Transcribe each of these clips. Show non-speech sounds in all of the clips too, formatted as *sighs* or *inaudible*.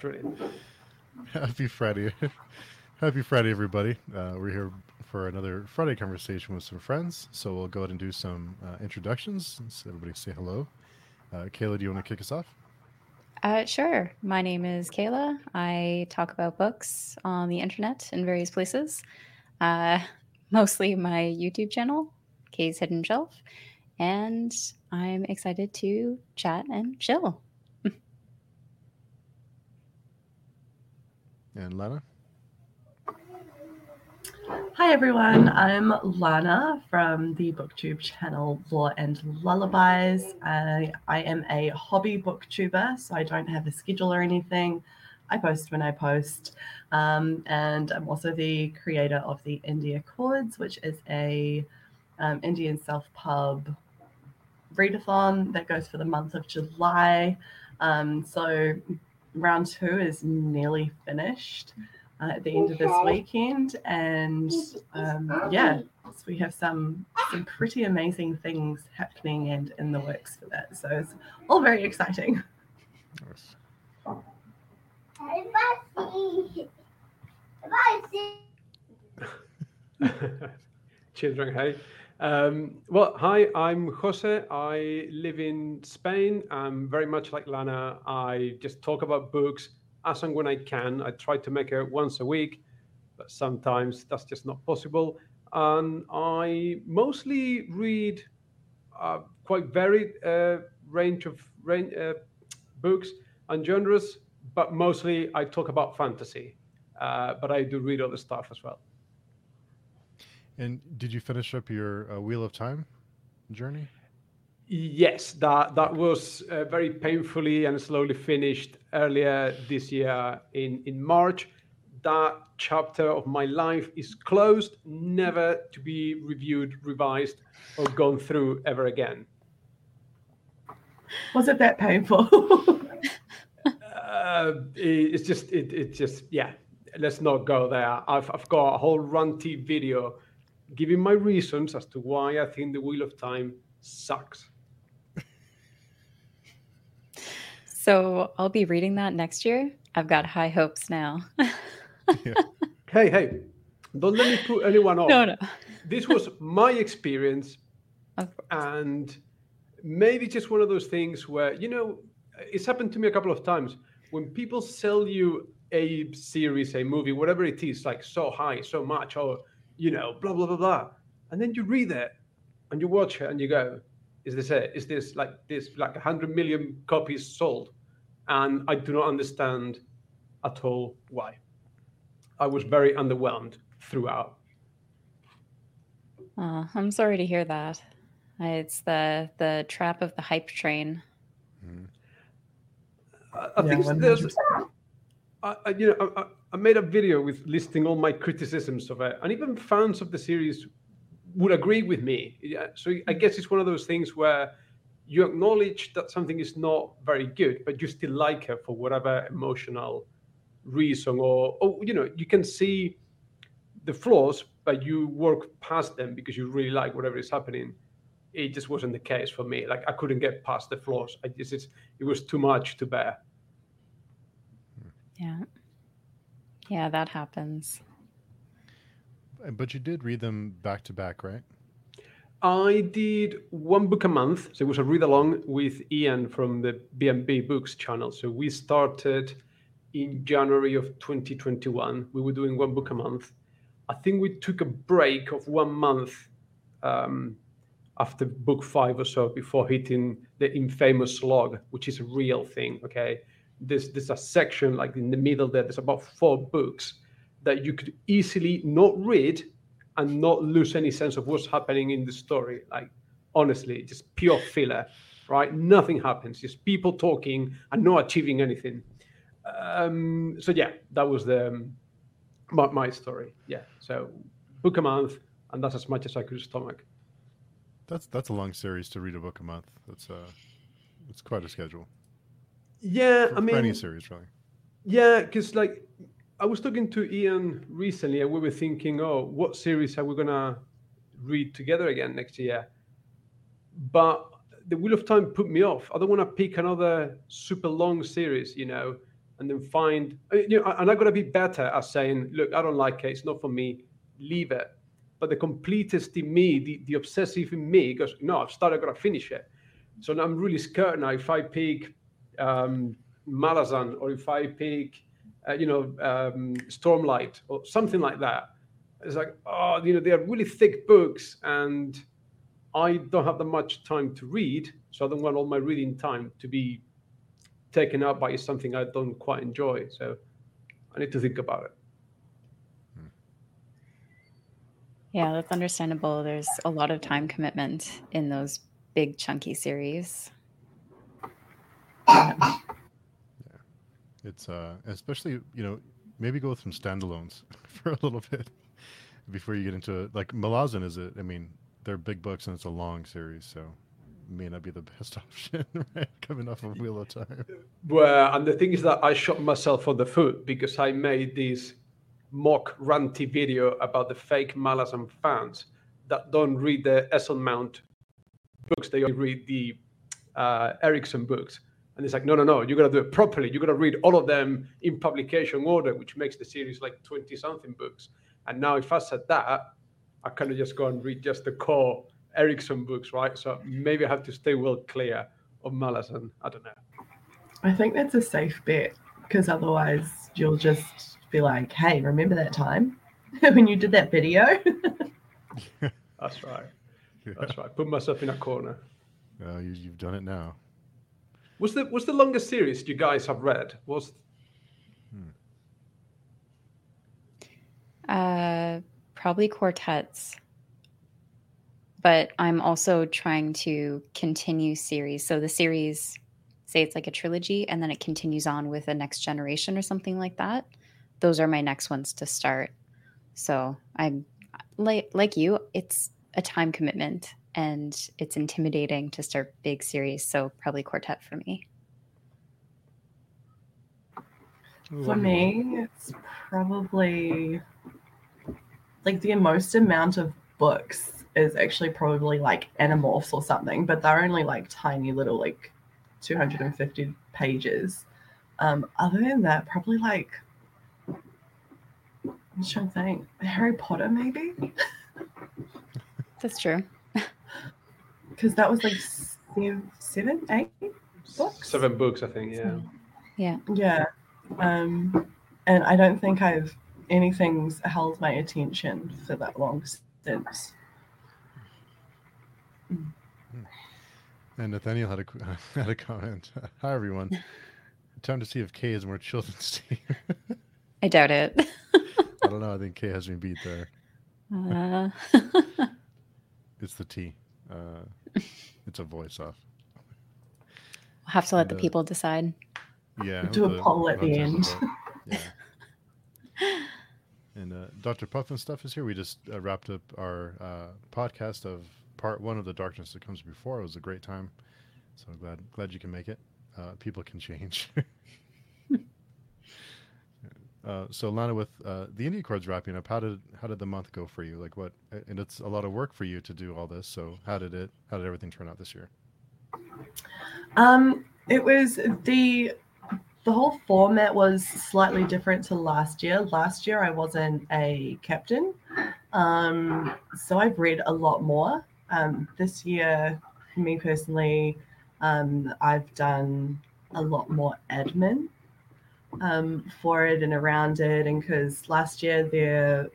Brilliant. Happy Friday. *laughs* Happy Friday, everybody. Uh, we're here for another Friday conversation with some friends. So we'll go ahead and do some uh, introductions. So everybody say hello. Uh, Kayla, do you want to kick us off? Uh, sure. My name is Kayla. I talk about books on the internet in various places, uh, *laughs* mostly my YouTube channel, Kay's Hidden Shelf. And I'm excited to chat and chill. And Lana? Hi everyone, I'm Lana from the booktube channel Law and Lullabies. I, I am a hobby booktuber, so I don't have a schedule or anything. I post when I post. Um, and I'm also the creator of the Indie Accords, which is a um, Indian self-pub readathon that goes for the month of July. Um, so round two is nearly finished uh, at the end of this weekend, and um, yeah, so we have some some pretty amazing things happening and in the works for that. So it's all very exciting. *laughs* Children, hey. *laughs* Um, well, hi, I'm Jose. I live in Spain. I'm very much like Lana. I just talk about books as and when I can. I try to make it once a week, but sometimes that's just not possible. And I mostly read uh, quite varied uh, range of range, uh, books and genres, but mostly I talk about fantasy. Uh, but I do read other stuff as well. And did you finish up your uh, Wheel of Time journey? Yes, that that was uh, very painfully and slowly finished earlier this year in in March. That chapter of my life is closed, never to be reviewed, revised, or gone through ever again. Was it that painful? *laughs* uh, it, it's just it, it just yeah. Let's not go there. I've I've got a whole ranty video giving my reasons as to why I think the Wheel of Time sucks. So I'll be reading that next year. I've got high hopes now. yeah. *laughs* Hey, hey, don't let me put anyone off. No, no. This was my experience. And maybe just one of those things where, you know, it's happened to me a couple of times. When people sell you a series, a movie, whatever it is, like so high, so much, or, you know, blah, blah, blah, blah. And then you read it and you watch it and you go, is this it? Is this like this, like a 100 million copies sold? and I do not understand at all why. I was very underwhelmed throughout. Oh, I'm sorry to hear that. It's the the trap of the hype train. Mm. I, I yeah, think there's, I, you know, I, made a video with listing all my criticisms of it, and even fans of the series would agree with me. So I guess it's one of those things where you acknowledge that something is not very good, but you still like it for whatever emotional reason, or, or you know, you can see the flaws, but you work past them because you really like whatever is happening. It just wasn't the case for me. Like I couldn't get past the flaws. I just it was too much to bear. Yeah, yeah, that happens. But you did read them back to back, right? I did one book a month. So it was a read along with Ian from the BNB Books channel. So we started in January of 2021. We were doing one book a month. I think we took a break of one month um, after book five or so before hitting the infamous slog, which is a real thing. Okay. There's, there's a section like in the middle there, there's about four books that you could easily not read and not lose any sense of what's happening in the story. Like honestly, just pure filler, right? Nothing happens, just people talking and not achieving anything. Um, so yeah, that was the um, my, my story. Yeah, so book a month, and that's as much as I could stomach. That's that's a long series to read a book a month. That's uh, it's quite a schedule. Yeah, for, I mean, any series really. Yeah, because like I was talking to Ian recently, and we were thinking, oh, what series are we gonna read together again next year? But the Wheel of Time put me off. I don't want to pick another super long series, you know. and then find uh, you know and i got to be better at saying look i don't like it it's not for me leave it but the completest in me the, the obsessive in me goes no i've started I got to finish it so now i'm really scared now if i pick um, malazan or if i pick uh, you know um, stormlight or something like that it's like oh you know they are really thick books and i don't have that much time to read so i don't want all my reading time to be taken up by something I don't quite enjoy. So I need to think about it. Yeah, that's understandable. There's a lot of time commitment in those big chunky series. Yeah. It's uh especially, you know, maybe go with some standalones *laughs* for a little bit before you get into it. Like Malazan is it I mean, they're big books and it's a long series, so may not be the *laughs* best option, *laughs* right? Coming off of Wheel of Time. Well, and the thing is that I shot myself on the foot because I made this mock ranty video about the fake Malazan fans that don't read the Esslemont books; they only read the uh, Erikson books. And it's like, no, no, no, you got to do it properly. You got to read all of them in publication order, which makes the series like 20 something books. And now, if I said that, I kind of just go and read just the core Erikson books, right? So maybe I have to stay well clear of Malazan. I don't know. I think that's a safe bet because otherwise you'll just be like, hey, remember that time *laughs* when you did that video? *laughs* That's right. *laughs* That's right. Put myself in a corner. Uh, you, you've done it now. What's the what's the longest series you guys have read? Was Uh, probably quartets. But I'm also trying to continue series. So the series, say it's like a trilogy, and then it continues on with a next generation or something like that. Those are my next ones to start. So I'm like like you, it's a time commitment and it's intimidating to start big series. So probably quartet for me. For me, it's probably like the most amount of books is actually probably like Animorphs or something, but they're only like tiny little like 250 pages. Um, other than that, probably like I'm just trying to think. Harry Potter, maybe? *laughs* That's true. Because that was like seven, seven, eight books. seven books, I think. Yeah. Yeah. Yeah. Um, and I don't think I've anything's held my attention for that long since. And Nathaniel had a *laughs* had a comment. *laughs* Hi everyone. Time to see if Kay is more children's tea. I doubt it. *laughs* I don't know. I think Kay has me beat there. Uh, It's the T. Uh, it's a voice off. We'll have to let the And, uh, people decide. Yeah. Do a the- poll at the end. *laughs* Yeah. And uh, Dr. Puffin stuff is here. We just uh, wrapped up our uh, podcast of part one of the darkness that comes before. It was a great time. So glad glad you can make it. Uh, people can change. *laughs* uh, so Lana, with uh, the Indie Accords wrapping up, how did how did the month go for you? Like what? And it's a lot of work for you to do all this. So how did it? How did everything turn out this year? Um, it was the the whole format was slightly different to last year. Last year I wasn't a captain, um, so I've read a lot more. Um, this year, me personally, um, I've done a lot more admin um, for it and around it, and because last year there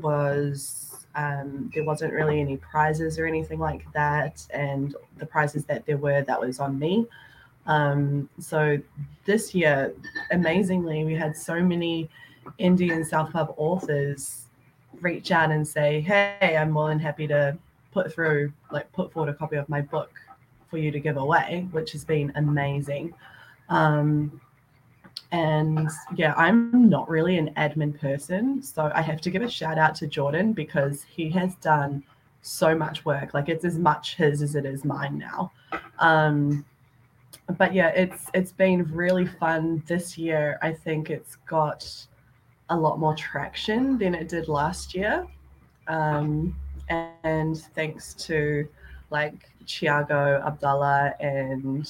was um, there wasn't really any prizes or anything like that, and the prizes that there were that was on me. Um, so this year, amazingly, we had so many indie and self-pub authors reach out and say, "Hey, I'm more than happy to put through, like, put forward a copy of my book for you to give away," which has been amazing. Um, and yeah, I'm not really an admin person, so I have to give a shout out to Jordan because he has done so much work. Like it's as much his as it is mine now. Um, but yeah, it's it's been really fun this year. I think it's got a lot more traction than it did last year, um, and thanks to like Chiago Abdallah and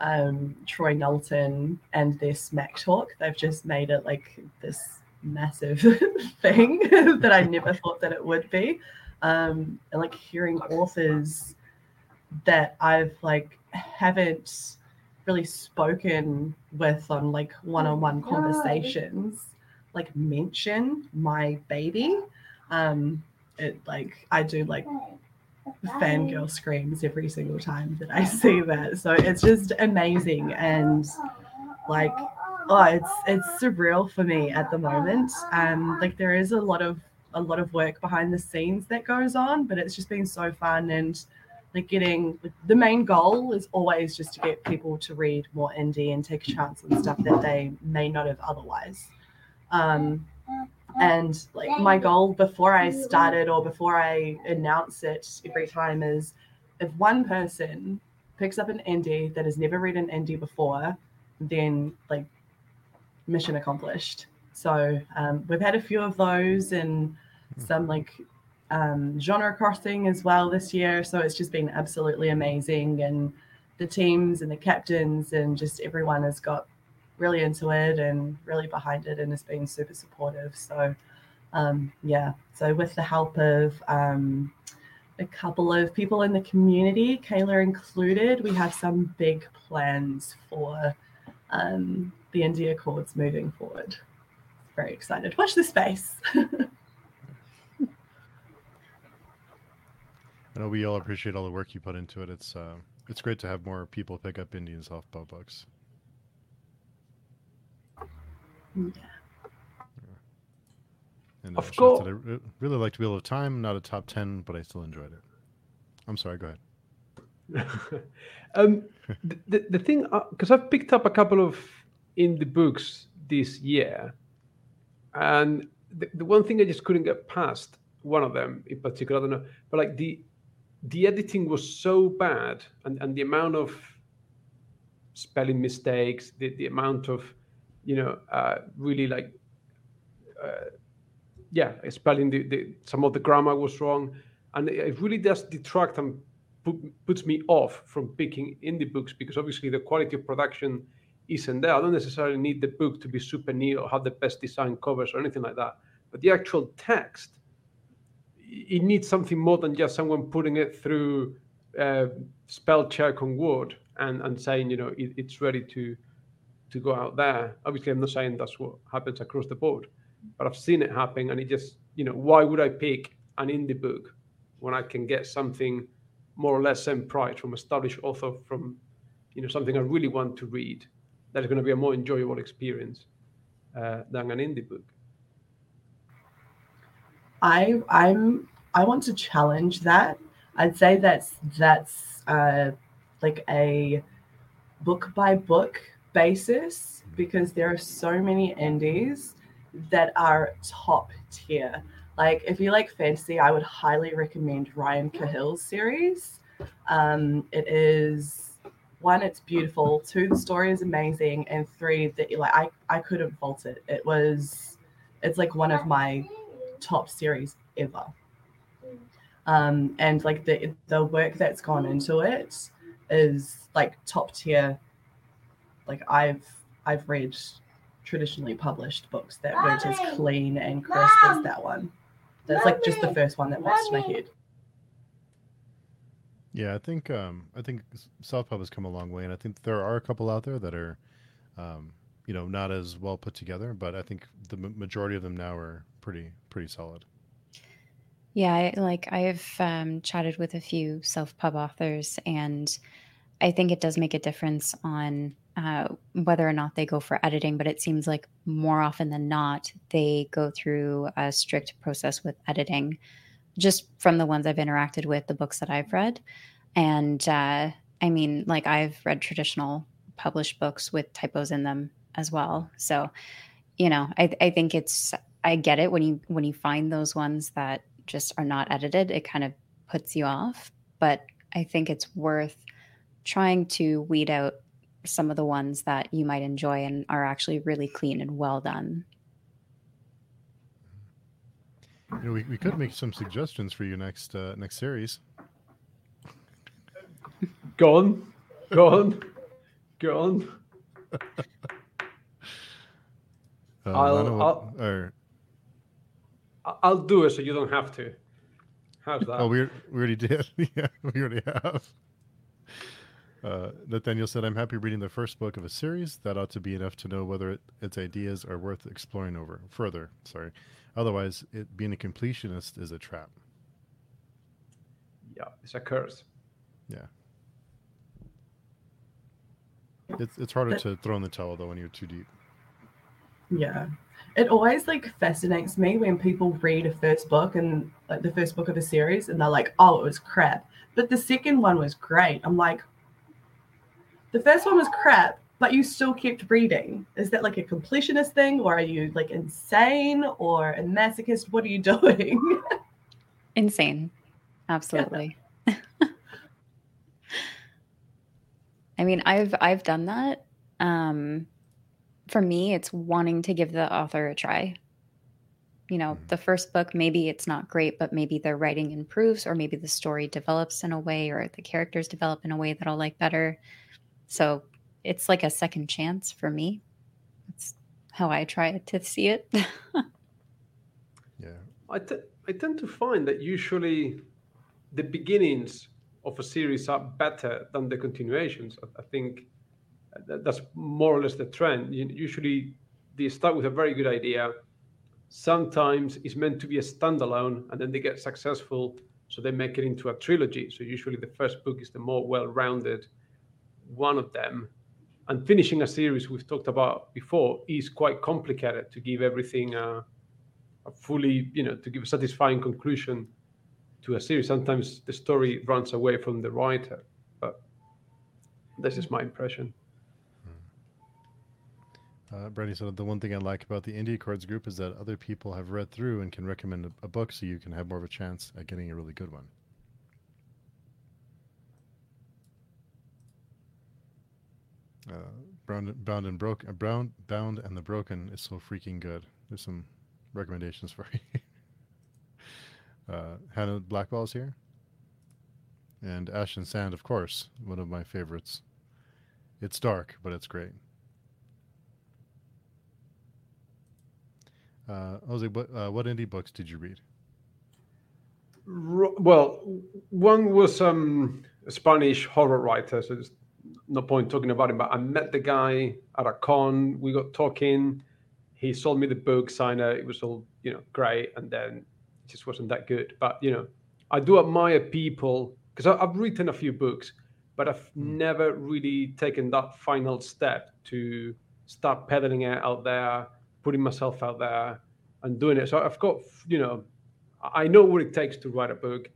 um, Troy Knowlton and their Smack Talk. They've just made it like this massive *laughs* thing *laughs* that I never thought that it would be. Um, and like hearing authors that I've like haven't really spoken with on like one-on-one conversations like mention my baby um it like i do like fangirl screams every single time that i see that. So it's just amazing and like oh it's it's surreal for me at the moment. Um like there is a lot of a lot of work behind the scenes that goes on but it's just been so fun and like getting the main goal is always just to get people to read more indie and take a chance on stuff that they may not have otherwise. Um, and like my goal before i started or before i announce it every time is if one person picks up an indie that has never read an indie before then like mission accomplished so um, we've had a few of those and some like um, genre crossing as well this year. So it's just been absolutely amazing. And the teams and the captains and just everyone has got really into it and really behind it and has been super supportive. So, um, yeah. So, with the help of um, a couple of people in the community, Kayla included, we have some big plans for um, the Indie Accords moving forward. Very excited. Watch the space. *laughs* I know we all appreciate all the work you put into it. It's uh, it's great to have more people pick up indie and softball books. Yeah. And Of uh, course. that I re- really liked Wheel of Time. Not a top ten, but I still enjoyed it. I'm sorry. Go ahead. *laughs* um, the, the, the thing, because I've picked up a couple of indie books this year, and the, the one thing I just couldn't get past, one of them in particular, I don't know, but like the the editing was so bad, and, and the amount of spelling mistakes, the, the amount of, you know, uh, really like, uh, yeah, spelling the, the some of the grammar was wrong, and it really does detract and put, puts me off from picking indie books because obviously the quality of production isn't there. I don't necessarily need the book to be super neat or have the best design covers or anything like that, but the actual text it needs something more than just someone putting it through uh, spell check on Word and, and saying, you know, it, it's ready to to go out there. Obviously, I'm not saying that's what happens across the board, but I've seen it happen, and it just, you know, why would I pick an indie book when I can get something more or less same price from established author from, you know, something I really want to read that is going to be a more enjoyable experience uh, than an indie book. I I'm I want to challenge that. I'd say that's that's uh, like a book by book basis because there are so many indies that are top tier. Like if you like fantasy, I would highly recommend Ryan Cahill's series. Um, it is one, it's beautiful. Two, the story is amazing, and three, that like I I couldn't fault it. It was, it's like one of my top series ever. Um, and like the the work that's gone into it is like top tier. Like I've I've read traditionally published books that weren't as clean and crisp as that one. That's like just the first one that pops to my head. Yeah, I think um, I think self-pub has come a long way, and I think there are a couple out there that are, um, you know, not as well put together. But I think the m- majority of them now are pretty pretty solid. Yeah, I, like I've um, chatted with a few self pub authors, and I think it does make a difference on uh, whether or not they go for editing. But it seems like more often than not, they go through a strict process with editing. Just from the ones I've interacted with, the books that I've read, and uh, I mean, like I've read traditional published books with typos in them as well. So, you know, I, I think it's I get it when you when you find those ones that just are not edited, it kind of puts you off. But I think it's worth trying to weed out some of the ones that you might enjoy and are actually really clean and well done. You know, we, we could make some suggestions for you next uh, next series. Go on, go on. Go on. Uh, I'll- I'll- or, I'll do it so you don't have to. How's that? oh, we, we already did. *laughs* yeah, we already have. Uh, Nathaniel said, I'm happy reading the first book of a series. That ought to be enough to know whether it, its ideas are worth exploring over further. Sorry. Otherwise, it, being a completionist is a trap. yeah, it's a curse. Yeah. It's, it's harder But- to throw in the towel, though, when you're too deep. Yeah. It always like fascinates me when people read a first book and like the first book of a series and they're like, oh, it was crap. But the second one was great. I'm like, the first one was crap, but you still kept reading. Is that like a completionist thing or are you like insane or a masochist? What are you *laughs* doing? Insane. Absolutely. *laughs* I mean, I've I've done that. Um for me, it's wanting to give the author a try. You know, Mhm. the first book maybe it's not great, but maybe their writing improves or maybe the story develops in a way or the characters develop in a way that I'll like better. So, it's like a second chance for me. That's how I try to see it. *laughs* Yeah. I, t- I tend to find that usually the beginnings of a series are better than the continuations. I, I think that, that's more or less the trend. You, usually they start with a very good idea. Sometimes it's meant to be a standalone and then they get successful, so they make it into a trilogy. So usually the first book is the more well rounded one of them. And finishing a series we've talked about before is quite complicated to give everything. Uh, a fully, you know, to give a satisfying conclusion to a series. Sometimes the story runs away from the writer, but this is my impression. Uh, Brandy said the one thing I like about the Indie Accords group is that other people have read through and can recommend a, a book, so you can have more of a chance at getting a really good one. Uh, Bound, Bound and Broke, uh, Brown, Bound and the Broken is so freaking good. There's some recommendations for *laughs* you. uh, Hannah Blackwell's here, and Ash and Sand, of course, one of my favorites. It's dark, but it's great. Uh, Jose, what uh, what indie books did you read? Well, one was um, a Spanish horror writer, so there's no point talking about him. But I met the guy at a con. We got talking. He sold me the book, signed it. It was all you know great, and then it just wasn't that good. But you know, I do admire people because I've written a few books, but I've hmm. never really taken that final step to start peddling it out there, putting myself out there, and doing it. So I've got you know I know what it takes to write a book.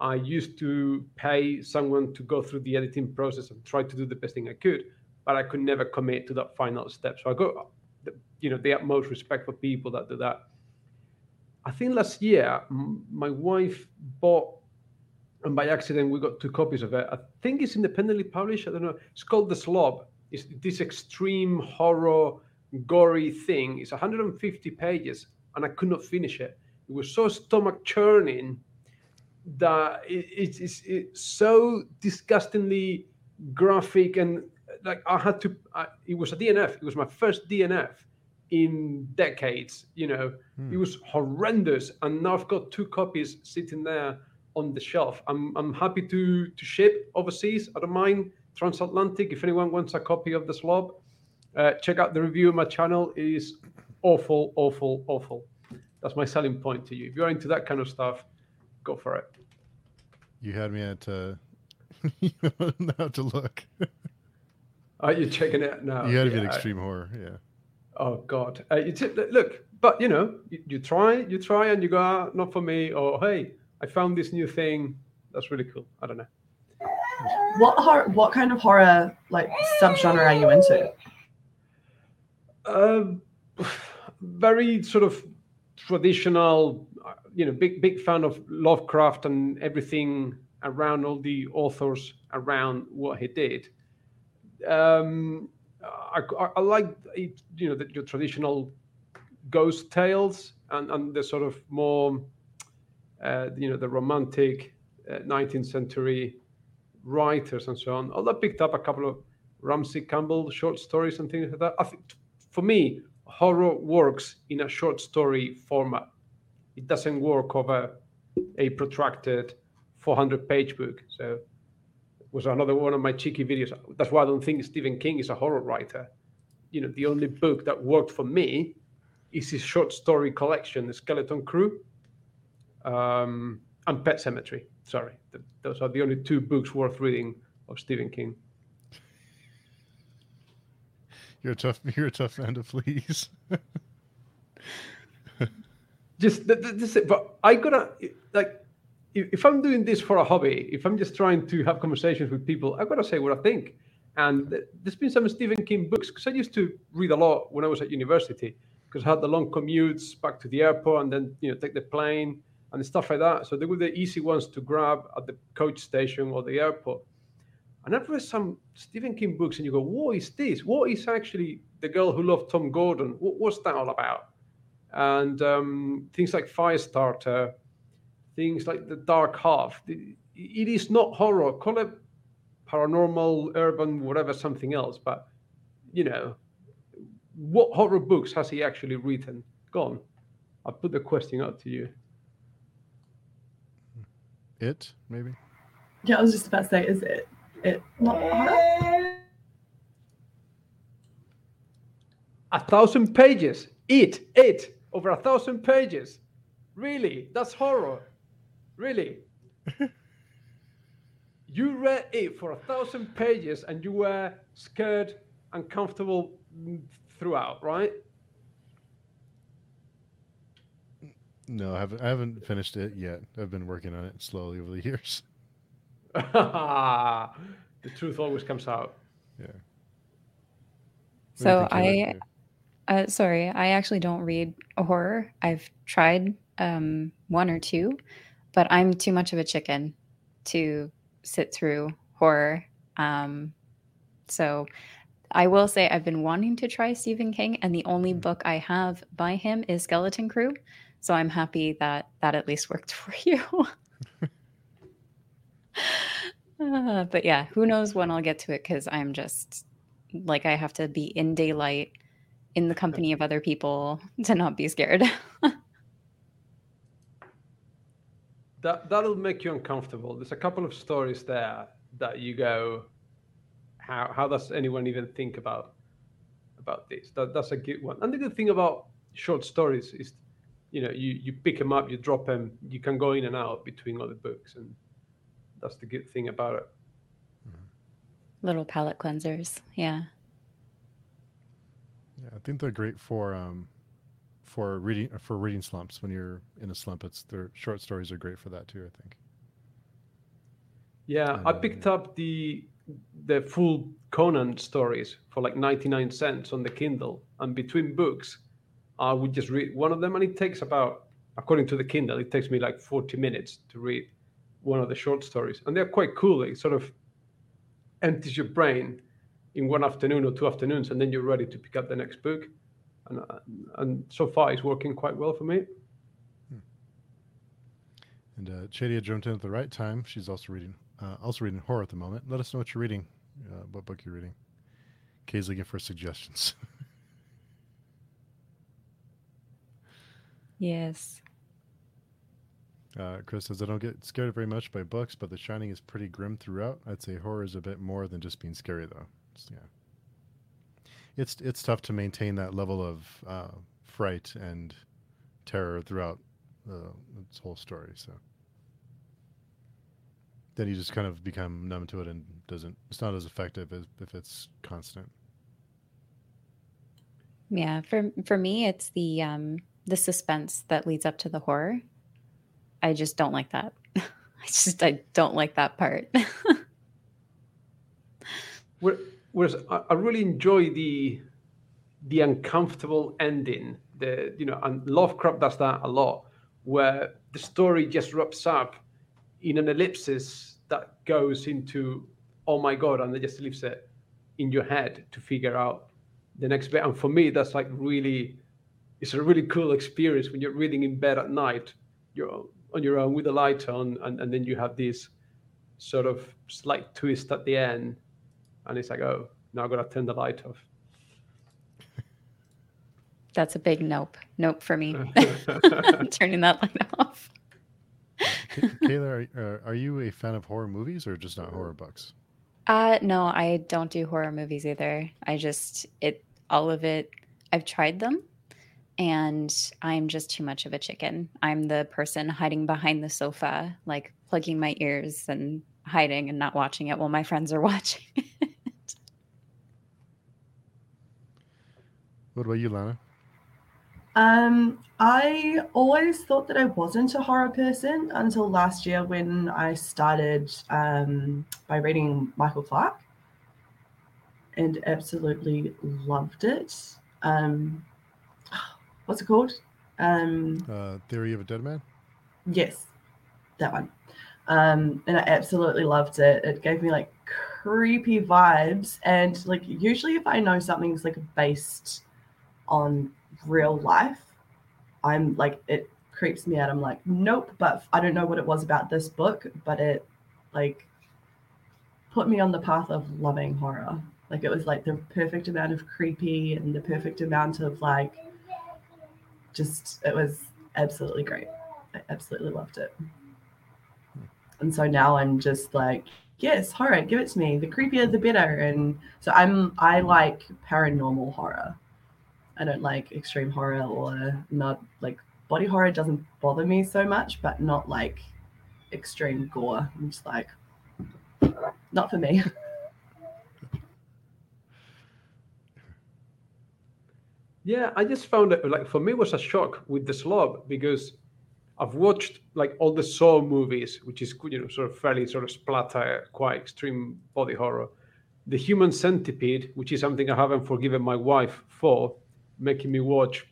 I used to pay someone to go through the editing process and try to do the best thing I could, but I could never commit to that final step. So I got, you know, the utmost respect for people that do that. I think last year my wife bought, and by accident we got two copies of it. I think it's independently published. I don't know. It's called The Slob. It's this extreme horror, gory thing. It's 150 pages, and I could not finish it it was so stomach churning that it, it's it's it's so disgustingly graphic and like I had to. I, it was a DNF. It was my first DNF in decades. You know, Hmm. it was horrendous, and now I've got two copies sitting there on the shelf. I'm I'm happy to to ship overseas. I don't mind transatlantic. If anyone wants a copy of the slob, uh, check out the review on my channel. It is awful, awful, awful. That's my selling point to you. If you're into that kind of stuff, go for it. You had me at uh, *laughs* you don't know to look. Are you checking it now? you had to be Yeah. an extreme horror, yeah. Oh God! Uh, it's, look, but you know, you, you try, you try, and you go, ah, not for me, or hey, I found this new thing. That's really cool. I don't know. what horror, what kind of horror like subgenre are you into? Um, *sighs* very sort of traditional, you know, big big fan of Lovecraft and everything around all the authors around what he did. Um, I, I, I like you know the, your traditional ghost tales and, and the sort of more uh, you know the romantic uh, 19th century writers and so on. Although I picked up a couple of Ramsey Campbell short stories and things like that. I think for me, horror works in a short story format. It doesn't work over a protracted 400 page book. So it was another one of my cheeky videos. That's why I don't think Stephen King is a horror writer. You know, the only book that worked for me is his short story collection, The Skeleton Crew, um, and Pet Sematary. Sorry, those are the only two books worth reading of Stephen King. You're a tough. *laughs* You're a tough man to please. *laughs* just this, but I gotta like if I'm doing this for a hobby, if I'm just trying to have conversations with people, I've got to say what I think. And there's been some Stephen King books because I used to read a lot when I was at university because I had the long commutes back to the airport and then you know take the plane and stuff like that. So they were the easy ones to grab at the coach station or the airport. And I've read some Stephen King books, and you go, "What is this? What is actually the girl who loved Tom Gordon? What, what's that all about?" And um, things like Firestarter, things like The Dark Half. It is not horror. Call it paranormal, urban, whatever, something else. But you know, what horror books has he actually written? Gone. I'll put the question out to you. It maybe. Yeah, I was just about to say, is it it not horror? A thousand pages. It, it, over a thousand pages. Really? That's horror. Really? *laughs* you read it for a thousand pages and you were scared, uncomfortable throughout, right? No, I haven't. I haven't finished it yet. I've been working on it slowly over the years. *laughs* *laughs* the truth always comes out. Yeah. So I, uh, sorry, I actually don't read horror. I've tried um, one or two, but I'm too much of a chicken to sit through horror. Um, so I will say I've been wanting to try Stephen King, and the only mm. book I have by him is Skeleton Crew. So I'm happy that that at least worked *laughs* for you. uh, but yeah, who knows when I'll get to it because I'm just like I have to be in daylight in the company of other people *laughs* to not be scared. *laughs* that that'll make you uncomfortable. There's a couple of stories there that you go, how how does anyone even think about about this? That that's a good one. And the good thing about short stories is, you know, you you pick them up, you drop them, you can go in and out between other books, and that's the good thing about it. Mm-hmm. Little palate cleansers, yeah. Yeah, I think they're great for um, for reading for reading slumps. When you're in a slump, it's their short stories are great for that too. I think. Yeah, and, I uh, picked uh, up the the full Conan stories for like 99 cents on the Kindle, and between books, I would just read one of them, and it takes about, according to the Kindle, it takes me like 40 minutes to read one of the short stories, and they're quite cool. It sort of empties your brain in one afternoon or two afternoons, and then you're ready to pick up the next book. And, and so far, it's working quite well for me. Hmm. And uh, Chadia jumped in at the right time. She's also reading, uh, also reading horror at the moment. Let us know what you're reading, uh, what book you're reading. Kay's looking for suggestions. *laughs* yes. Uh, Chris says, I don't get scared very much by books, but The Shining is pretty grim throughout. I'd say horror is a bit more than just being scary, though. It's, yeah. It's, it's tough to maintain that level of uh, fright and terror throughout uh, its whole story. So then you just kind of become numb to it and doesn't, it's not as effective as if it's constant. Yeah. For, for me, it's the, um, the suspense that leads up to the horror I just don't like that. *laughs* I just I don't like that part. *laughs* Whereas I really enjoy the the uncomfortable ending. The you know, and Lovecraft does that a lot, where the story just wraps up in an ellipsis that goes into oh my god, and it just leaves it in your head to figure out the next bit. And for me, that's like really, it's a really cool experience when you're reading in bed at night. You're on your own with the light on, and, and then you have this sort of slight twist at the end, and it's like, oh, Now I gotta turn the light off. That's a big nope. Nope for me. *laughs* *laughs* Turning that light off. Kayla, are, are you a fan of horror movies or just not horror books? Uh no, I don't do horror movies either. I just it all of it I've tried them and I'm just too much of a chicken. I'm the person hiding behind the sofa, like plugging my ears and hiding and not watching it while my friends are *laughs* watching it. What about you, Lana? Um, I always thought that I wasn't a horror person until last year when I started um, by reading Michael Clark and absolutely loved it. Um, what's it called? Um, Uh, Theory of a Dead Man? Yes, that one. Um, and I absolutely loved it. It gave me like creepy vibes. And like usually if I know something's like based on real life, I'm like it creeps me out. I'm like, nope, but I don't know what it was about this book, but it like put me on the path of loving horror. Like it was like the perfect amount of creepy and the perfect amount of like just it was absolutely great. I absolutely loved it. And so now I'm just like, yes, horror, give it to me. The creepier the better. And so I'm I like paranormal horror. I don't like extreme horror or not like body horror doesn't bother me so much, but not like extreme gore. I'm just like not for me. *laughs* Yeah, I just found it like for me it was a shock with the slob because I've watched like all the Saw movies, which is you know sort of fairly sort of splatter, quite extreme body horror. The Human Centipede, which is something I haven't forgiven my wife for making me watch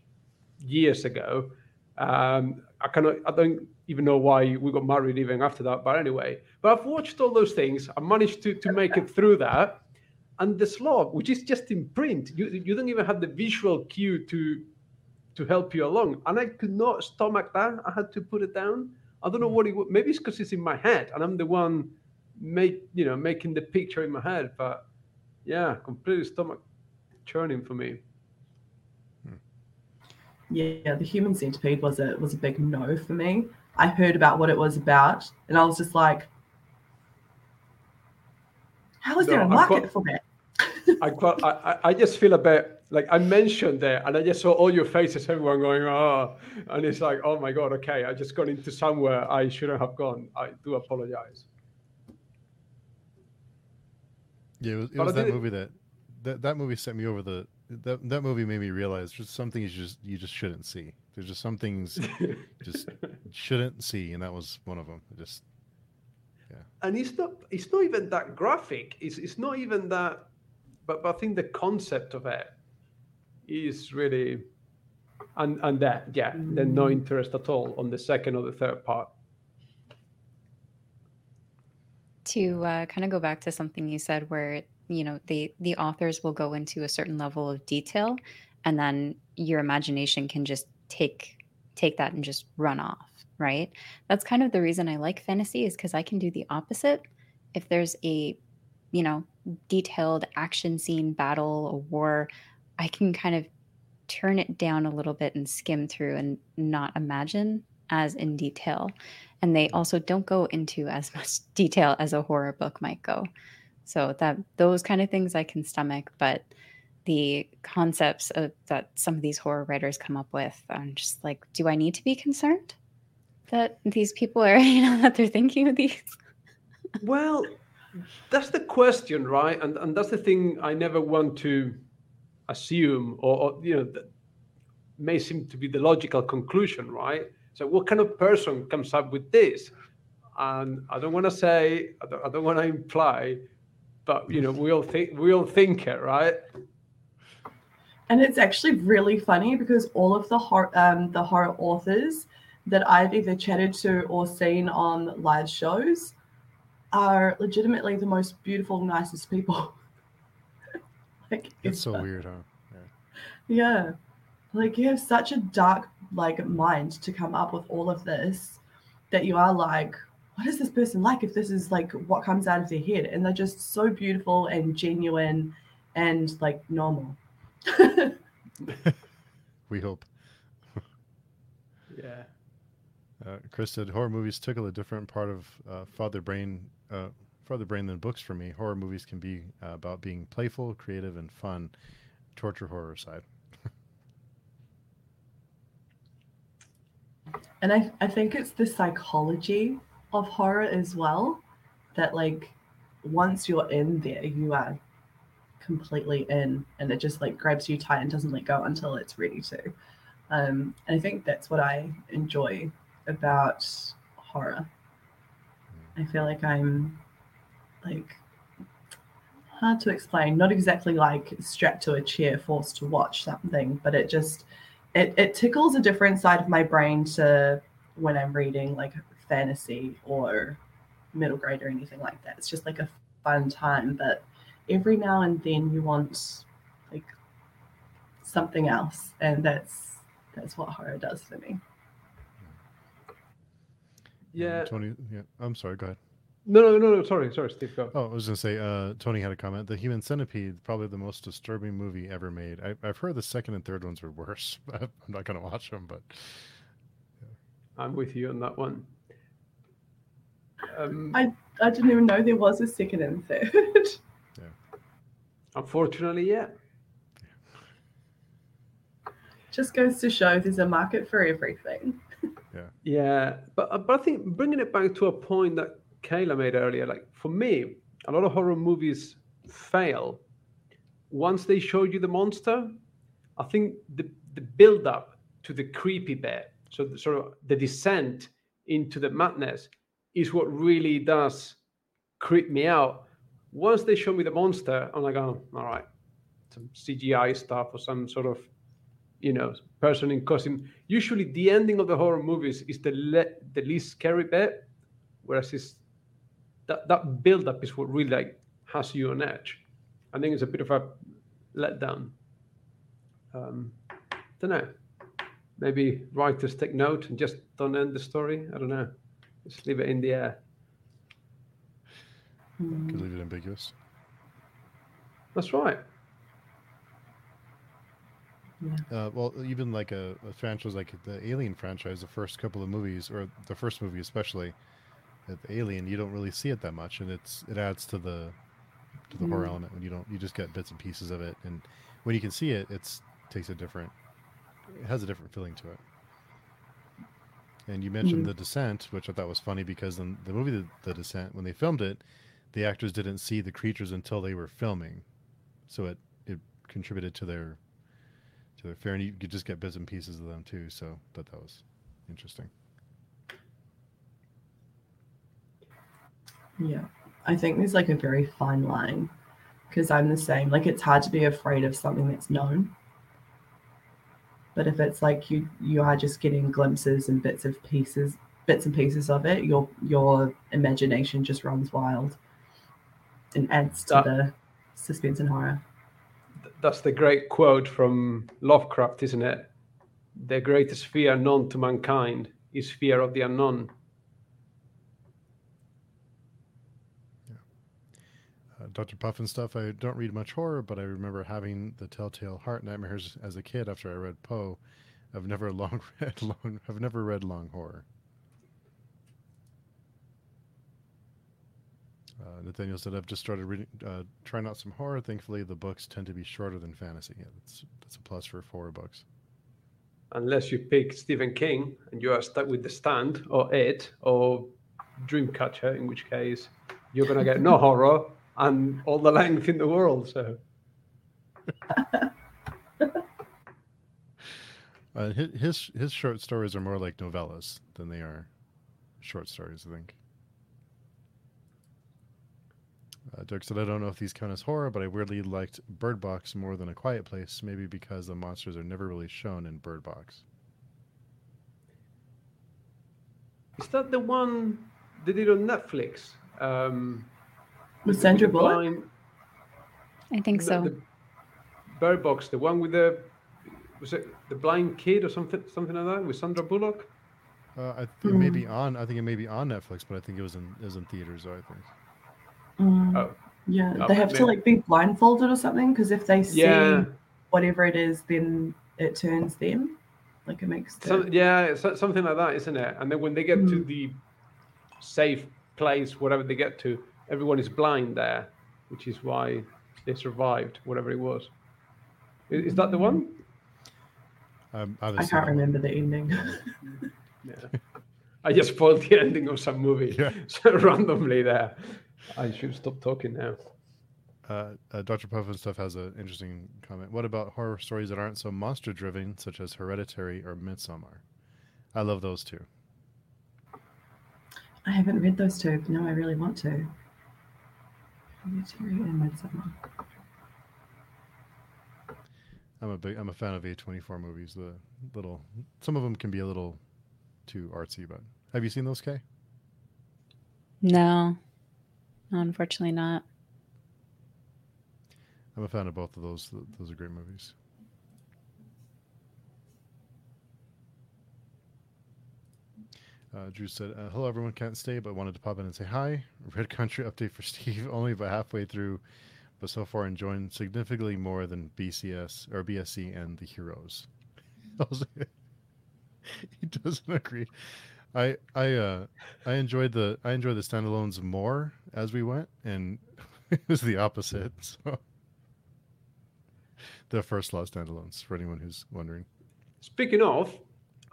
years ago. Um, I cannot, I don't even know why we got married even after that. But anyway, but I've watched all those things. I managed to to make it *laughs* through that and the slob, which is just in print. You you don't even have the visual cue to to help you along. And I could not stomach that. I had to put it down. I don't know hmm. what it was. Maybe it's because it's in my head, and I'm the one make you know making the picture in my head. But yeah, completely stomach churning for me. Yeah, the human centipede was a was a big no for me. I heard about what it was about, and I was just like, "How is there No, a I've market got- for that?" I, quite, I I- I just feel a bit like I mentioned there, and I just saw all your faces, everyone going, oh, and it's like, oh my god, okay, I just got into somewhere I shouldn't have gone. I do apologize. Yeah, it was, it was that movie that, that that movie sent me over the that that movie made me realize just some things you just you just shouldn't see. There's just some things *laughs* just shouldn't see, and that was one of them. Just and it's not it's not even that graphic it's, it's not even that but, but i think the concept of it is really and and that yeah then no interest at all on the second or the third part. To uh, kind of go back to something you said where you know the the authors will go into a certain level of detail and then your imagination can just take take that and just run off right? That's kind of the reason i like fantasy is because i can do the opposite. If there's a you know detailed action scene battle or war i can kind of turn it down a little bit and skim through and not imagine as in detail. And they also don't go into as *laughs* much detail as a horror book might go. So that those kind of things i can stomach but the concepts of, that some of these horror writers come up with i'm just like do i need to be concerned that these people are *laughs* you know that they're thinking of these? *laughs* Well that's the question right? And and that's the thing i never want to assume or, or you know that may seem to be the logical conclusion right? So what kind of person comes up with this? And i don't want to say i don't, don't want to imply but you know we all think we all think it right? And it's actually really funny because all of the horror, um, the horror authors that I've either chatted to or seen on live shows are legitimately the most beautiful, nicest people. *laughs* like it's so weird, huh? Yeah. Like you have such a dark like mind to come up with all of this that you are like, what is this person like if this is like what comes out of their head? And they're just so beautiful and genuine and like normal. *laughs* *laughs* we hope. Yeah. Uh, Chris said horror movies tickle a different part of uh, father brain, uh, father brain than books for me. Horror movies can be uh, about being playful, creative, and fun. Torture horror side. And I, I think it's the psychology of horror as well that like once you're in there you are completely in and it just like grabs you tight and doesn't let go until it's ready to um, and i think that's what i enjoy about horror i feel like i'm like hard to explain not exactly like strapped to a chair forced to watch something but it just it, it tickles a different side of my brain to when i'm reading like fantasy or middle grade or anything like that it's just like a fun time but every now and then you want like something else and that's that's what horror does for me Yeah. Tony. Yeah. I'm sorry. Go ahead. No, no, no, no. Sorry, sorry, Steve. Go. Oh, I was gonna say. Uh, Tony had a comment. The Human Centipede, probably the most disturbing movie ever made. I, I've heard the second and third ones are worse. *laughs* I'm not gonna watch them, but I'm with you on that one. Um, I- i didn't even know there was a second and third *laughs* unfortunately, yeah. just goes to show there's a market for everything *laughs* Yeah, Yeah, but uh, but I think bringing it back to a point that Kayla made earlier, like for me, a lot of horror movies fail once they show you the monster. I think the the build up to the creepy bit, so the, sort of the descent into the madness, is what really does creep me out. Once they show me the monster, I'm like, oh, all right, some CGI stuff or some sort of you know person in costume usually the ending of the horror movies is the le- the least scary bit whereas it's that that build up is what really like has you on edge. I think it's a bit of a letdown. Um don't know. Maybe writers take note and just don't end the story. I don't know. Just leave it in the air. Could leave it ambiguous. that's right. Uh, well, even like a, a franchise like the Alien franchise, the first couple of movies, or the first movie especially, Alien, you don't really see it that much, and it's it adds to the to the horror Mm. element when you don't you just get bits and pieces of it, and when you can see it, it's takes a different, it has a different feeling to it. And you mentioned Mhm. the Descent, which I thought was funny because in the movie the, the Descent, when they filmed it, the actors didn't see the creatures until they were filming, so it it contributed to their to their fair, and you could just get bits and pieces of them too. So I thought that was interesting. Yeah, I think there's like a very fine line because I'm the same. Like it's hard to be afraid of something that's known, but if it's like you you are just getting glimpses and bits of pieces, bits and pieces of it, your your imagination just runs wild and adds to That- the suspense and horror. That's the great quote from lovecraft isn't it the greatest fear known to mankind is fear of the unknown Dr. Puff and stuff. I don't read much horror, but I remember having the Telltale Heart nightmares as a kid after I read Poe. I've never *laughs* long read long. I've never read long horror. Uh, Nathaniel said, "I've just started reading, uh, trying out some horror. Thankfully, the books tend to be shorter than fantasy. Yeah, that's that's a plus for horror books. unless you pick Stephen King and you are stuck with The Stand or It or Dreamcatcher, in which case you're going to get no *laughs* horror and all the length in the world. So *laughs* Uh, his, his short stories are more like novellas than they are short stories. I think." Uh, Dirk said, I don't know if these count as horror, but I weirdly liked Bird Box more than A Quiet Place, maybe because the monsters are never really shown in Bird Box. is that the one they did on Netflix? Um, With Sandra Bullock? blind- I think the- so. The Bird Box, the one with the was it the blind kid or something, something like that, with Sandra Bullock. Uh, I think it may be on. I think it may be on Netflix, but I think it was in it was in theaters. Though I think. Mm, Oh, Yeah, Yeah, they have to like be blindfolded or something because if they see Yeah. whatever it is, then it turns them. Like it makes the, So, yeah, so- something like that, isn't it? And then when they get to Mm. the safe place, whatever they get to, everyone is blind there, which is why they survived, whatever it was. I- Is, that the one? Um, I can't not. remember the ending. *laughs* Yeah. I just spoiled the ending of some movie Yeah. *laughs* so randomly there. I should stop talking now. Uh, uh, Dr. Puff and stuff has an interesting comment. What about horror stories that aren't so monster driven, such as Hereditary or Midsommar? I love those two. I haven't read those two. No, I really want to. And Midsommar. I'm a big I'm a fan of A24 movies. The little some of them can be a little too artsy, but have you seen those, Kay? No, no, unfortunately not. I'm a fan of both of those. Those are great movies. Uh, Drew said, uh, "Hello, everyone. Can't stay, but wanted to pop in and say hi. Red Country *laughs* update for Steve. *laughs* Only about halfway through, but so far enjoying significantly more than BCS or BSC and the Heroes." *laughs* he doesn't agree. I I uh I enjoyed the I enjoyed the standalones more as we went, and it was the opposite. So the first lot standalones for anyone who's wondering. Speaking of,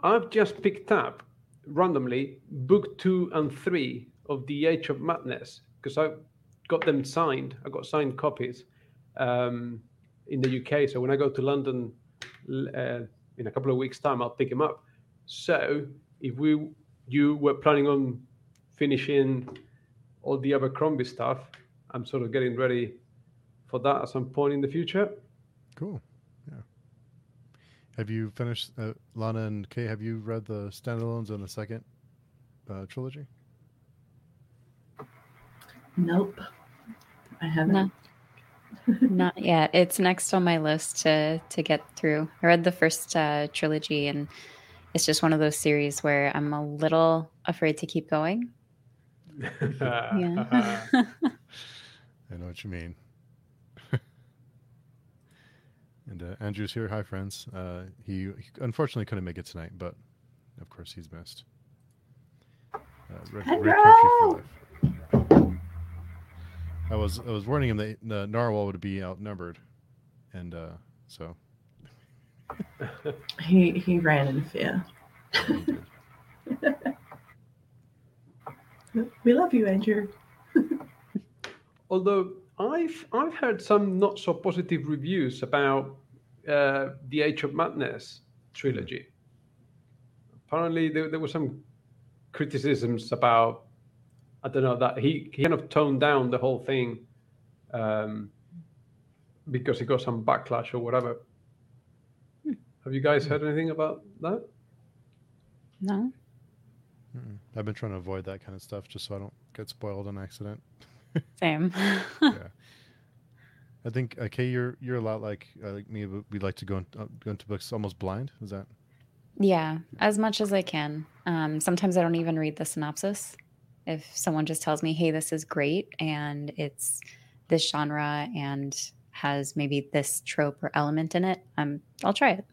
I've just picked up randomly book two and three of The Age of Madness because I got them signed. I got signed copies um, in the UK. So when I go to London uh, in a couple of weeks' time, I'll pick them up. So if we you were planning on finishing all the Abercrombie stuff, I'm sort of getting ready for that at some point in the future. Cool. Yeah. Have you finished uh, Lana and Kay? Have you read the standalones in the second uh, trilogy? Nope. I haven't. No. Not yet. It's next on my list to to get through. I read the first uh, trilogy, and it's just one of those series where I'm a little afraid to keep going. *laughs* Yeah. *laughs* I know what you mean. And uh, Andrew's here. Hi, friends. Uh, he, he unfortunately couldn't make it tonight, but of course he's missed. Uh, Red, Red Country for life. I was I was warning him that the narwhal would be outnumbered, and uh, so *laughs* He he ran in fear. *laughs* We love you, Andrew. *laughs* Although I've I've heard some not so positive reviews about uh, the Age of Madness trilogy. Apparently, there, there were some criticisms about I don't know that he, he kind of toned down the whole thing um, because he got some backlash or whatever. Have you guys heard anything about that? no. Mm-mm. I've been trying to avoid that kind of stuff just so I don't get spoiled on accident. *laughs* Same. *laughs* yeah. I think okay, you're you're a lot like uh, like me. but We like to go, in, uh, go into books almost blind. Is that? yeah, as much as I can. Um, sometimes I don't even read the synopsis. If someone just tells me, "Hey, this is great," and it's this genre and has maybe this trope or element in it, um, I'll try it.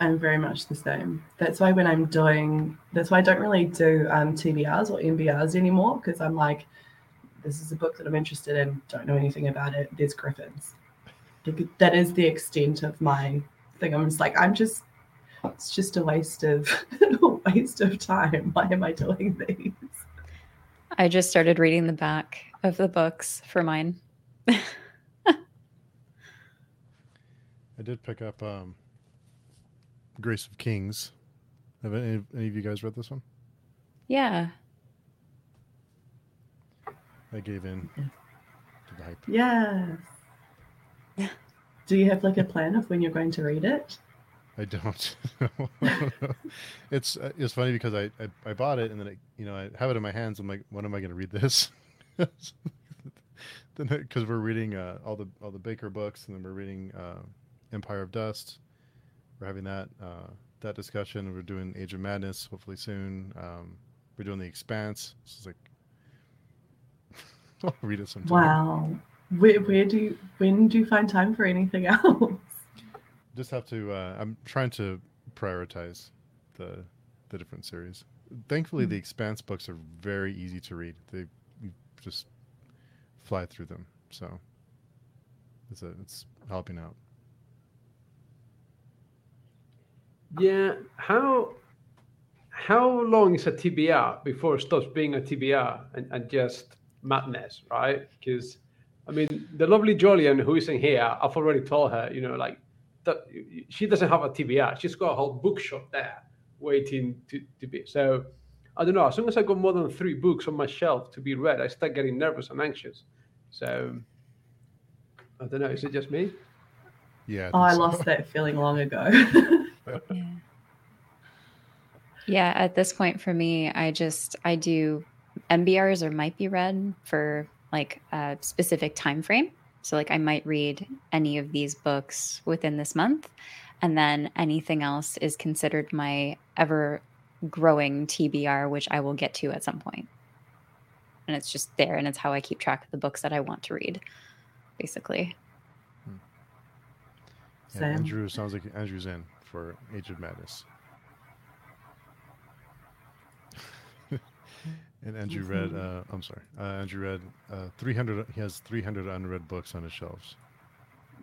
I'm very much the same. That's why when I'm doing, that's why I don't really do um, TBRs or MBRs anymore because I'm like, this is a book that I'm interested in. Don't know anything about it. There's griffins. That is the extent of my thing. I'm just like, I'm just, it's just a waste of, *laughs* a waste of time. Why am I doing *laughs* these? I just started reading the back of the books for mine. *laughs* I did pick up um, Grace of Kings. Have any, any of you guys read this one? Yeah. I gave in Yeah. to the hype. Yes. *laughs* Do you have like a plan of when you're going to read it? I don't. *laughs* it's uh, it's funny because I, I I bought it and then I you know I have it in my hands. I'm like, when am I going to read this? *laughs* then because we're reading uh, all the all the Baker books and then we're reading uh, Empire of Dust. Having that uh, that discussion. We're doing Age of Madness hopefully soon. Um, we're doing The Expanse. So it's like *laughs* I'll read it sometime. Wow. Where, where do you, when do you find time for anything *laughs* else? Just have to. Uh, I'm trying to prioritize the the different series. Thankfully, the Expanse books are very easy to read. They you just fly through them, so it's a, it's helping out. Yeah. How how long is a TBR before it stops being a TBR and, and just madness, right? Because I mean, the lovely Jolien who isn't here, I've already told her, you know, like that she doesn't have a TBR. She's got a whole bookshop there waiting to, to be. So I don't know. As soon as I got more than three books on my shelf to be read, I start getting nervous and anxious. So I don't know. Is it just me? Yeah. Oh, I so. lost that feeling long ago. *laughs* *laughs* Yeah. Yeah, at this point for me, I just I do MBRs or might be read for like a specific time frame. So like I might read any of these books within this month and then anything else is considered my ever growing TBR which I will get to at some point. And it's just there and it's how I keep track of the books that I want to read basically. Hmm. Yeah, Andrew sounds like Andrew's in for Age of Madness. And Andrew read. Uh, I'm sorry. Uh, Andrew read uh, 300. He has 300 unread books on his shelves.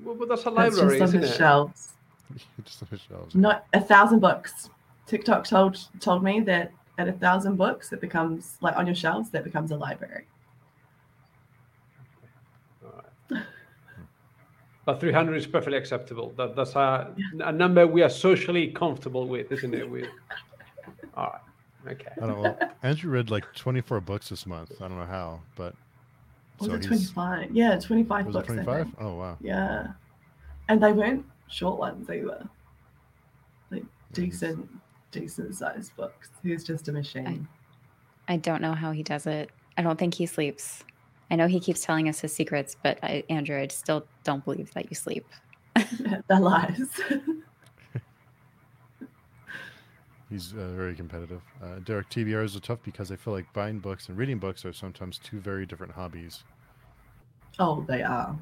Well, but that's a That's library, just on isn't his it? shelves. *laughs* Just on his shelves. Not a thousand books. TikTok told told me that at a thousand books, it becomes like on your shelves, that becomes a library. But 300 is perfectly acceptable. That, that's a, a number we are socially comfortable with, isn't it? With all right, okay. I don't know. *laughs* Andrew read like 24 books this month. I don't know how, but Was so it 25? Yeah, 25 was it books. 25? Oh wow. Yeah. And they weren't short ones either. Like Nice. decent, decent sized books. He's just a machine. I don't know how he does it. I don't think he sleeps. I know he keeps telling us his secrets, but I, Andrew, I still don't believe that you sleep. *laughs* They're lies. *laughs* He's uh, very competitive. Uh, Derek, TBRs are tough because I feel like buying books and reading books are sometimes two very different hobbies. oh, they are.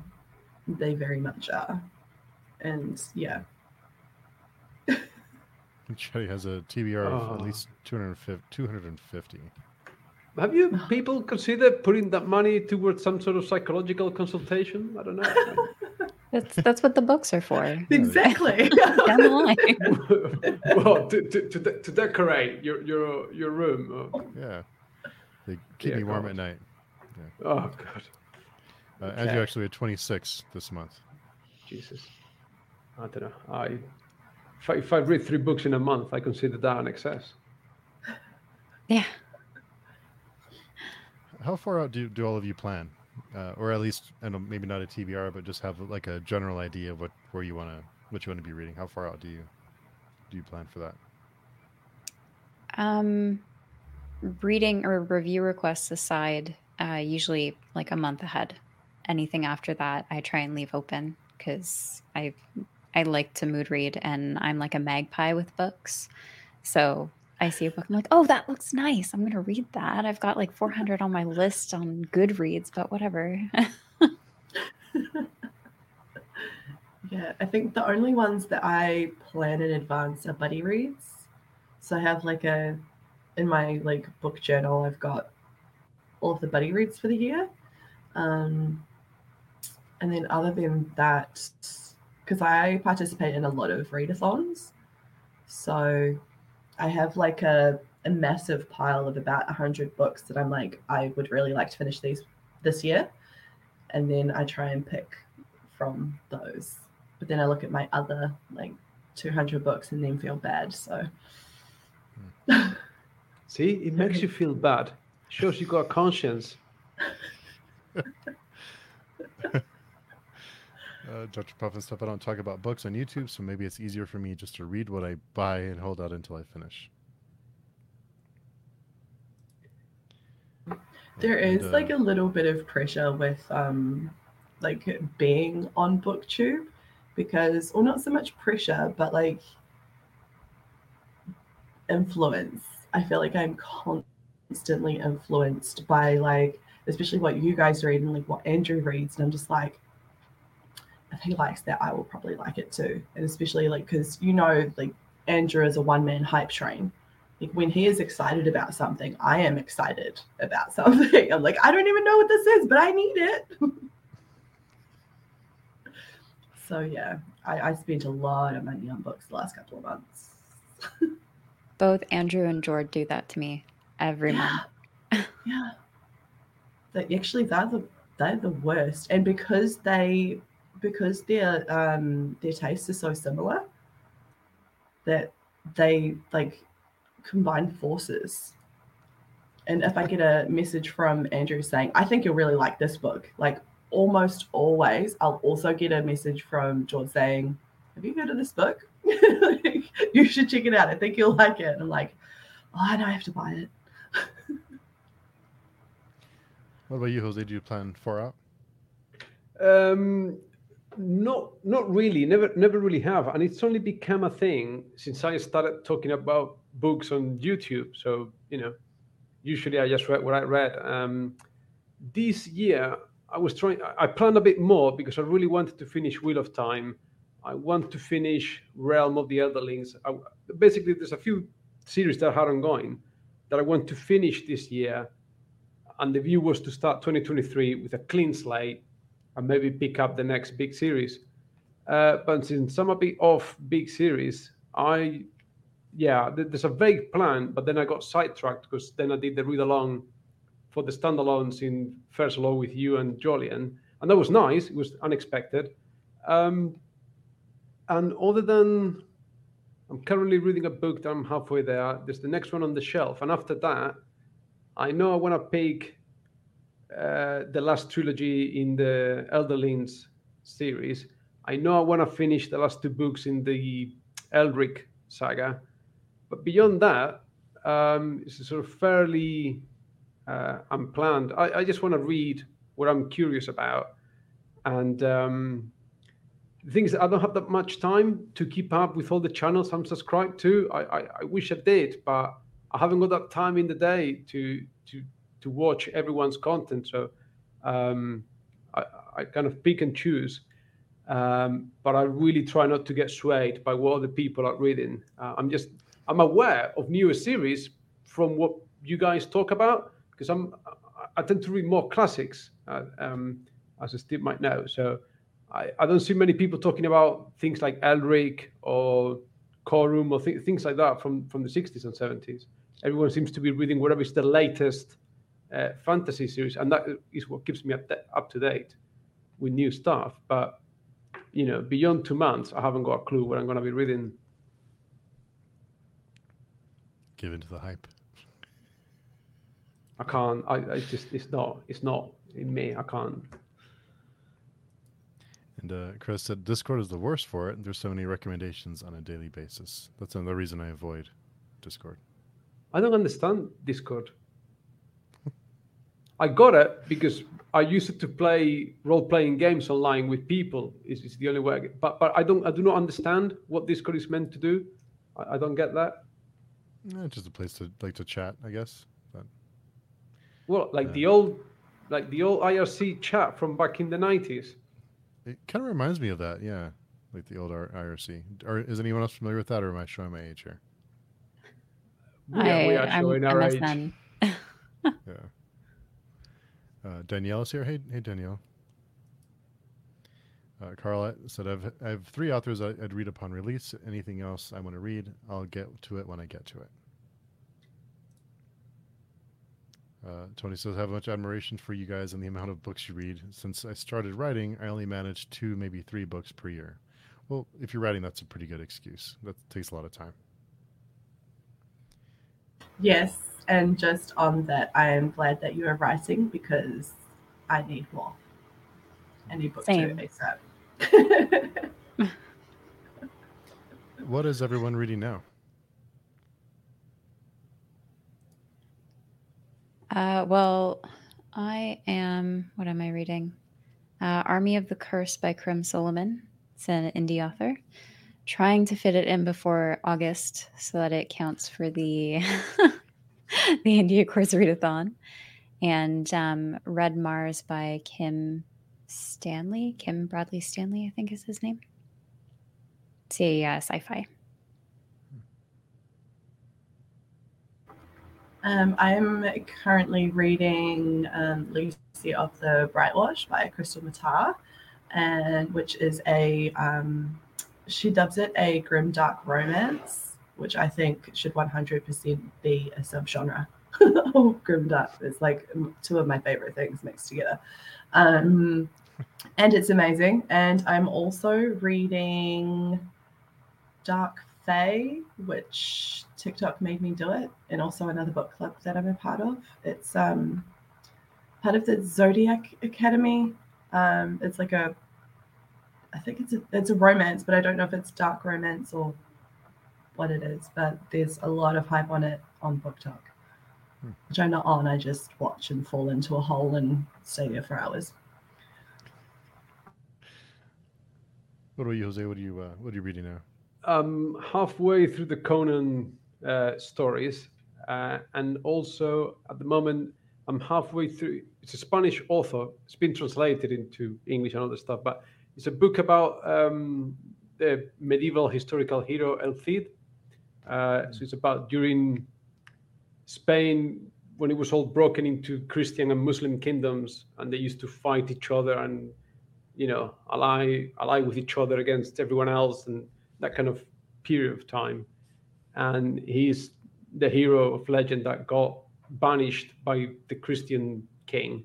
They very much are. And yeah, *laughs* Chetty has a TBR of at Oh. least 250. 250. Have you *laughs* people consider putting that money towards some sort of psychological consultation? I don't know. *laughs* That's that's what the books are for. *laughs* exactly. Down the line. well, to, to, to, to decorate your your your room. Oh, Yeah. They keep Yeah, me warm God. at night. oh God, Uh, Okay. Andrew actually had 26 this month. Jesus. I don't know. I if, I if I read three books in a month, I consider that an excess. Yeah. How far out do, do all of you plan? Uh, or at least, I know maybe not a TBR, but just have like a general idea of what where you want to what you want to be reading. How far out do you do you plan for that? Um, reading or review requests aside, uh, usually like a month ahead. Anything after that, I try and leave open because I I like to mood read, and I'm like a magpie with books. So I see a book, I'm like, oh, that looks nice. I'm gonna read that. I've got like 400 on my list on Goodreads, but whatever. *laughs* Yeah, I think the only ones that I plan in advance are buddy reads. So I have like a in my like book journal, I've got all of the buddy reads for the year. Um, and then other than that, because I participate in a lot of readathons, so I have like a, a massive pile of about hundred books that I'm like I would really like to finish these this year, and then I try and pick from those. But then I look at my other like 200 books and then feel bad. So *laughs* See, it makes you feel bad. Shows you got a conscience. *laughs* Uh, Dr. Puff and stuff. I don't talk about books on YouTube, so maybe it's easier for me just to read what I buy and hold out until I finish. there And, is uh, like a little bit of pressure with um like being on booktube because or not so much pressure but like influence i feel like i'm constantly influenced by like especially what you guys read and like what Andrew reads. And I'm just like, if he likes that, I will probably like it too. And especially like because you know, like Andrew is a one man hype train. Like when he is excited about something, I am excited about *laughs* something. I'm like, I don't even know what this is, but I need it. *laughs* so yeah, I, I spent a lot of money on books the last couple of months. *laughs* Both Andrew and George do that to me every Yeah. month. yeah. That actually they're the they're the worst. And because they because their um their tastes are so similar that they like combine forces. And if I get a message from Andrew saying, I think you'll really like this book, like almost always I'll also get a message from George saying, Have you heard of this book? *laughs* Like, you should check it out. I think you'll like it. And I'm like, Oh, I know I have to buy it. What about you, Jose? Do you plan far out? Um, not not really. Never never really have, and it's only become a thing since I started talking about books on YouTube. So you know, usually I just read what I read. Um, this year I was trying. I- planned a bit more because I really wanted to finish Wheel of Time. I want to finish Realm of the Elderlings. I, basically, there's a few series that are ongoing that I want to finish this year, and the view was to start 2023 with a clean slate and maybe pick up the next big series. Uh, but since I'm a bit off big series, I, yeah, there's a vague plan, but then I got sidetracked because then I did the read along for the standalones in First Law with you and Jolien, and that was nice. It was unexpected. Um, and other than, I'm currently reading a book that I'm halfway there. There's the next one on the shelf, and after that, I know I want to pick the last trilogy in the Elderlings series. I know I want to finish the last two books in the Elric saga, but beyond that, um, it's sort of fairly uh, unplanned. I, I just want to read what I'm curious about, and um, the thing is, I don't have that much time to keep up with all the channels I'm subscribed to. I, I, I wish I did, but I haven't got that time in the day to to to watch everyone's content. So um, I, I kind of pick and choose. Um, but I really try not to get swayed by what other people are reading. Uh, I'm just I'm aware of newer series from what you guys talk about because I'm I tend to read more classics, uh, um, as Steve might know. So I, I don't see many people talking about things like Elric or Corum or th- things like that from from the 60s and 70s. Everyone seems to be reading whatever is the latest uh, fantasy series, and that is what keeps me up, up to date with new stuff. But you know, beyond two months, I haven't got a clue what I'm going to be reading. Give into the hype. I can't. I, I just it's not it's not in me. I can't. And uh, Chris said Discord is the worst for it. There's so many recommendations on a daily basis. That's another reason I avoid Discord. I don't understand Discord. I got it because I used it to play role-playing games online with people. Is it's the only way. I get, but but I don't. I do not understand what Discord is meant to do. I, I don't get that. Eh, just a place to like to chat, I guess. But Well, like Yeah. the old, like the old IRC chat from back in the nineties. it kind of reminds me of that, yeah, like the old IRC. Or is anyone else familiar with that, or am I showing my age here? Yeah, we I, are I'm showing our age. *laughs* *laughs* Yeah. Uh, Danielle is here. Hey, hey, Danielle. Uh, Carla said, I've, I have three authors I, I'd read upon release. Anything else I want to read, I'll get to it when I get to it. Uh, Tony says, I have much admiration for you guys and the amount of books you read. Since I started writing, I only manage two, maybe three books per year. Well, if you're writing, that's a pretty good excuse. That takes a lot of time. Yes, and just on that, I am glad that you are writing because I need more. I need book Same. two ASAP. *laughs* What is everyone reading now? Uh, well, I am. What am I reading? Uh, Army of the Curse by Krim Solomon. It's an indie author. Trying to fit it in before August so that it counts for the *laughs* *laughs* the Indie Accords Readathon. and um, Red Mars by Kim Stanley. Kim Bradley Stanley, I think is his name. A uh, sci-fi. Um, I'm currently reading um, Legacy of the Brightwash by Krystle Matar, and which is a um, she dubs it a grim dark romance, which I think should 100% be a subgenre. *laughs* oh, grim dark is like two of my favorite things mixed together. Um, and it's amazing. And I'm also reading Dark Fae, which TikTok made me do it, and also another book club that I'm a part of. It's um, part of the Zodiac Academy. Um, it's like a, I think it's a it's a romance, but I don't know if it's dark romance or what it is. But there's a lot of hype on it on BookTok, hmm. which I'm not on. I just watch and fall into a hole and stay there for hours. What about you, Jose? What are you uh, what are you reading now? I'm halfway through the Conan uh, stories, uh, and also at the moment I'm halfway through. It's a Spanish author. It's been translated into English and other stuff, but it's a book about um, the medieval historical hero El Cid. Uh, so it's about during Spain when it was all broken into Christian and Muslim kingdoms, and they used to fight each other and you know ally ally with each other against everyone else and that kind of period of time. And he's the hero of legend that got banished by the christian king.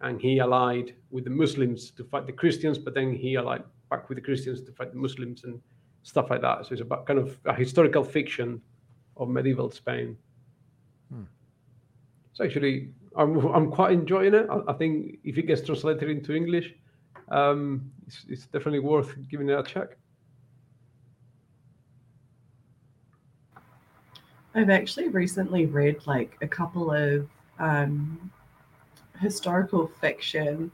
And he allied with the muslims to fight the christians but then he allied back with the christians to fight the muslims. And stuff like that so it's about kind of a historical fiction of medieval spain hmm. it's actually I'm, I'm quite enjoying it I, I think if it gets translated into english um, it's, it's definitely worth giving it a check. I've actually recently read like a couple of um, historical fiction,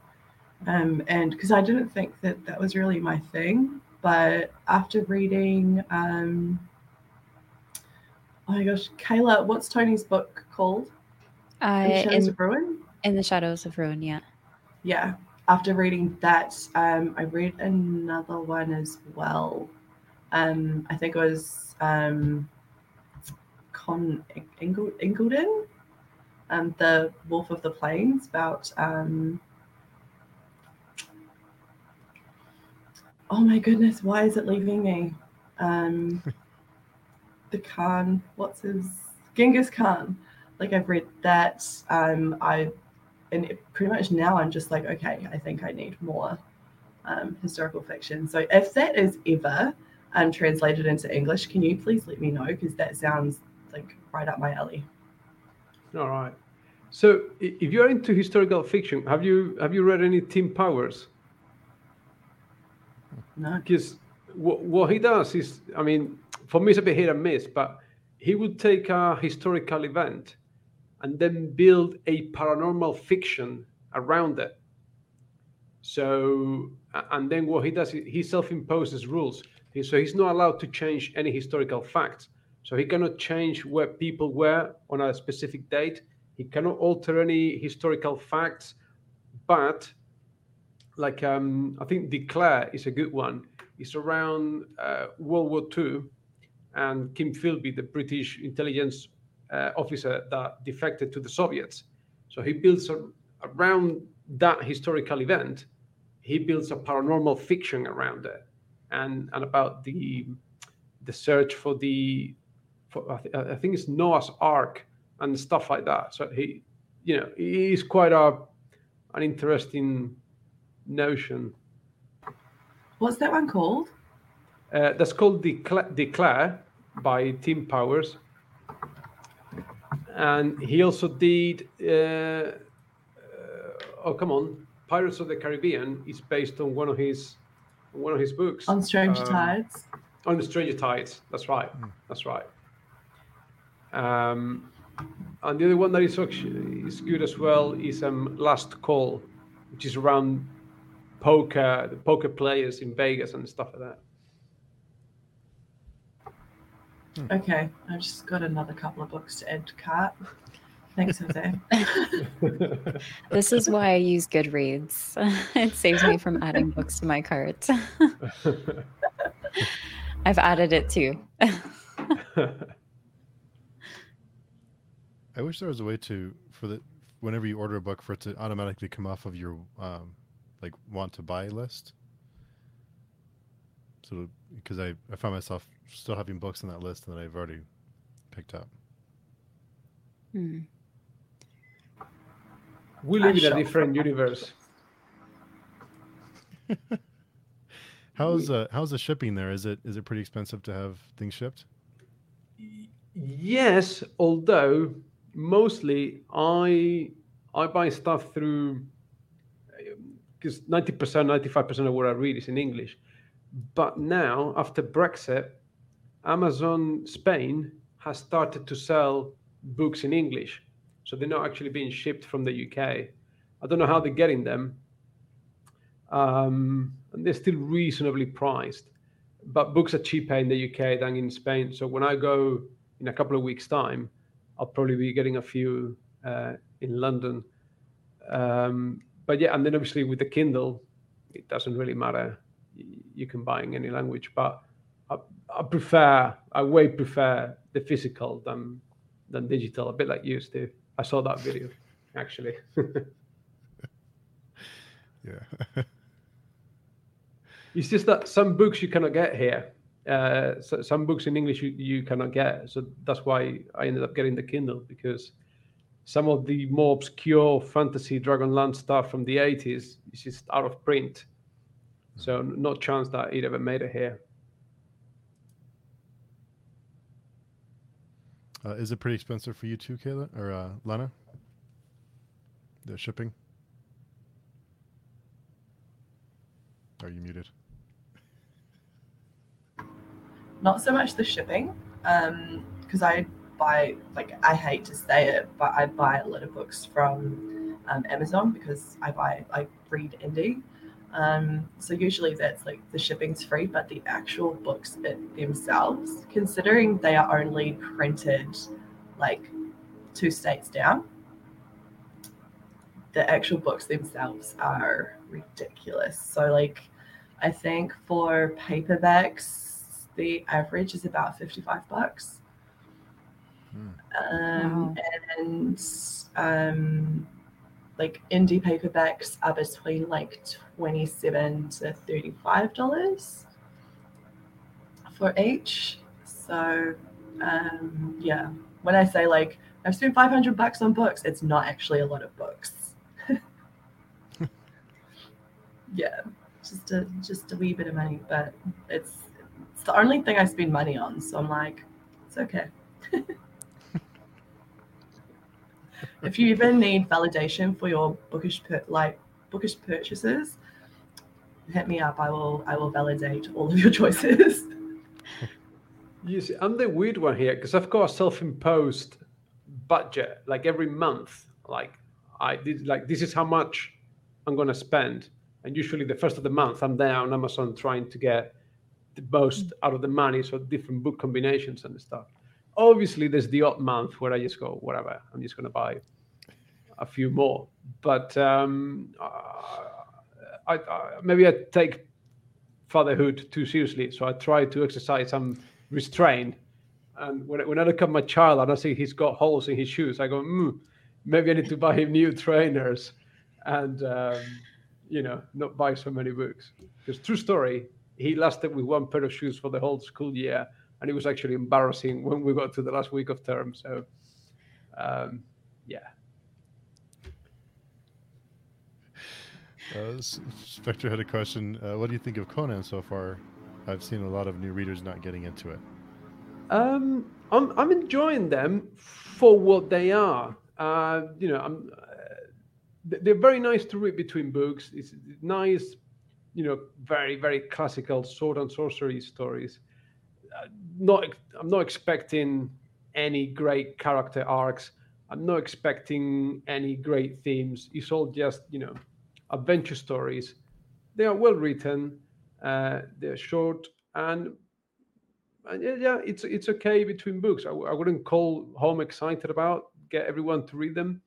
um, and because I didn't think that that was really my thing, but after reading, um, oh my gosh, Kayla, what's Tony's book called? Uh, in, Shadows in, of Ruin. In the Shadows of Ruin, yeah. Yeah, after reading that, um, I read another one as well. Um, I think it was um, Conn Ingl- Ingledon, um, the Wolf of the Plains, about. Um, oh my goodness, why is it leaving me? Um, the Khan, what's his Genghis Khan? Like I've read that. Um, I and it, pretty much now I'm just like, okay, I think I need more um, historical fiction. So if that is ever um, translated into English, can you please let me know because that sounds like right up my alley. All right. So if you're into historical fiction, have you have you read any Tim Powers? Because what, what he does is, I mean, for me it's a bit hit and miss, but he would take a historical event and then build a paranormal fiction around it. So, and then what he does, he self imposes rules. So he's not allowed to change any historical facts. So he cannot change where people were on a specific date. He cannot alter any historical facts. But, like, um, I think Declare is a good one. It's around uh, World War II, and Kim Philby, the British intelligence uh, officer that defected to the Soviets. So he builds a, around that historical event, he builds a paranormal fiction around it, and and about the the search for the for, I, th- I think it's Noah's Ark and stuff like that. So he, you know, he's quite a an interesting notion. What's that one called? Uh, that's called Declare, Declare by Tim Powers and he also did. Uh, uh, oh, come on! Pirates of the Caribbean is based on one of his one of his books. On Stranger um, Tides. On the Stranger Tides. That's right. Mm. That's right. Um, and the other one that is actually is good as well is um, Last Call, which is around poker, the poker players in Vegas and stuff like that. Hmm. Okay, I've just got another couple of books to add to cart. Thanks, Jose. *laughs* *laughs* This is why I use Goodreads. *laughs* it saves me from adding books to my cart. I've added it too. I wish there was a way to for the whenever you order a book for it to automatically come off of your um, like want to buy list. So because I I find myself still having books on that list that I've already picked up. Hmm. we live in a different universe. *laughs* How's uh how's the shipping there? Is it is it pretty expensive to have things shipped? Yes, although mostly I I buy stuff through because ninety percent, ninety five percent of what I read is in English. But now, after Brexit, Amazon Spain has started to sell books in English, so they're not actually being shipped from the UK. I don't know how they're getting them, um, and they're still reasonably priced. But books are cheaper in the UK than in Spain. So when I go in a couple of weeks' time, I'll probably be getting a few uh, in London. Um, but yeah, and then obviously with the Kindle, it doesn't really matter. You can buy in any language, but I, I prefer, I way prefer the physical than than digital. A bit like you, Steve. I saw that video actually. *laughs* Yeah. *laughs* It's just that some books you cannot get here. Uh, so some books in English you, you cannot get. So that's why I ended up getting the Kindle because some of the more obscure fantasy Dragonlance stuff from the 80s is just out of print. So no chance that it ever made it here. uh, is it pretty expensive for you too, Kayla or uh, Lana? The shipping. Are you muted? Not so much the shipping, because I buy like I hate to say it, but I buy a lot of books from um, Amazon because I buy I read indie. Um, so usually that's like the shipping's free, but the actual books themselves, considering they are only printed like two states down, the actual books themselves are ridiculous. So like I think for paperbacks, the average is about 55 bucks. Um, And um, like indie paperbacks are between like 27 to 35 dollars for each. So um, yeah, when I say like I've spent 500 bucks on books, it's not actually a lot of books. *laughs* yeah, just a just a wee bit of money, but it's it's the only thing I spend money on. So I'm like, it's okay. *laughs* if you even need validation for your bookish like bookish purchases, hit me up. I will I will validate all of your *laughs* choices. You see, I'm the weird one here because I've got a self-imposed budget. Like every month, like I did, like this is how much I'm gonna spend, and usually the first of the month, I'm there on Amazon trying to get the most out of the money, so different book combinations and stuff. Obviously, there's the odd month where I just go, whatever, I'm just gonna buy a few more. But um, I, I, maybe I take fatherhood too seriously, so I try to exercise some restraint. And when, when I look at my child and I see he's got holes in his shoes, I go, mm, maybe I need to buy him *laughs* new trainers and, um, you know, not buy so many books. Because, true story, he lasted with one pair of shoes for the whole school year. And it was actually embarrassing when we got to the last week of term. So, um, yeah. Uh, Spectre had a question. Uh, what do you think of Conan so far? I've seen a lot of new readers not getting into it. Um, I'm I'm enjoying them for what they are. Uh, you know, I'm. Uh, they're very nice to read between books. It's nice, you know, very very classical sword and sorcery stories. Not I'm not expecting any great character arcs. I'm not expecting any great themes. It's all just you know, adventure stories. They are well written. Uh, they're short and and yeah, it's it's okay between books. I wouldn't call home excited about get everyone to read them.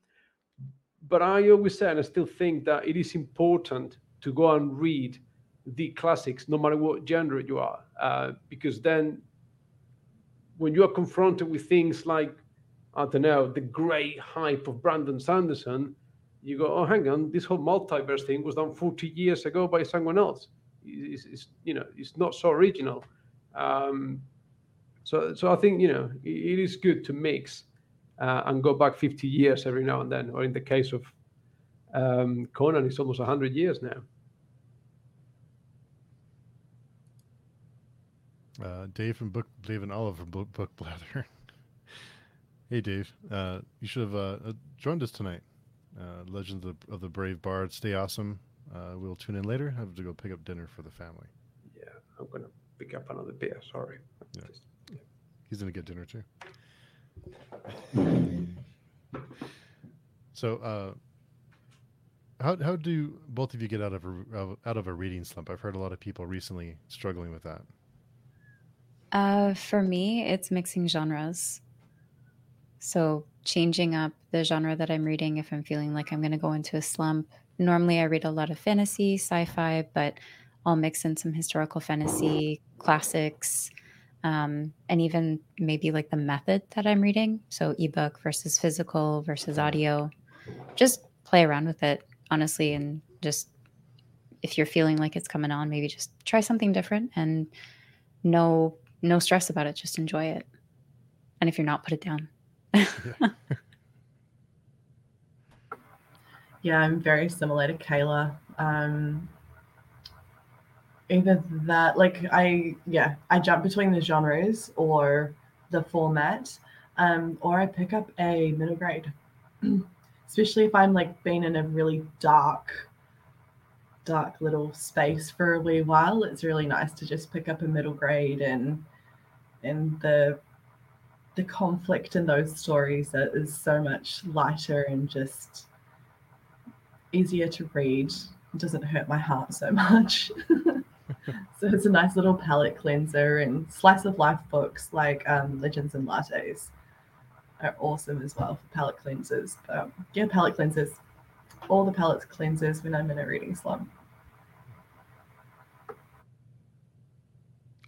But I always say, and I still think that it is important to go and read the classics, no matter what genre you are, uh, because then when you are confronted with things like I don't know the great hype of Brandon Sanderson, you go, oh, hang on, this whole multiverse thing was done 40 years ago by someone else. It's, it's you know, it's not so original. Um, so, so I think you know it, is good to mix uh, and go back 50 years every now and then, or in the case of um, Conan, it's almost 100 years now. Uh, Dave and Book Dave and Oliver Book, Book Blather. *laughs* hey Dave, uh, you should have uh, uh joined us tonight. Uh, Legends of the, of the, Brave Bard. Stay awesome. Uh, we'll tune in later. I Have to go pick up dinner for the family. Yeah, I'm gonna pick up another beer. Sorry. Yeah. Just, yeah. He's gonna get dinner too. *laughs* so, how how do both of you get out of a out of a reading slump? I've heard a lot of people recently struggling with that. Uh, for me, it's mixing genres. So changing up the genre that I'm reading if I'm feeling like I'm going to go into a slump. Normally, I read a lot of fantasy, sci-fi, but I'll mix in some historical fantasy, classics, um, and even maybe like the method that I'm reading. So ebook versus physical versus audio. Just play around with it, honestly, and just if you're feeling like it's coming on, maybe just try something different and no no stress about it. Just enjoy it. And if you're not, put it down. yeah. *laughs* yeah, I'm very similar to Kayla. Um, either that, like I, yeah, I jump between the genres or the format, um, or I pick up a middle grade, *clears throat* especially if I'm like being in a really dark dark little space for a wee while, it's really nice to just pick up a middle grade and and the the conflict in those stories is so much lighter and just easier to read. It doesn't hurt my heart so much. *laughs* so it's a nice little palate cleanser and slice of life books like um, Legends and Lattes are awesome as well for palate cleansers. But yeah, palate cleansers. All the palate cleansers when I'm in a reading slump.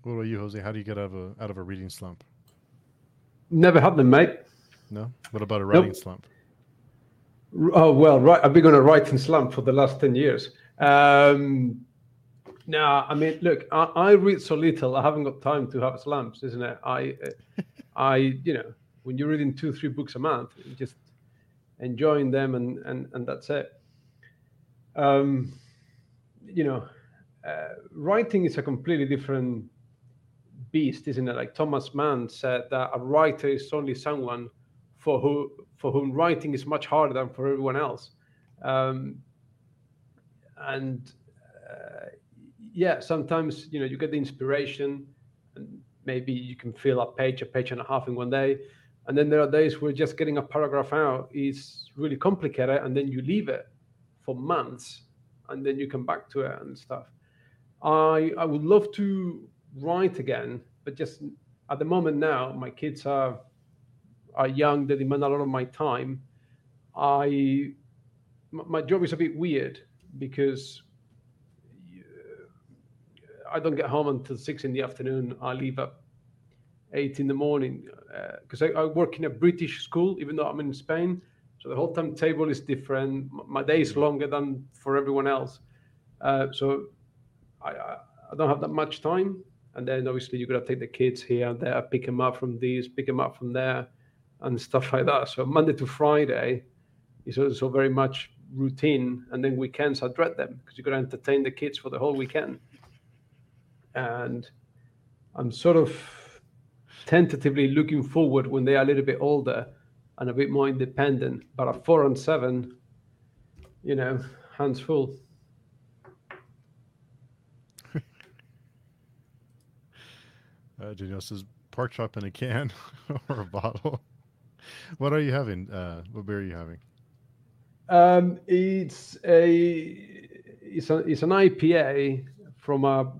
What about you, Jose? How do you get out of a out of a reading slump? Never had them, mate. No. What about a writing nope. slump? Oh well, right. I've been on a writing slump for the last ten years. Um, no, I mean, look, I, I, read so little. I haven't got time to have slumps, isn't it? I, *laughs* I, you know, when you're reading two, three books a month, just enjoying them, and and and that's it. Um, you know, uh, writing is a completely different beast, isn't it? Like Thomas Mann said that a writer is only someone for who for whom writing is much harder than for everyone else. Um, and uh, yeah, sometimes you know you get the inspiration, and maybe you can fill a page, a page and a half in one day, and then there are days where just getting a paragraph out is really complicated, and then you leave it for months, and then you come back to it and stuff. I I would love to write again, but just at the moment now, my kids are are young. They demand a lot of my time. I my job is a bit weird because I don't get home until six in the afternoon. I leave at eight in the morning because uh, I, I, work in a British school, even though I'm in Spain. So the whole timetable is different. My day is longer than for everyone else. Uh, so I, I, don't have that much time and then obviously you've got to take the kids here and there, pick them up from these, pick them up from there, and stuff like that. So Monday to Friday is also very much routine, and then weekends I dread them because you've got to entertain the kids for the whole weekend. And I'm sort of tentatively looking forward when they are a little bit older and a bit more independent. But at four and seven, you know, hands full. Uh, Danielle says pork chop in a can *laughs* or a bottle. What are you having? Uh, what beer are you having? Um, it's a it's a it's an IPA from a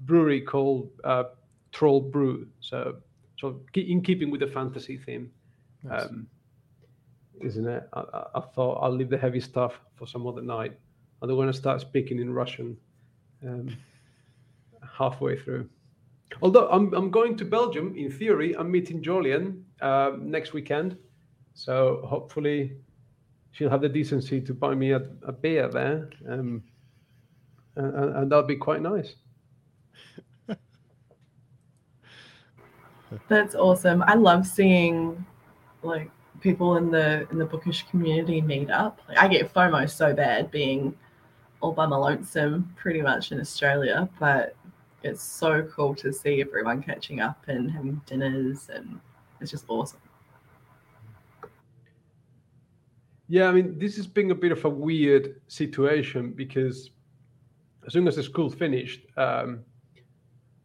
brewery called uh, Troll Brew. So so in keeping with the fantasy theme. Nice. Um, isn't it? I, I, thought I'll leave the heavy stuff for some other night. I don't want to start speaking in Russian um, *laughs* halfway through. Although I'm, I'm going to Belgium, in theory, I'm meeting Jolien uh, next weekend. So hopefully she'll have the decency to buy me a, a beer there. Um, and, and that'll be quite nice. *laughs* That's awesome. I love seeing like people in the in the bookish community meet up. Like, I get FOMO so bad being all by my lonesome pretty much in Australia, but it's so cool to see everyone catching up and having dinners and it's just awesome. Yeah, I mean, this has been a bit of a weird situation because as soon as the school finished, um,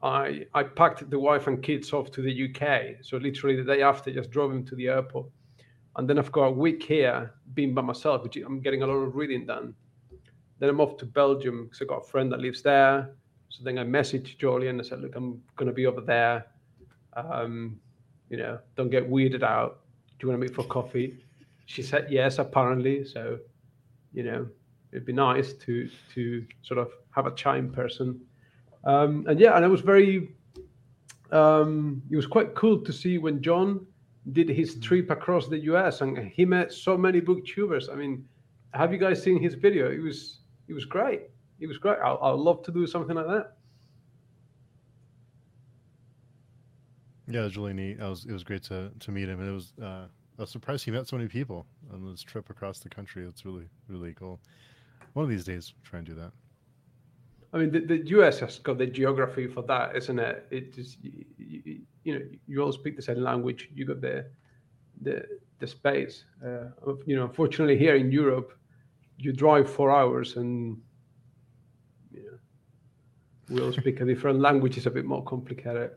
I I packed the wife and kids off to the UK. So literally the day after, just drove them to the airport, and then I've got a week here being by myself, which I'm getting a lot of reading done. Then I'm off to Belgium because I've got a friend that lives there. So then I messaged Jolien and I said, "Look, I'm going to be over there. Um, you know, don't get weirded out. Do you want to meet for coffee?" She said yes, apparently. So, you know, it'd be nice to to sort of have a chat in person. Um, and yeah, and it was very, um, it was quite cool to see when John did his trip across the US and he met so many booktubers. I mean, have you guys seen his video? It was it was great. It was great. I I'd love to do something like that. Yeah, it was really neat. It was it was great to to meet him, and it was uh, I was surprised he met so many people on this trip across the country. It's really really cool. One of these days, try and do that. I mean, the, the US has got the geography for that, isn't it? It just you, you, you know you all speak the same language. You got the the the space. Uh, you know, unfortunately, here in Europe, you drive four hours and we all speak a different language. It's a bit more complicated.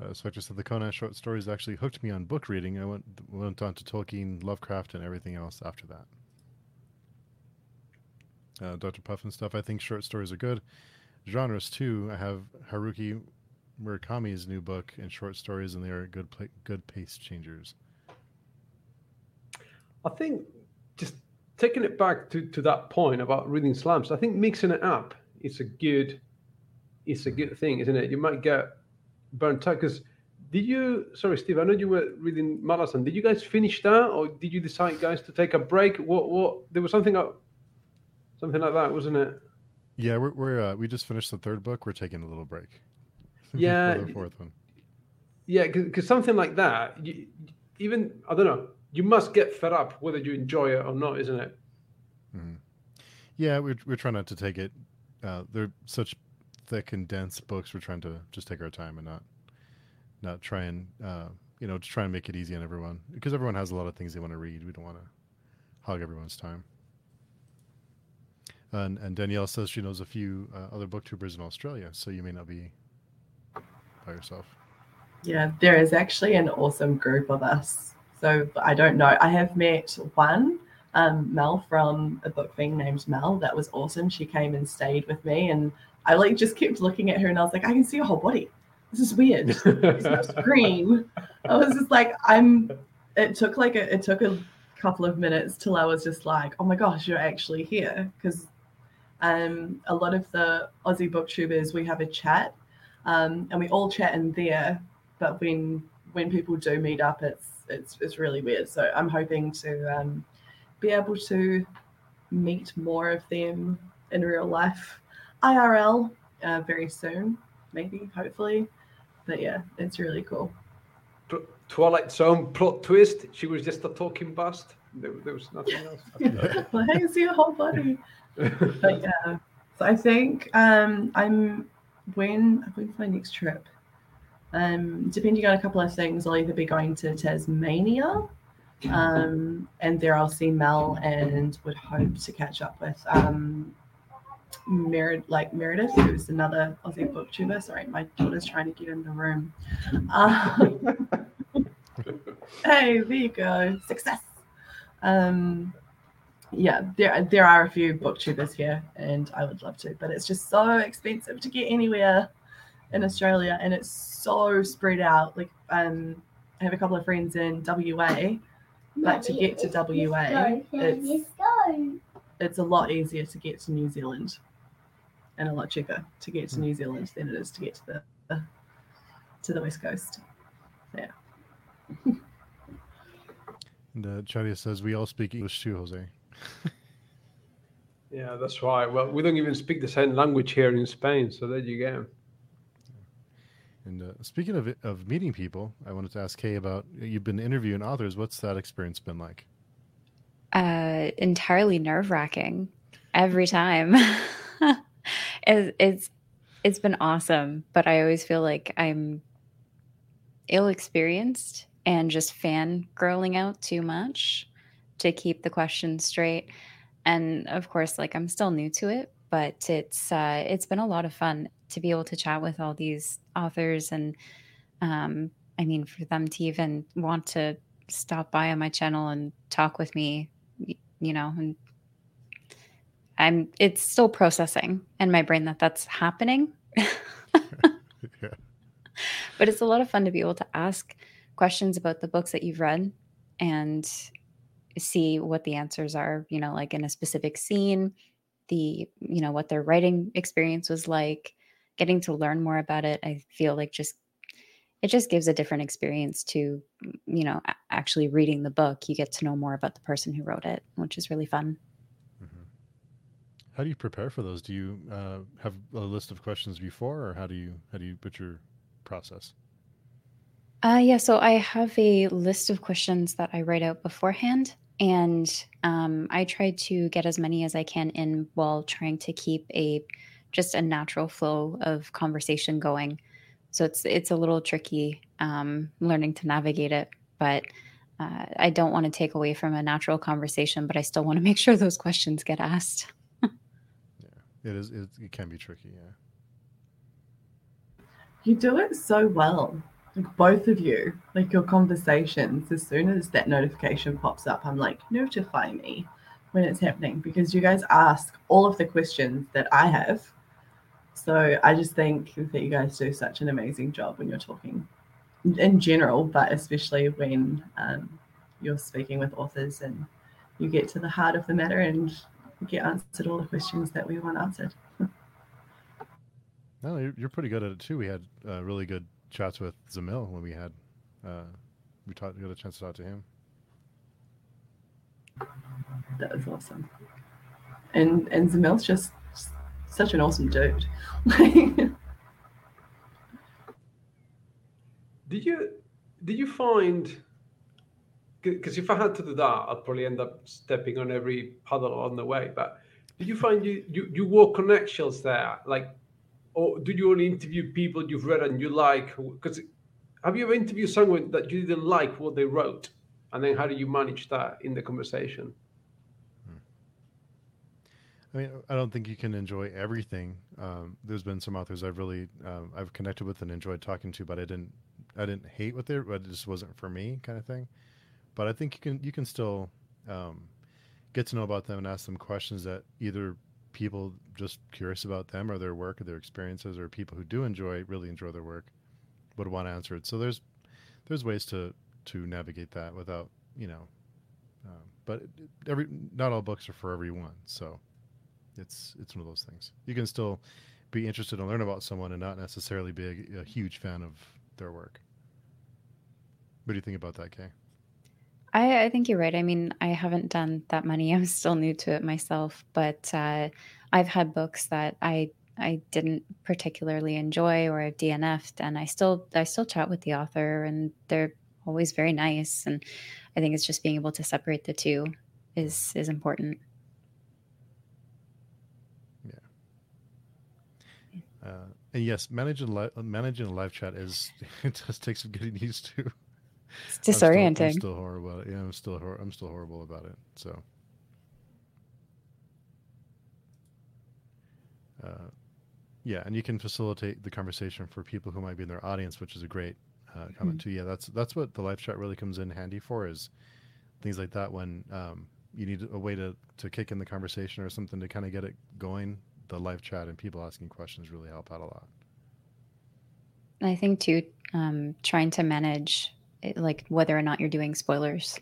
Uh, so I just said the Conan short stories actually hooked me on book reading. I went went on to Tolkien, Lovecraft, and everything else after that. Uh, Dr. Puffin stuff. I think short stories are good. Genres too. I have Haruki Murakami's new book and short stories, and they are good good pace changers. I think just taking it back to, to that point about reading slams, I think mixing it up is a good it's a good thing, isn't it? You might get burnt out because did you sorry Steve, I know you were reading Malazan. Did you guys finish that or did you decide guys to take a break? What what there was something up something like that, wasn't it? Yeah, we're, we're uh, we just finished the third book. We're taking a little break. *laughs* Yeah, the fourth one. Yeah, because something like that, you, even I don't know, you must get fed up whether you enjoy it or not, isn't it? Mm-hmm. Yeah, we're we're trying not to take it. Uh, they're such thick and dense books. We're trying to just take our time and not not try and uh, you know just try and make it easy on everyone because everyone has a lot of things they want to read. We don't want to hog everyone's time. And, and Danielle says she knows a few uh, other booktubers in Australia, so you may not be by yourself. Yeah, there is actually an awesome group of us. So I don't know. I have met one, um, Mel from a book thing named Mel. That was awesome. She came and stayed with me, and I like just kept looking at her, and I was like, I can see your whole body. This is weird. There's no *laughs* screen. I was just like, I'm. It took like a. It took a couple of minutes till I was just like, oh my gosh, you're actually here because um, a lot of the Aussie booktubers, we have a chat, um, and we all chat in there. But when when people do meet up, it's it's it's really weird. So I'm hoping to um, be able to meet more of them in real life, IRL, uh, very soon, maybe, hopefully. But yeah, it's really cool. Twilight Zone plot twist. She was just a talking bust. There, there was nothing else. I can see a whole body but yeah, so I think um, I'm when when's my next trip? Um, depending on a couple of things, I'll either be going to Tasmania, um, and there I'll see Mel and would hope to catch up with um, like Meredith, who's another Aussie booktuber. Sorry, my daughter's trying to get in the room. Um, *laughs* hey, there you go, success. Um, yeah, there there are a few booktubers here, and I would love to, but it's just so expensive to get anywhere in Australia, and it's so spread out. Like, um, I have a couple of friends in WA, but to get to WA, it's it's a lot easier to get to New Zealand, and a lot cheaper to get to New Zealand than it is to get to the, the to the west coast. Yeah. And uh, Shadia says we all speak English too, Jose. *laughs* Yeah, that's right. Well, we don't even speak the same language here in Spain, so there you go. And uh, speaking of of meeting people, I wanted to ask Kay about you've been interviewing authors. What's that experience been like? Uh, entirely nerve wracking every time. *laughs* it, it's it's been awesome, but I always feel like I'm ill experienced and just fan girling out too much to keep the questions straight. And of course, like I'm still new to it, but it's uh, it's been a lot of fun to be able to chat with all these authors and um, I mean for them to even want to stop by on my channel and talk with me, you know, and I'm it's still processing in my brain that that's happening. *laughs* yeah. But it's a lot of fun to be able to ask questions about the books that you've read and see what the answers are, you know, like in a specific scene, the, you know, what their writing experience was like, getting to learn more about it. I feel like just it just gives a different experience to, you know, actually reading the book. You get to know more about the person who wrote it, which is really fun. Mm-hmm. How do you prepare for those? Do you uh, have a list of questions before, or how do you how do you put your process? Uh, yeah, so I have a list of questions that I write out beforehand, and um, I try to get as many as I can in while trying to keep a just a natural flow of conversation going. So it's it's a little tricky um, learning to navigate it, but uh, I don't want to take away from a natural conversation, but I still want to *laughs* make sure those questions get asked. yeah, it is. It, it can be tricky. Yeah. You do it so well like both of you, like your conversations, as soon as that notification pops up, I'm like, notify me when it's happening because you guys ask all of the questions that I have. So I just think that you guys do such an amazing job when you're talking in general, but especially when um, you're speaking with authors and you get to the heart of the matter and get answered all the questions that we want answered. *laughs* no, you're, pretty good at it too. We had uh, really good chats with Zamil when we had uh, we talked got a chance to talk to him. That was awesome. And and Zamil's just such an awesome dude. *laughs* did you did you find because if I had to do that, I'd probably end up stepping on every puddle on the way. But did you find you you, you wore connections there? Like or do you only interview people you've read and you like? Because have you ever interviewed someone that you didn't like what they wrote, and then how do you manage that in the conversation? I mean, I don't think you can enjoy everything. Um, there's been some authors I've really um, I've connected with and enjoyed talking to, but I didn't I didn't hate what they but it just wasn't for me, kind of thing. But I think you can you can still um, get to know about them and ask them questions that either people just curious about them or their work or their experiences, or people who do enjoy really enjoy their work would want to answer it. So there's there's ways to to navigate that without you know, um, but every not all books are for everyone. So it's it's one of those things. You can still be interested and learn about someone and not necessarily be a, a huge fan of their work. What do you think about that, Kay? I, I think you're right. I mean, I haven't done that many. *laughs* I'm still new to it myself, but uh, I've had books that I I didn't particularly enjoy or I've DNF'd, and I still I still chat with the author, and they're always very nice. And I think it's just being able to separate the two is is important. Yeah. Uh, and yes, managing li- managing a live chat is *laughs* it does take some getting used to. It's disorienting. I'm still, I'm still horrible. Yeah, I'm still hor- I'm still horrible about it. So. Uh, yeah, and you can facilitate the conversation for people who might be in their audience, which is a great uh, comment mm-hmm. too. Yeah, that's that's what the live chat really comes in handy for is things like that when um, you need a way to to kick in the conversation or something to kind of get it going. The live chat and people asking questions really help out a lot. I think too, um, trying to manage it, like whether or not you're doing spoilers.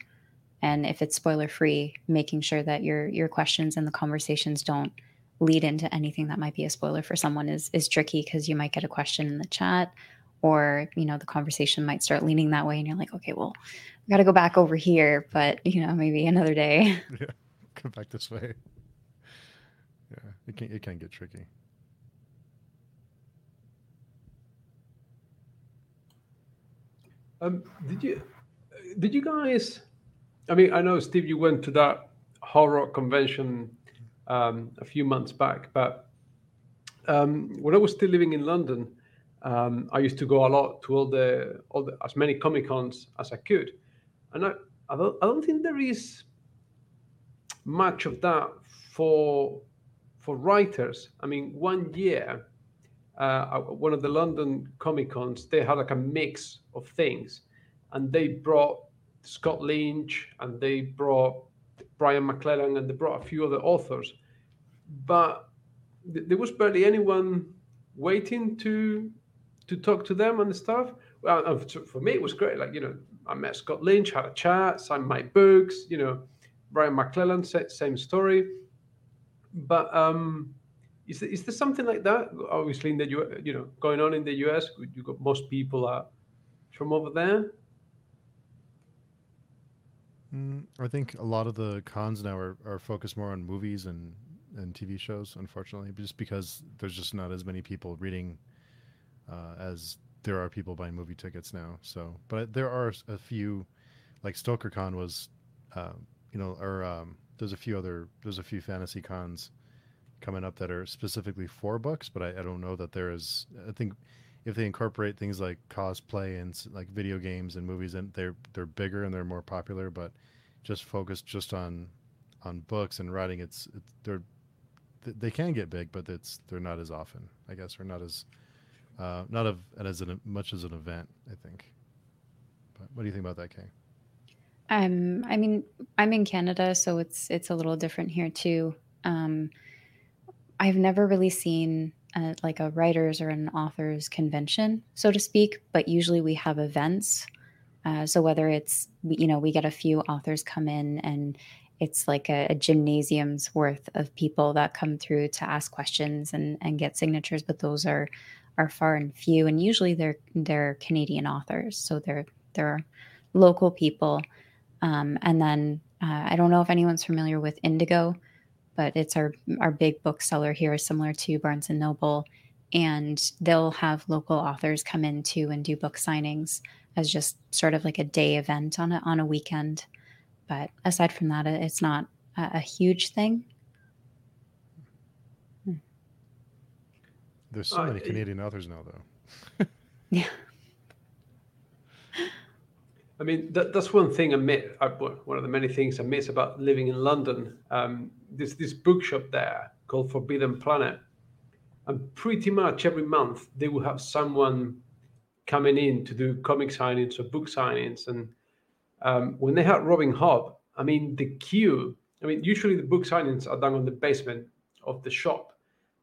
And if it's spoiler free making sure that your your questions and the conversations don't lead into anything that might be a spoiler for someone is is tricky because you might get a question in the chat or you know the conversation might start leaning that way and you're like okay well we got to go back over here but you know maybe another day. *laughs* Yeah come back this way it can it can get tricky um did you did you guys i mean i know steve you went to that horror convention um, a few months back. But um, when I was still living in London, um, I used to go a lot to all the all the, as many comic cons as I could, and I I don't, I don't think there is much of that for for writers. I mean, one year, uh, one of the London Comic Cons, they had like a mix of things, and they brought Scott Lynch and they brought Brian McClellan, and they brought a few other authors, but th- there was barely anyone waiting to to talk to them and stuff. Well, for me, it was great. Like you know, I met Scott Lynch, had a chat, signed my books. You know, Brian McClellan, said same story. But um, is there, is there something like that? Obviously, in the U, you know, going on in the US, you got most people are from over there. Mm, I think a lot of the cons now are, are focused more on movies and, and TV shows, unfortunately, just because there's just not as many people reading uh, as there are people buying movie tickets now. So, but there are a few, like StokerCon was, uh, you know, or um, there's a few other, there's a few fantasy cons coming up that are specifically for books, but I, I don't know that there is. I think if they incorporate things like cosplay and like video games and movies, and they're they're bigger and they're more popular. But just focused just on on books and writing, it's, it's they're they can get big, but it's they're not as often, I guess, or not as uh, not of as an, much as an event. I think. But what do you think about that, Kay? Um, I mean, I'm in Canada, so it's it's a little different here too. Um, I've never really seen a, like a writers or an authors convention, so to speak. But usually we have events. Uh, so whether it's you know we get a few authors come in and it's like a, a, gymnasium's worth of people that come through to ask questions and, and get signatures, but those are are far and few. And usually they're they're Canadian authors, so they're they're local people. Um, and then uh, I don't know if anyone's familiar with Indigo, but it's our our big bookseller here, similar to Barnes and Noble, and they'll have local authors come in too and do book signings as just sort of like a day event on a on a weekend. But aside from that, it's not a, a huge thing. There's so uh, many Canadian authors now, though. yeah. I mean, that, that's one thing I miss. One of the many things I miss about living in London. Um, there's this bookshop there called Forbidden Planet, and pretty much every month they will have someone coming in to do comic signings or book signings. And um, when they had Robin Hobb, I mean, the queue. I mean, usually the book signings are done on the basement of the shop,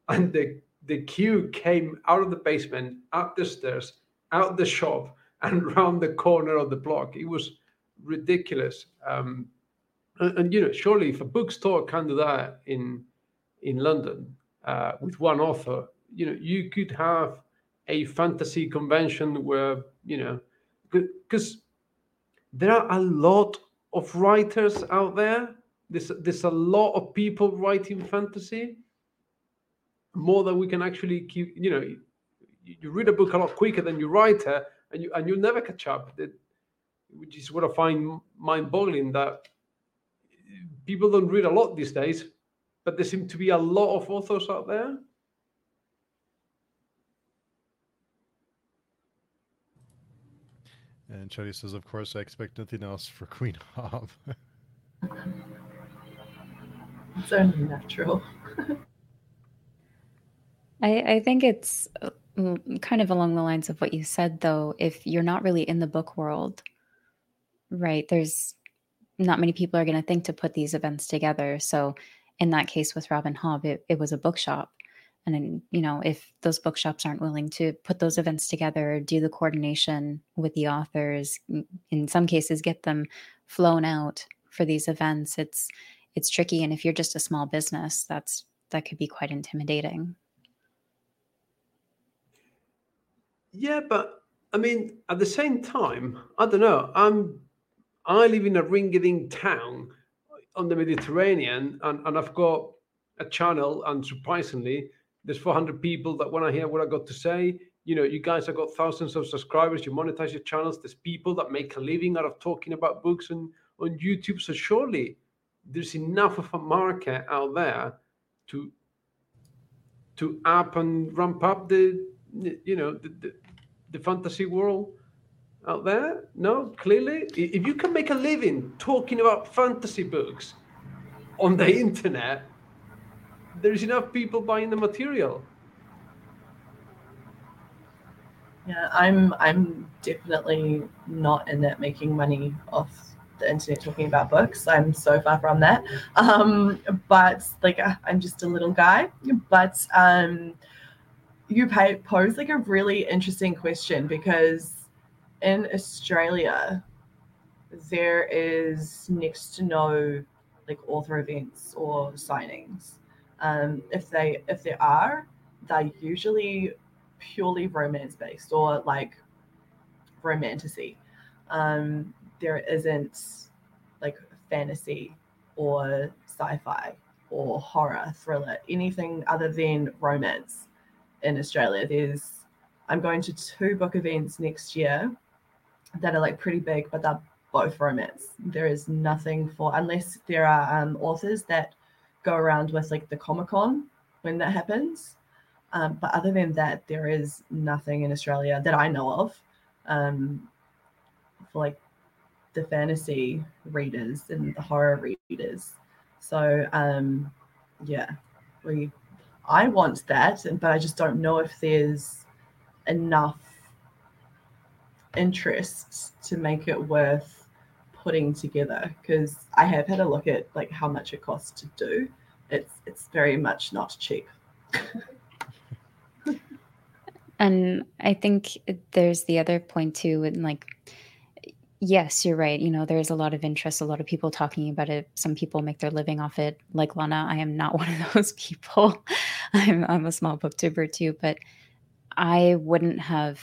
and the the queue came out of the basement, up the stairs, out the shop, and *laughs* round the corner of the block. It was ridiculous. Um, and, and, you know, surely if a bookstore can do that in in London uh, with one author, you know, you could have a fantasy convention where you know, because there are a lot of writers out there. There's there's a lot of people writing fantasy. More than we can actually keep. You know, you, you read a book a lot quicker than you write it, and you and you'll never catch up. That, which is what I find mind-boggling that people don't read a lot these days, but there seem to be a lot of authors out there. And Chetty says, "Of course, I expect nothing else for Queen Hobb." it's only natural. *laughs* I, I think it's Mm, kind of along the lines of what you said, though. If you're not really in the book world, right, there's not many people are going to think to put these events together. So, in that case with Robin Hobb, it, it was a bookshop. and then, you know, if those bookshops aren't willing to put those events together, do the coordination with the authors, in some cases, get them flown out for these events, it's it's tricky. And if you're just a small business, that's that could be quite intimidating. Yeah, but I mean, at the same time, I don't know. I'm I live in a ring-a-ding town on the Mediterranean, and, and I've got a channel, and surprisingly, there's 400 people that want to hear what I got to say. You know, you guys have got thousands of subscribers. You monetize your channels. There's people that make a living out of talking about books and on YouTube. So surely there's enough of a market out there to to up and ramp up the you know the, the, the fantasy world out there? No, clearly, if you can make a living talking about fantasy books on the internet, there's enough people buying the material. Yeah, I'm I'm definitely not in that making money off the internet talking about books. I'm so far from that. Um, but like I'm just a little guy. But um, you pose like a really interesting question because in Australia there is next to no like author events or signings. Um, if they if there are, they're usually purely romance based or like romantasy. Um, there isn't like fantasy or sci-fi or horror thriller, anything other than romance in Australia. There's I'm going to two book events next year that are like pretty big, but they're both romance. There is nothing for unless there are um, authors that go around with like the Comic Con when that happens. Um, but other than that, there is nothing in Australia that I know of um, for like the fantasy readers and the horror readers. So um, yeah, we I want that, but I just don't know if there's enough interest to make it worth putting together because I have had a look at like how much it costs to do. It's it's very much not cheap. and I think there's the other point too, and like yes, you're right. You know, there's a lot of interest, a lot of people talking about it. Some people make their living off it. Like Lana, I am not *laughs* one of those people. *laughs* I'm I'm a small booktuber too, but I wouldn't have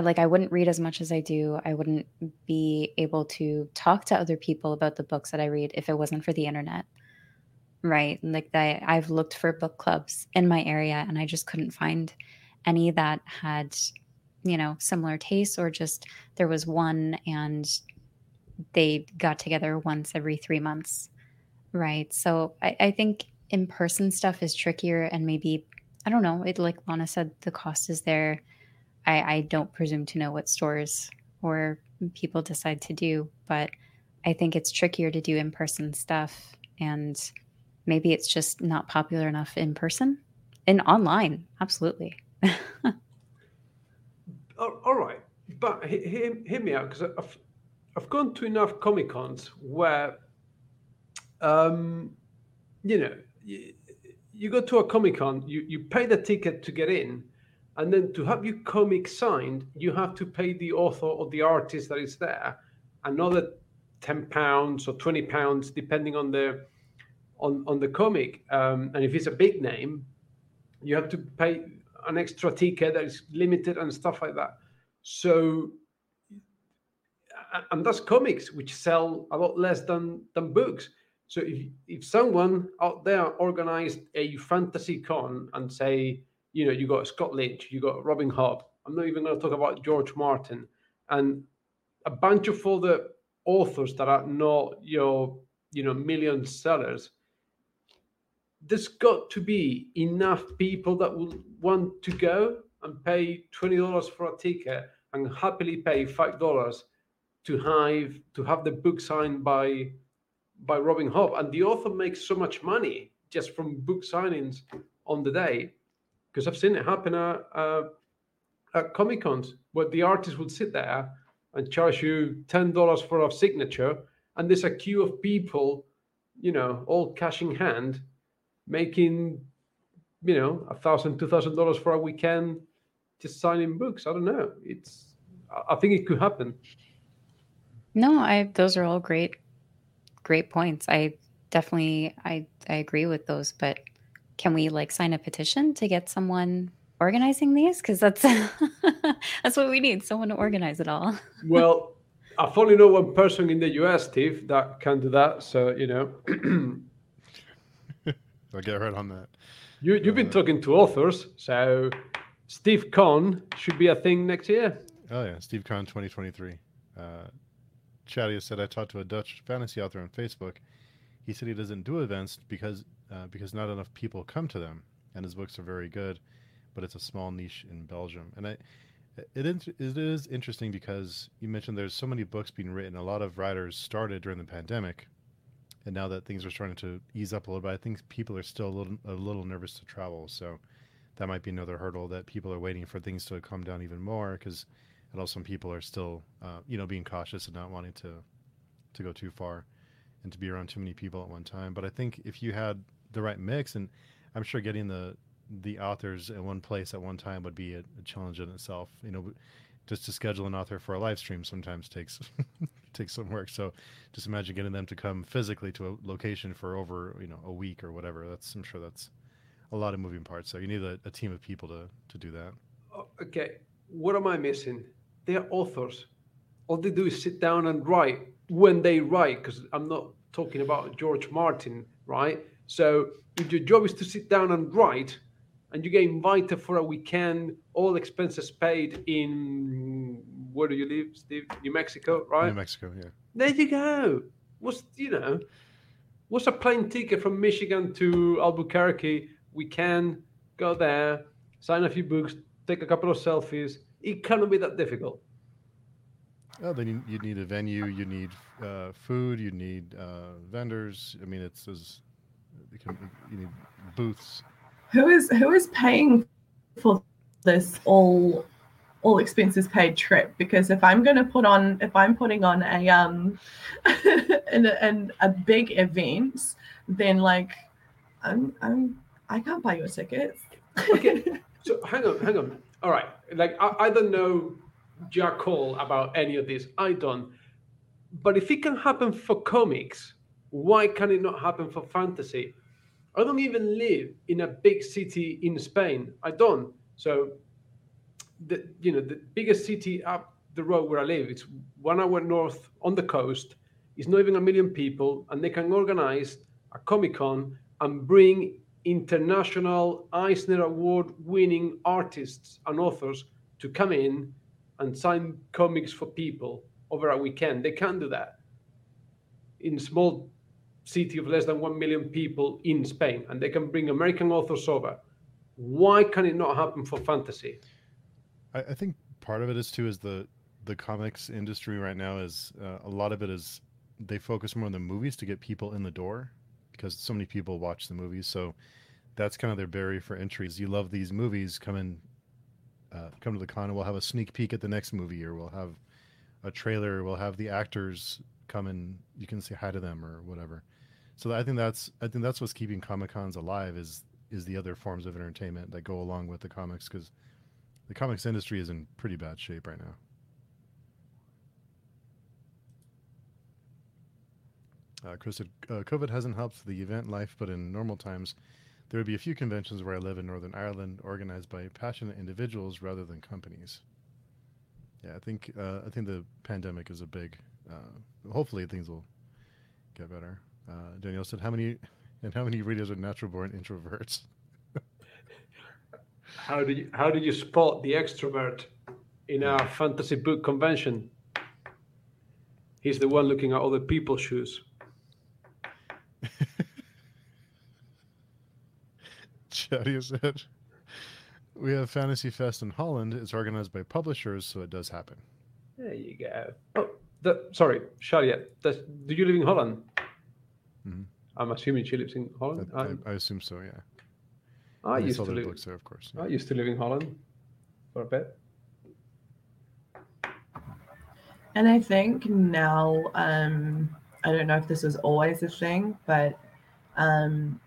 like I wouldn't read as much as I do. I wouldn't be able to talk to other people about the books that I read if it wasn't for the internet. Right? Like that I've looked for book clubs in my area and I just couldn't find any that had, you know, similar tastes or just there was one and they got together once every three months. Right. So I, I think in person stuff is trickier and maybe I don't know, it like Lana said, the cost is there I, I don't presume to know what stores or people decide to do, but I think it's trickier to do in person stuff. And maybe it's just not popular enough in person and online. Absolutely. *laughs* all right. But hear, hear me out because I've, I've gone to enough Comic Cons where, um, you know, you, you go to a Comic Con, you, you pay the ticket to get in, and then to have your comic signed, you have to pay the author or the artist that is there another ten pounds or twenty pounds, depending on the on on the comic. Um, and if it's a big name, you have to pay an extra ticket that is limited and stuff like that. So, and that's comics which sell a lot less than than books. So if if someone out there organized a fantasy con and say you know, you got Scott Lynch, you got Robin Hobb. I'm not even going to talk about George Martin and a bunch of other authors that are not your, you know, million sellers. There's got to be enough people that will want to go and pay twenty dollars for a ticket and happily pay five dollars to have to have the book signed by by Robin Hobb. And the author makes so much money just from book signings on the day because I've seen it happen at, uh, at Comic Cons where the artist would sit there and charge you ten dollars for a signature, and there's a queue of people, you know, all cash in hand, making you know, a thousand, two thousand dollars for a weekend just signing books. I don't know. It's, I think it could happen. No, I those are all great great points. I definitely I I agree with those, but can we like sign a petition to get someone organizing these cuz that's *laughs* that's what we need, someone to organize it all. *laughs* well, I've only know one person in the US, Steve, that can do that, so, you know. *clears throat* I'll get right on that. You you've been uh, talking to authors, so Steve Con should be a thing next year. Oh yeah, Steve Con 2023. Uh, Chatty said I talked to a Dutch fantasy author on Facebook. He said he doesn't do events because uh, because not enough people come to them, and his books are very good, but it's a small niche in Belgium. And I, it is, it is interesting because you mentioned there's so many books being written. A lot of writers started during the pandemic, and now that things are starting to ease up a little bit, I think people are still a little a little nervous to travel. So that might be another hurdle that people are waiting for things to calm down even more because I know some people are still, uh, you know, being cautious and not wanting to to go too far and to be around too many people at one time. But I think if you had the right mix, and I'm sure getting the the authors in one place at one time would be a, a challenge in itself. You know, just to schedule an author for a live stream sometimes takes *laughs* takes some work. So just imagine getting them to come physically to a location for over you know a week or whatever. That's I'm sure that's a lot of moving parts. So you need a, a team of people to to do that. Okay, what am I missing? They're authors. All they do is sit down and write when they write, because I'm not talking about George Martin, right? So if your job is to sit down and write, and you get invited for a weekend, all expenses paid in where do you live, Steve? New Mexico, right? New Mexico, yeah. There you go. What's you know, what's a plane ticket from Michigan to Albuquerque? We can go there, sign a few books, take a couple of selfies, it cannot be that difficult. Oh, then you, you need a venue, you need uh, food, you need uh, vendors. I mean, it's as you need booths. Who is who is paying for this all all expenses paid trip? Because if I'm going to put on, if I'm putting on a um, *laughs* and a, a big event, then like, I'm I'm I can't buy your tickets. okay, *laughs* so hang on, hang on all right, like I, I don't know jack all about any of this. I don't. But if it can happen for comics, why can it not happen for fantasy? I don't even live in a big city in Spain. I don't. So, the you know the biggest city up the road where I live, it's one hour north on the coast. It's not even a million people, and they can organize a comic con and bring international Eisner Award winning artists and authors to come in and sign comics for people over a weekend. They can't do that in small city of less than 1 million people in Spain and they can bring American authors over. Why can it not happen for fantasy? I, I think part of it is too is the the comics industry right now is uh, a lot of it is they focus more on the movies to get people in the door because so many people watch the movies. So that's kind of their barrier for entries. You love these movies, come in, uh, come to the con, and we'll have a sneak peek at the next movie, or we'll have a trailer. We'll have the actors come and you can say hi to them or whatever. So I think that's I think that's what's keeping comic cons alive is is the other forms of entertainment that go along with the comics because the comics industry is in pretty bad shape right now. Uh, Chris said, uh, COVID hasn't helped the event life, but in normal times, there would be a few conventions where I live in Northern Ireland, organized by passionate individuals rather than companies. Yeah, I think uh, I think the pandemic is a big. Uh, hopefully, things will get better. Uh, Danielle said, "How many and how many readers are natural born introverts?" *laughs* how do you how do you spot the extrovert in a fantasy book convention? He's the one looking at other people's shoes. Shadia said, We have Fantasy Fest in Holland. It's organized by publishers, so it does happen. There you go. Oh, the, sorry, Shadia. Does, do you live in Holland? Mm-hmm. I'm assuming she lives in Holland. I, I, I assume so, yeah. I used to live. There, of course. Yeah. I used to live in Holland for a bit. And I think now, um, I don't know if this was always a thing, but um,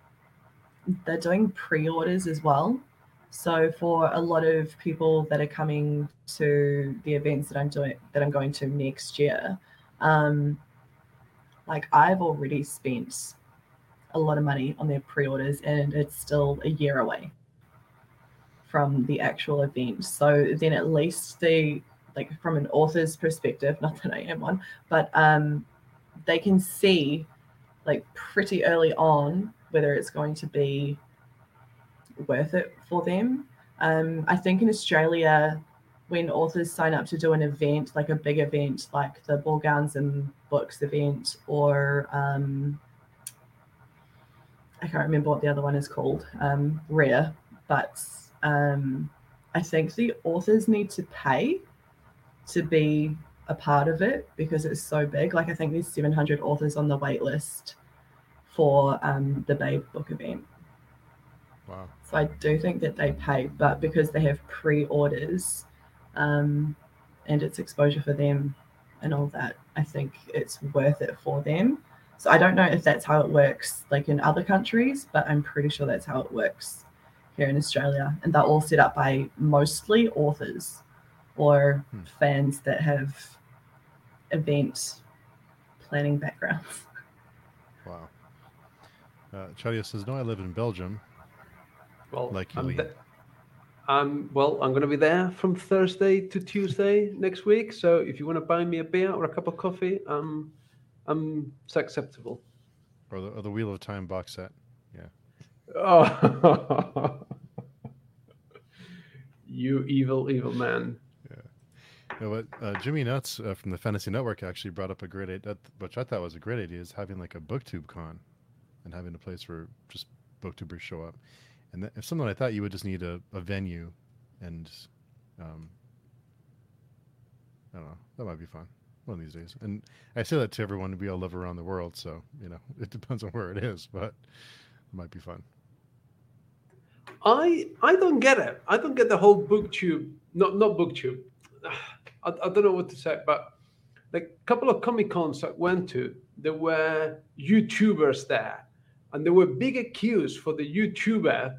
they're doing pre-orders as well. So for a lot of people that are coming to the events that I'm doing that I'm going to next year, um, like I've already spent a lot of money on their pre-orders and it's still a year away from the actual event. So then at least they like from an author's perspective, *laughs* not that I am one, but um they can see like pretty early on whether it's going to be worth it for them. Um, I think in Australia, when authors sign up to do an event, like a big event, like the Borgans and Books event, or um, I can't remember what the other one is called, um, Rare, but um, I think the authors need to pay to be a part of it because it's so big. Like I think there's 700 authors on the wait list for um, the Babe book event. Wow. So I do think that they pay, but because they have pre-orders um, and it's exposure for them and all that, I think it's worth it for them. So I don't know if that's how it works like in other countries, but I'm pretty sure that's how it works here in Australia. And they're all set up by mostly authors or Hmm. fans that have event planning backgrounds. Uh, Shadia says, "No, I live in Belgium. Well, Like you, I'm, Ian. th- I'm well. I'm going to be there from Thursday to Tuesday next week. So if you want to buy me a beer or a cup of coffee, um, I'm it's acceptable. Or the, or the Wheel of Time box set. Yeah. Oh, *laughs* you evil, evil man. You know what? Uh, Jimmy Nuts uh, from the Fantasy Network actually brought up a great idea, which I thought was a great idea, is having like a booktube con, and having a place where just booktubers show up. And that, if something like that, you would just need a, a venue, and um, I don't know, that might be fun one of these days. And I say that to everyone we all live around the world, so you know *laughs* it depends on where it is, but it might be fun. I I don't get it. I don't get the whole booktube. Not not booktube. *sighs* I, I don't know what to say, but like a couple of comic cons I went to, there were YouTubers there, and there were bigger queues for the YouTuber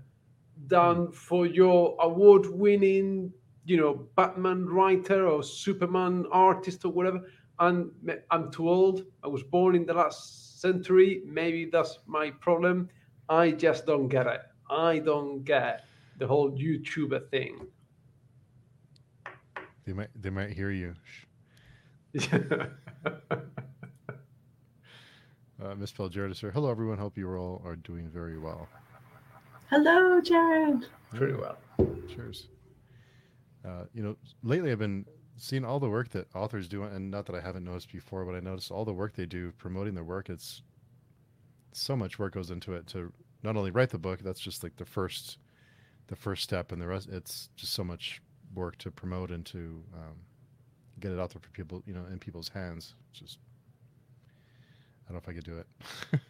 than hmm. for your award-winning, you know, Batman writer or Superman artist or whatever. And ma- I'm too old. I was born in the last century. Maybe that's my problem. I just don't get it. I don't get the whole YouTuber thing. They might they might hear you. *laughs* *laughs* Shh. Uh, Miss Paul Jared is here. Hello, everyone. Hope you all are doing very well. Hello, Jared. Pretty well. Cheers. Uh, you know, lately I've been seeing all the work that authors do, and not that I haven't noticed before, but I noticed all the work they do promoting their work. It's so much work goes into it to not only write the book. That's just like the first, the first step, and the rest. It's just so much work to promote and to um, get it out there for people, you know, in people's hands. It's just, I don't know if I could do it. *laughs*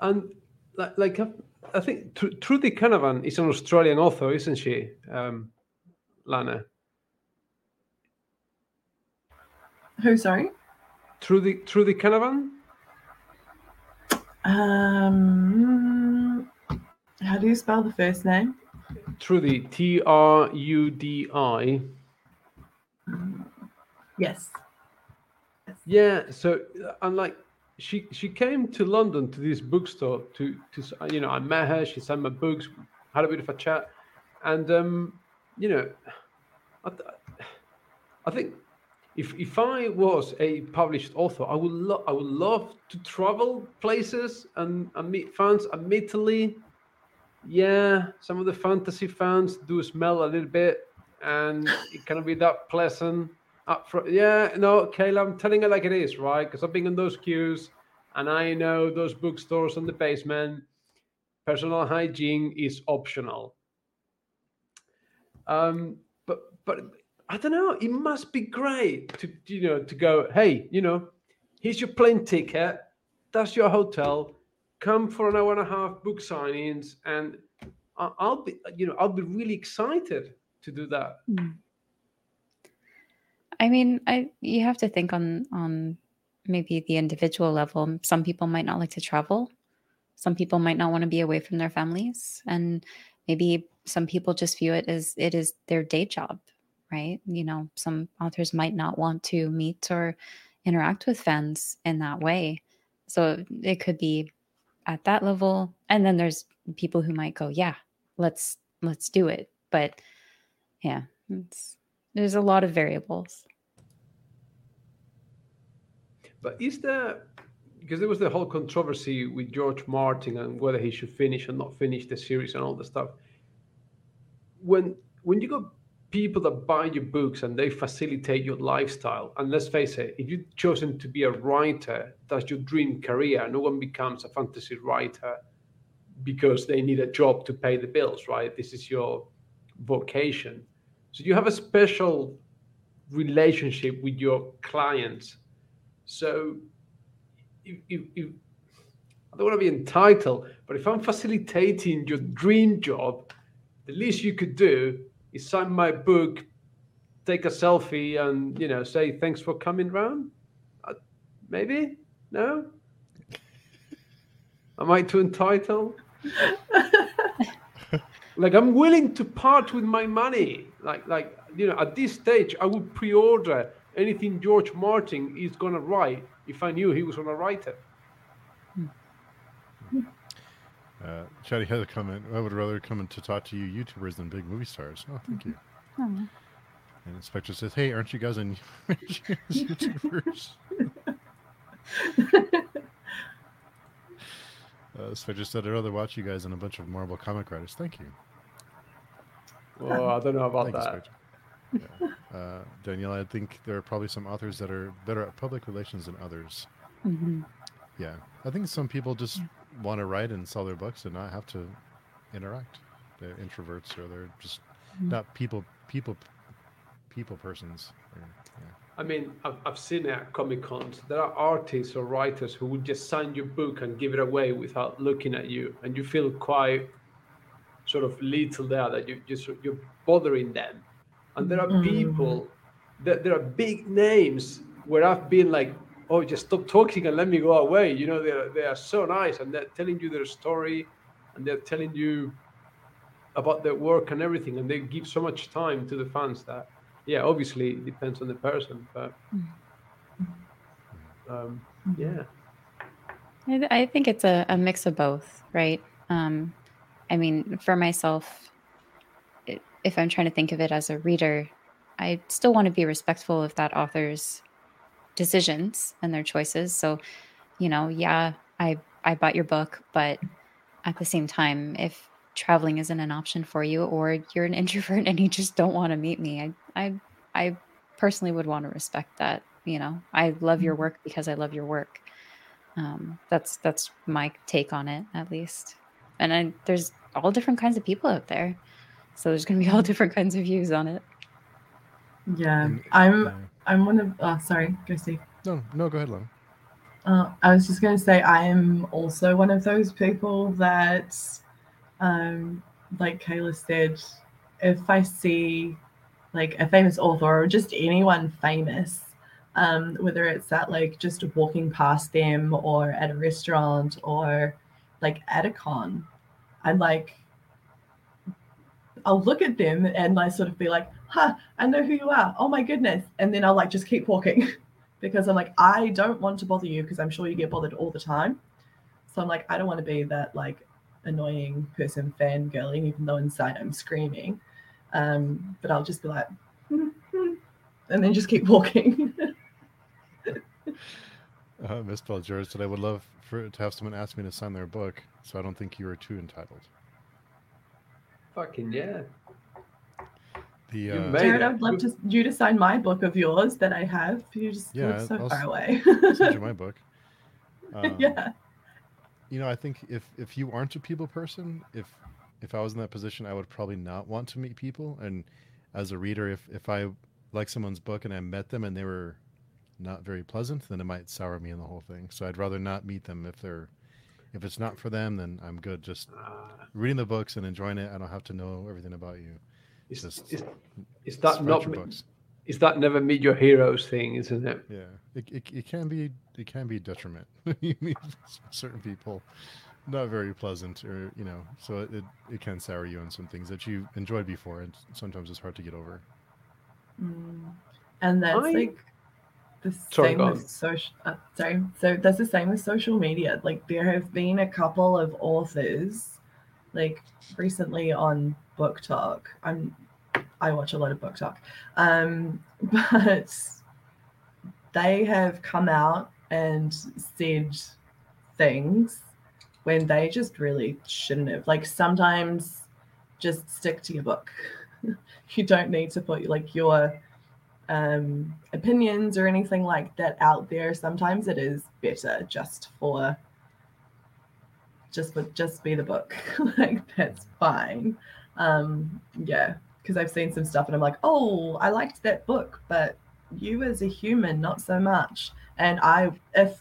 And like, like I- I think Tr- Trudi Canavan is an Australian author, isn't she, um, Lana? Who, sorry? Trudi Trudi Canavan. Um, how do you spell the first name? Trudi T R U D I. Yes. Yeah. So uh, and like she she came to London to this bookstore to to you know I met her. She sent my books, had a bit of a chat, and um, you know, I, I think if if I was a published author, I would lo- I would love to travel places and, and meet fans. Admittedly, yeah, some of the fantasy fans do smell a little bit, and it can be that pleasant up front. Yeah, no, Kayla, I'm telling it like it is, right? Because I've been in those queues, and I know those bookstores on the basement. Personal hygiene is optional. Um, but but I don't know. It must be great to you know to go. Hey, you know, here's your plane ticket. That's your hotel. Come for an hour and a half book signings, and I'll be you know I'll be really excited to do that. I mean, I you have to think on on maybe the individual level. Some people might not like to travel, some people might not want to be away from their families. And maybe some people just view it as it is their day job right? You know some authors might not want to meet or interact with fans in that way. So it could be at that level. And then there's people who might go yeah let's let's do it. But yeah there's a lot of variables but is there because there was the whole controversy with George Martin and whether he should finish or not finish the series and all the stuff. When when you got people that buy your books and they facilitate your lifestyle, and let's face it, if you've chosen to be a writer, that's your dream career. No one becomes a fantasy writer because they need a job to pay the bills, right? This is your vocation. So you have a special relationship with your clients. So if, if, if, I don't want to be entitled, but if I'm facilitating your dream job, the least you could do is sign my book, take a selfie, and you know say thanks for coming round. Uh, maybe no. Am I too entitled? *laughs* like I'm willing to part with my money. Like like you know at this stage I would pre-order anything George Martin is gonna write if I knew he was going to write it. Uh, Chatty had a comment. I would rather come in to talk to you YouTubers than big movie stars. Oh, thank you. Oh. And Inspector says, "Hey, aren't you guys on *laughs* YouTubers?" *laughs* uh, Inspector said, "I'd rather watch you guys than a bunch of Marvel comic writers." Thank you. Well, I don't know about thank that. You, yeah. Uh, Danielle, I think there are probably some authors that are better at public relations than others. Mm-hmm. Yeah, I think some people just yeah. want to write and sell their books and not have to interact. They're introverts or they're just mm-hmm. not people, people, people persons. yeah. I mean, I've, I've seen it at Comic Cons. There are artists or writers who would just sign your book and give it away without looking at you, and you feel quite sort of little there that you just you're bothering them and there are mm. people that there are big names where I've been like, oh, just stop talking and let me go away. You know, they are, they are so nice and they're telling you their story and they're telling you about their work and everything. And they give so much time to the fans that, yeah, obviously it depends on the person, but um, yeah. I, think it's a, a mix of both, right? Um, I mean, for myself, if I'm trying to think of it as a reader, I still want to be respectful of that author's decisions and their choices. So, you know, yeah, I I bought your book, but at the same time, if traveling isn't an option for you or you're an *laughs* introvert and you just don't want to meet me, I I I personally would want to respect that. You know, I love your mm-hmm. work because I love your work. Um, that's that's my take on it, at least. And I, there's all different kinds of people out there. So there's going to be all *laughs* different kinds of views on it. Yeah, I'm. I'm one of. Oh, sorry, go see. No, no, go ahead, Lon. Uh, I was just going to say I am also one of those people that, um, like Kayla said, if I see like a famous author or just anyone famous, um, whether it's at like just walking past them or at a restaurant or like at a con, I'm like, I'll look at them and I sort of be like, huh, I know who you are. Oh my goodness. And then I'll like just keep walking *laughs* because I'm like, I don't want to bother you because I'm sure you get bothered all the time. So I'm like, I don't want to be that like annoying person fangirling, even though inside I'm screaming. Um, but I'll just be like, hmm, *laughs* hmm, and then just keep walking. *laughs* uh, Miss Bell George said, I would love for to have someone ask me to sign their book, so I don't think you are too entitled. Fucking yeah. The, uh, Jared, I'd love to, you to sign my book of yours that I have. You just yeah, live so I'll, far away. send you my book. *laughs* Um, yeah. You know, I think if if you aren't a people person, if if I was in that position, I would probably not want to meet people. And as a reader, if if I like someone's book and I met them and they were not very pleasant, then it might sour me in the whole thing. So I'd rather not meet them if they're if it's not for them, then I'm good. Just uh, reading the books and enjoying it. I don't have to know everything about you. It's, Just it's, it's that not books. Is that never meet your heroes thing, isn't it? Yeah, it, it, it can be it can be detriment. *laughs* you meet certain people, not very pleasant, or you know, so it, it, it can sour you on some things that you enjoyed before, and sometimes it's hard to get over. Mm. And that's I- like the Sorry, same with social. Uh, sorry, so that's the same with social media. Like there have been a couple of authors, like recently on BookTok. I'm I watch a lot of BookTok, um, *laughs* but they have come out and said things when they just really shouldn't have. Like sometimes, just stick to your book. *laughs* you don't need to put like your um, opinions or anything like that out there. Sometimes it is better just for just for just be the book. *laughs* like that's fine. Um, yeah, because I've seen some stuff and I'm like, oh, I liked that book, but you as a human, not so much. And I, if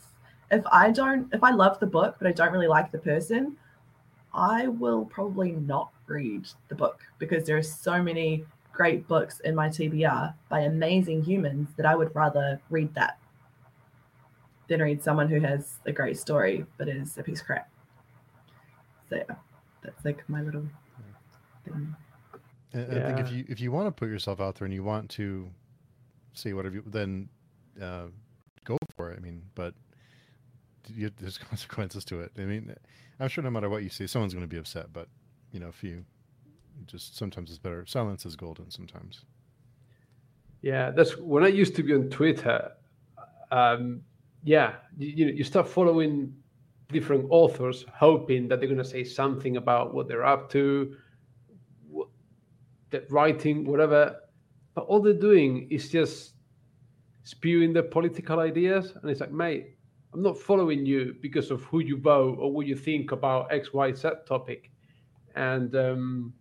if I don't, if I love the book but I don't really like the person, I will probably not read the book because there are so many great books in my TBR by amazing humans that I would rather read that than read someone who has a great story but is a piece of crap. So yeah, that's like my little thing. And I think if you if you want to put yourself out there and you want to say whatever, you, then uh, go for it. I mean, but you, there's *laughs* consequences to it. I mean, I'm sure no matter what you say, someone's going to be upset. But you know, if you just sometimes it's better. Silence is golden. Sometimes. Yeah, that's when I used to be on Twitter. Um, yeah, you, you start following different authors, hoping that they're going to say something about what they're up to, what, the writing, whatever. But all they're doing is just spewing their political ideas, and it's like, mate, I'm not following you because of who you vote or what you think about X, Y, Z topic. And um,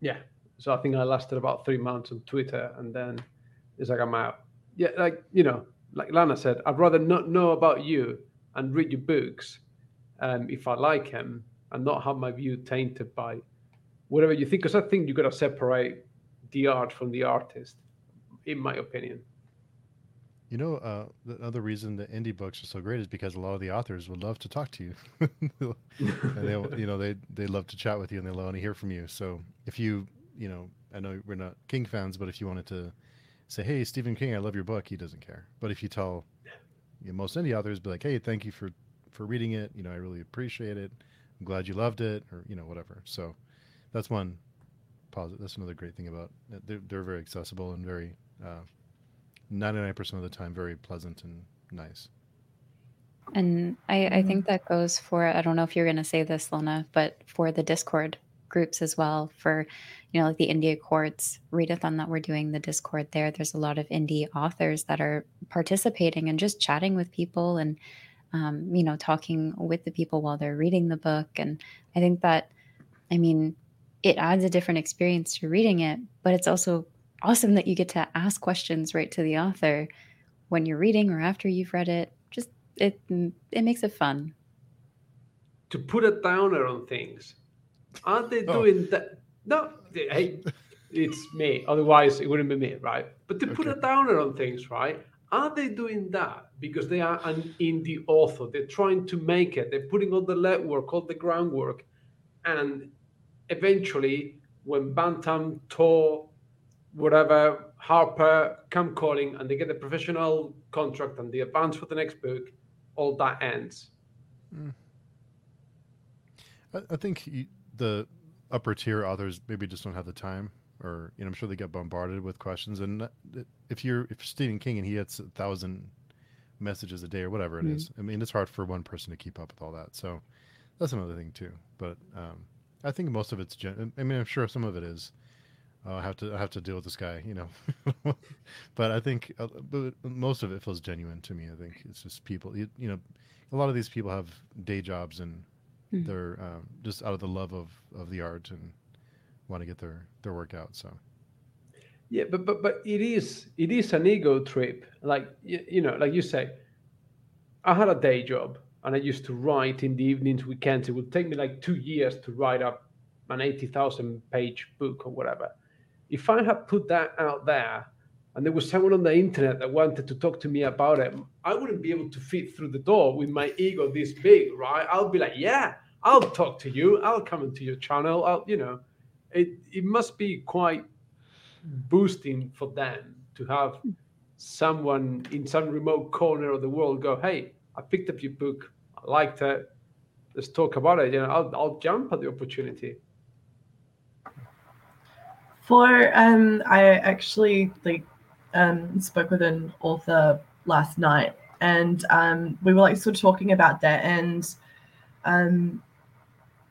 yeah, so I think I lasted about three months on Twitter, and then it's like I'm out. Yeah, like you know, like Lana said, I'd rather not know about you and read your books um, if I like them, and not have my view tainted by whatever you think. Because I think you've got to separate the art from the artist, in my opinion. You know, uh, the other reason that indie books are so great is because a lot of the authors would love to talk to you, *laughs* and they, you know, they they love to chat with you and they want to hear from you. So if you, you know, I know we're not King fans, but if you wanted to say, "Hey, Stephen King, I love your book," he doesn't care. But if you tell you know, most indie authors, be like, "Hey, thank you for for reading it. You know, I really appreciate it. I'm glad you loved it," or you know, whatever. So that's one positive. That's another great thing about they're they're very accessible and very. Uh, 99% of the time very pleasant and nice. And I, I think that goes for, I don't know if you're going to say this, Lona, but for the Discord groups as well, for, you know, like the Indie Accords readathon that we're doing, the Discord there, there's a lot of indie authors that are participating and just chatting with people and, um, you know, talking with the people while they're reading the book. And I think that, I mean, it adds a different experience to reading it, but it's also awesome that you get to ask questions right to the author when you're reading or after you've read it. Just it it makes it fun. To put a downer on things, aren't they Oh. doing that? No, hey, it's me. Otherwise, it wouldn't be me, right? But to put a downer on things, right? Are they doing that because they are an indie author? They're trying to make it. They're putting all the legwork, all the groundwork, and eventually, when Bantam, Tor, whatever, Harper come calling, and they get the professional contract and the advance for the next book, all that ends. I, I think you, the upper tier authors maybe just don't have the time, or you know, I'm sure they get bombarded with questions. And that- if you're if Stephen King and he gets a thousand messages a day or whatever it Mhm. is, I mean, it's hard for one person to keep up with all that. So that's another thing too. But um, I think most of it's. Gen- I mean, I'm sure some of it is. Uh, I have to I have to deal with this guy, you know. *laughs* but I think uh, but most of it feels genuine to me. I think it's just people. You, you know, a lot of these people have day jobs and Mhm. they're um, just out of the love of, of the art and want to get their, their work out. So Yeah, but but but it is it is an ego trip. Like you, you know, like you say, I had a day job and I used to write in the evenings, weekends. It would take me like two years to write up an eighty thousand page book or whatever. If I had put that out there and there was someone on the internet that wanted to talk to me about it, I wouldn't be able to fit through the door with my ego this big, right? I'll be like, yeah, I'll talk to you. I'll come into your channel. I'll, you know, it it must be quite boosting for them to have someone in some remote corner of the world go, "Hey, I picked up your book. I liked it. Let's talk about it." You know, I'll I'll jump at the opportunity. For um, I actually like um spoke with an author last night, and um, we were like sort of talking about that and um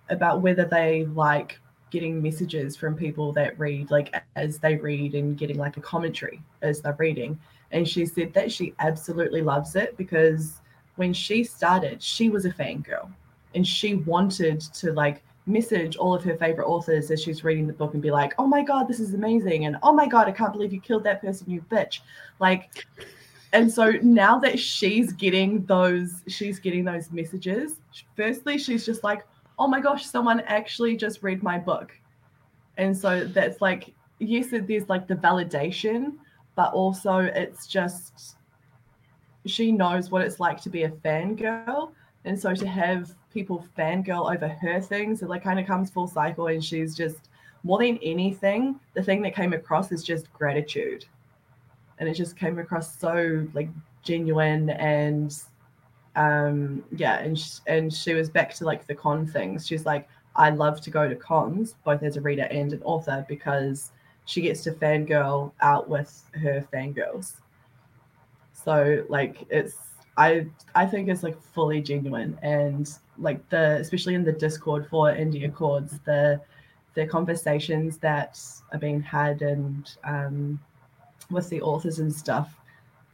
about whether they like getting messages from people that read like as they read and getting like a commentary as they're reading. And she said that she absolutely loves it because when she started she was a fangirl and she wanted to like message all of her favorite authors as she's reading the book and be like oh my god this is amazing and oh my god i can't believe you killed that person you bitch like and so now that she's getting those she's getting those messages firstly she's just like oh my gosh, someone actually just read my book. And so that's like, yes, there's like the validation, but also it's just, she knows what it's like to be a fangirl. And so to have people fangirl over her things, it like kind of comes full cycle. And she's just, more than anything, the thing that came across is just gratitude. And it just came across so like genuine and um yeah and sh- and she was back to like the con things she's like i love to go to cons both as a reader and an author because she gets to fangirl out with her fangirls so like it's i i think it's like fully genuine and like the especially in the discord for indie accords the the conversations that are being had and um with the authors and stuff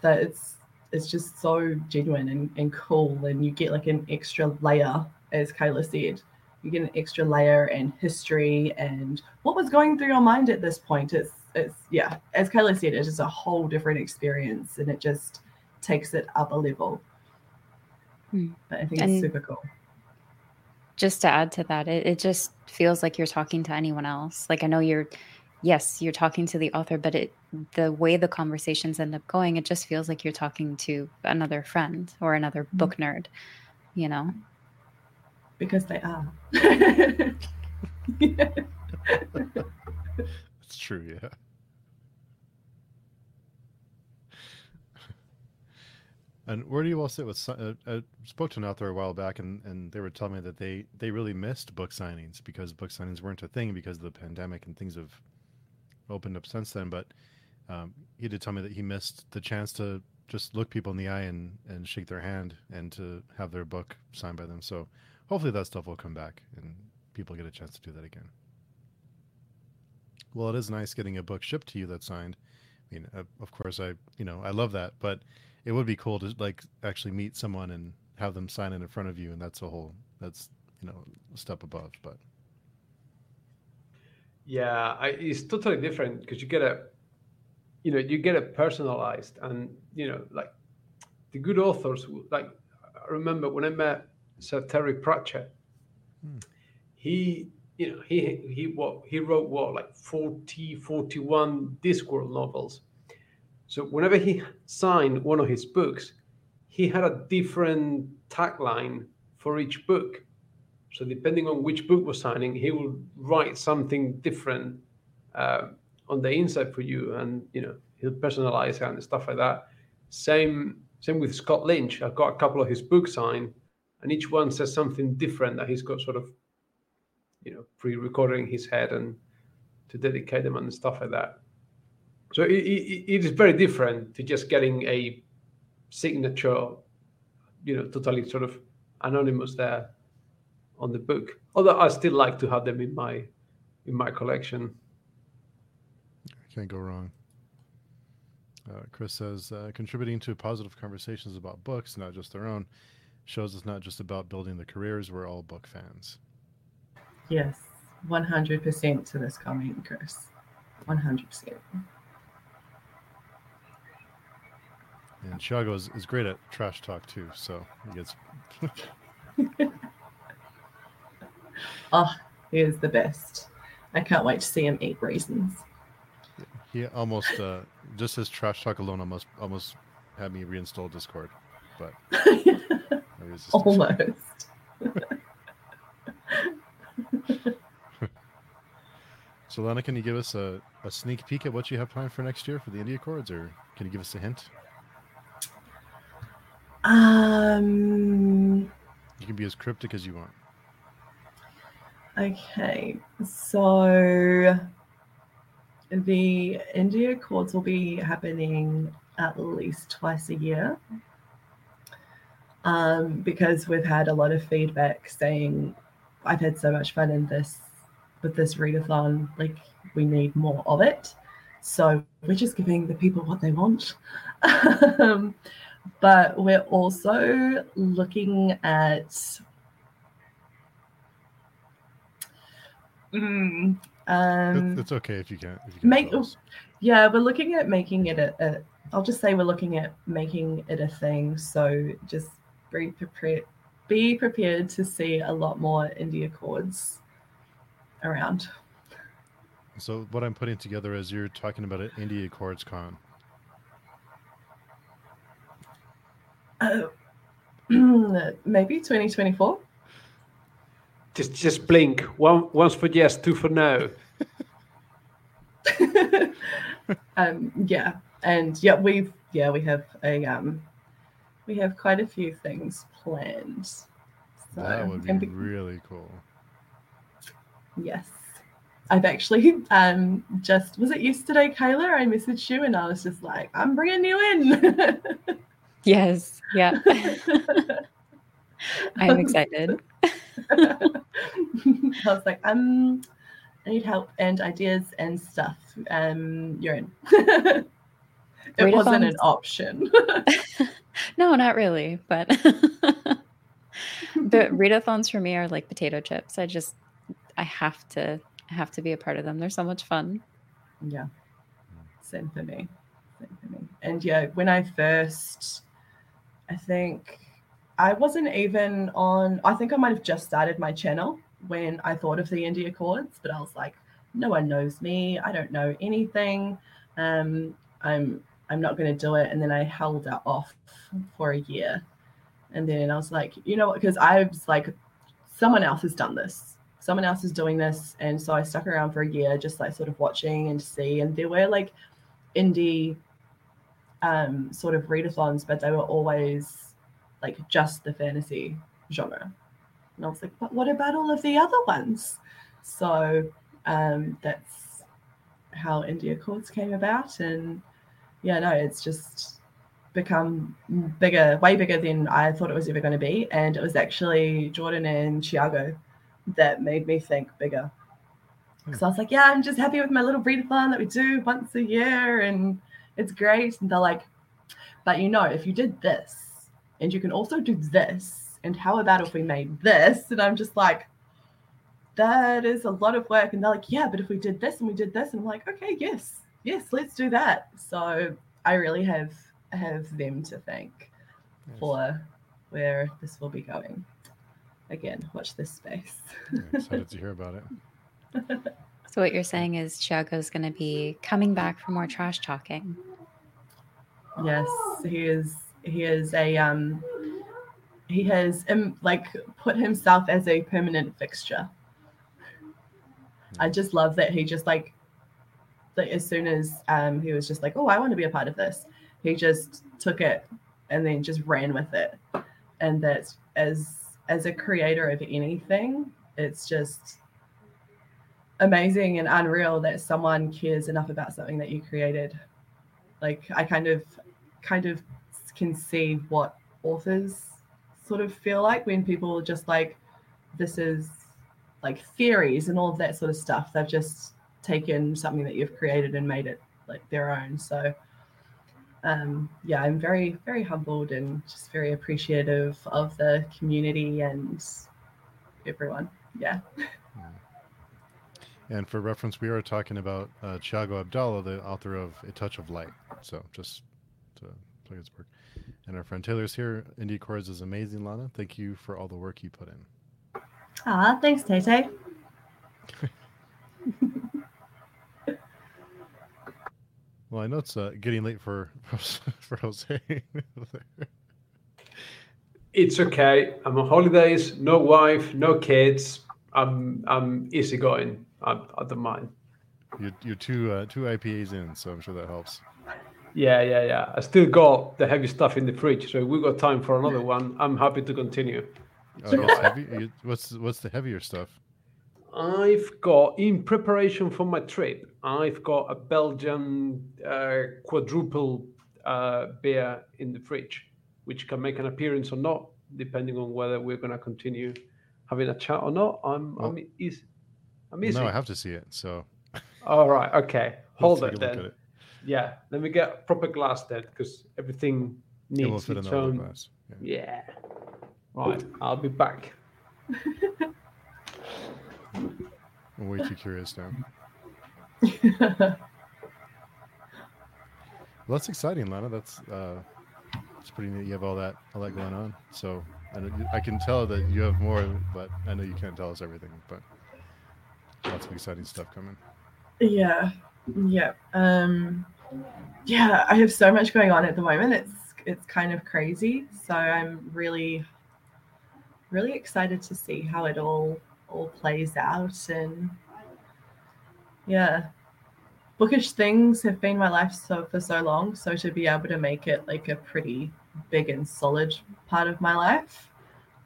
that it's it's just so genuine and, and cool and you get like an extra layer as kayla said. You get an extra layer and history and what was going through your mind at this point. It's it's yeah as kayla said it's a whole different experience and it just takes it up a level Hmm. but i think And- it's super cool just to add to that, it, it just feels like you're talking to anyone else. Like I know you're, yes, you're talking to the author, but it the way the conversations end up going, it just feels like you're talking to another friend or another Mhm. book nerd. You know, because they are *laughs* It's true, yeah. And where do you all sit with? si- Uh, I spoke to an author a while back, and, and they were telling me that they they really missed book signings because book signings weren't a thing because of the pandemic, and things have opened up since then. But um, he did tell me that he missed the chance to just look people in the eye and and shake their hand and to have their book signed by them. So hopefully that stuff will come back and people get a chance to do that again. Well, it is nice getting a book shipped to you that's signed. I mean, uh, of course, I you know I love that, but it would be cool to like actually meet someone and have them sign it in front of you, and that's a whole that's you know a step above. But Yeah, I, it's totally different because you get a, you know, you get it personalized, and you know, like the good authors. Like I remember when I met Sir Terry Pratchett, Hmm. he, you know, he he what he wrote what like 40, 41 Discworld novels. So whenever he signed one of his books, he had a different tagline for each book. So depending on which book was signing, he would write something different uh, on the inside for you, and you know he'll personalize it and stuff like that. Same same with Scott Lynch. I've got a couple of his books signed, and each one says something different that he's got sort of you know pre-recording his head and to dedicate them and stuff like that. So it, it, it is very different to just getting a signature, you know, totally sort of anonymous there on the book. Although I still like to have them in my in my collection. can't go wrong. Uh, Chris says uh, contributing to positive conversations about books, not just their own, shows it's not just about building the careers. We're all book fans. yes 100% to this comment chris 100% And Thiago is, is great at trash talk too, so he gets *laughs* oh he is the best. I can't wait to see him eat raisins. He almost uh, just his trash talk alone almost almost had me reinstall Discord, but *laughs* maybe it's just- almost. *laughs* So, Lana, can you give us a, a sneak peek at what you have planned for next year for the Indie Accords, or can you give us a hint? Um. You can be as cryptic as you want. Okay, so the Indie Accords will be happening at least twice a year. Um, because we've had a lot of feedback saying I've had so much fun in this with this readathon, like we need more of it. So we're just giving the people what they want. *laughs* um, but we're also looking at Mm, um, It's, okay if you. If you can't make- yeah, we're looking at making it a, a. I'll just say we're looking at making it a thing. So just be prepared. Be prepared to see a lot more Indie Accords around. So, what I'm putting together is you're talking about an Indie Accords Con. Uh, *clears throat* maybe 2024. Just just blink. One once for yes, two for no. *laughs* um, yeah, and yeah, we've yeah we have a um, we have quite a few things planned. So, that would be be- really cool. Yes. I've actually um just was it yesterday, Kayla? I messaged you and I was just like, I'm bringing you in. *laughs* Yes. Yeah. *laughs* I'm excited. I was like, um, I need help and ideas and stuff. Um, you're in. *laughs* it wasn't an option. *laughs* No, not really, but but readathons for me are like potato chips. I just I have to I have to be a part of them. They're so much fun. yeah. Same for me. Same for me. And yeah, when I first, I think I wasn't even on, I think I might have just started my channel when I thought of the Indie Accords, but I was like, no one knows me. I don't know anything. Um, I'm I'm not going to do it. And then I held that off for a year. And then I was like, you know what? Because I was like, someone else has done this. Someone else is doing this. And so I stuck around for a year, just like sort of watching and see. And there were like indie um, sort of readathons, but they were always like just the fantasy genre. And I was like, but what about all of the other ones? So um, that's how Indie Accords came about. And yeah, no, it's just become bigger, way bigger than I thought it was ever going to be. And it was actually Jordan and Thiago that made me think bigger. Hmm. So I was like, yeah, I'm just happy with my little readathon that we do once a year and it's great. And they're like, but you know, if you did this and you can also do this, and how about if we made this? And I'm just like, that is a lot of work. And they're like, yeah, but if we did this and we did this, and I'm like, okay, yes, yes, let's do that. So I really have have them to thank Nice. for where this will be going. Again, watch this space. Excited to hear about it. *laughs* So what you're saying is Thiago's going to be coming back for more trash talking. Yes, he is. He is a um. He has um, like put himself as a permanent fixture. I just love that he just like, like as soon as um he was just like, oh, I want to be a part of this, he just took it and then just ran with it, and that as as a creator of anything, it's just amazing and unreal that someone cares enough about something that you created. Like i kind of kind of can see what authors sort of feel like when people just like this is like theories and all of that sort of stuff. They've just taken something that you've created and made it like their own. So um yeah i'm very very humbled and just very appreciative of the community and everyone. Yeah *laughs* And for reference, we are talking about uh, Thiago Abdalla, the author of A Touch of Light. So just to plug his work. And our friend Taylor's here. Indie Accords is amazing, Lana. Thank you for all the work you put in. ah thanks tay tay *laughs* Well, I know it's uh, getting late for *laughs* for Jose. It's okay. I'm on holidays, no wife, no kids. I'm I'm easygoing. I, I don't mind. You're, you're two uh, two IPAs in, so I'm sure that helps. Yeah, yeah, yeah. I still got the heavy stuff in the fridge, so we got time for another one. I'm happy to continue. Oh, heavy. What's what's the heavier stuff? I've got in preparation for my trip. I've got a Belgian uh, quadruple uh, beer in the fridge, which can make an appearance or not, depending on whether we're going to continue having a chat or not. I'm I'm easy. I'm Well, easy. no, I have to see it. So All right, okay. *laughs* Hold it then. it. Yeah, let me get proper glass then, because everything needs its own. glass. Yeah. Yeah. Right, I'll be back. *laughs* I'm way too curious now. *laughs* Well, that's exciting, Lana. That's uh, it's pretty neat. You have all that all that going on. So and I can tell that you have more, but I know you can't tell us everything. But lots of exciting stuff coming. Yeah, yeah, um, yeah. I have so much going on at the moment. It's it's kind of crazy. So I'm really, really excited to see how it all all plays out. And yeah, bookish things have been my life so for so long. So to be able to make it like a pretty big and solid part of my life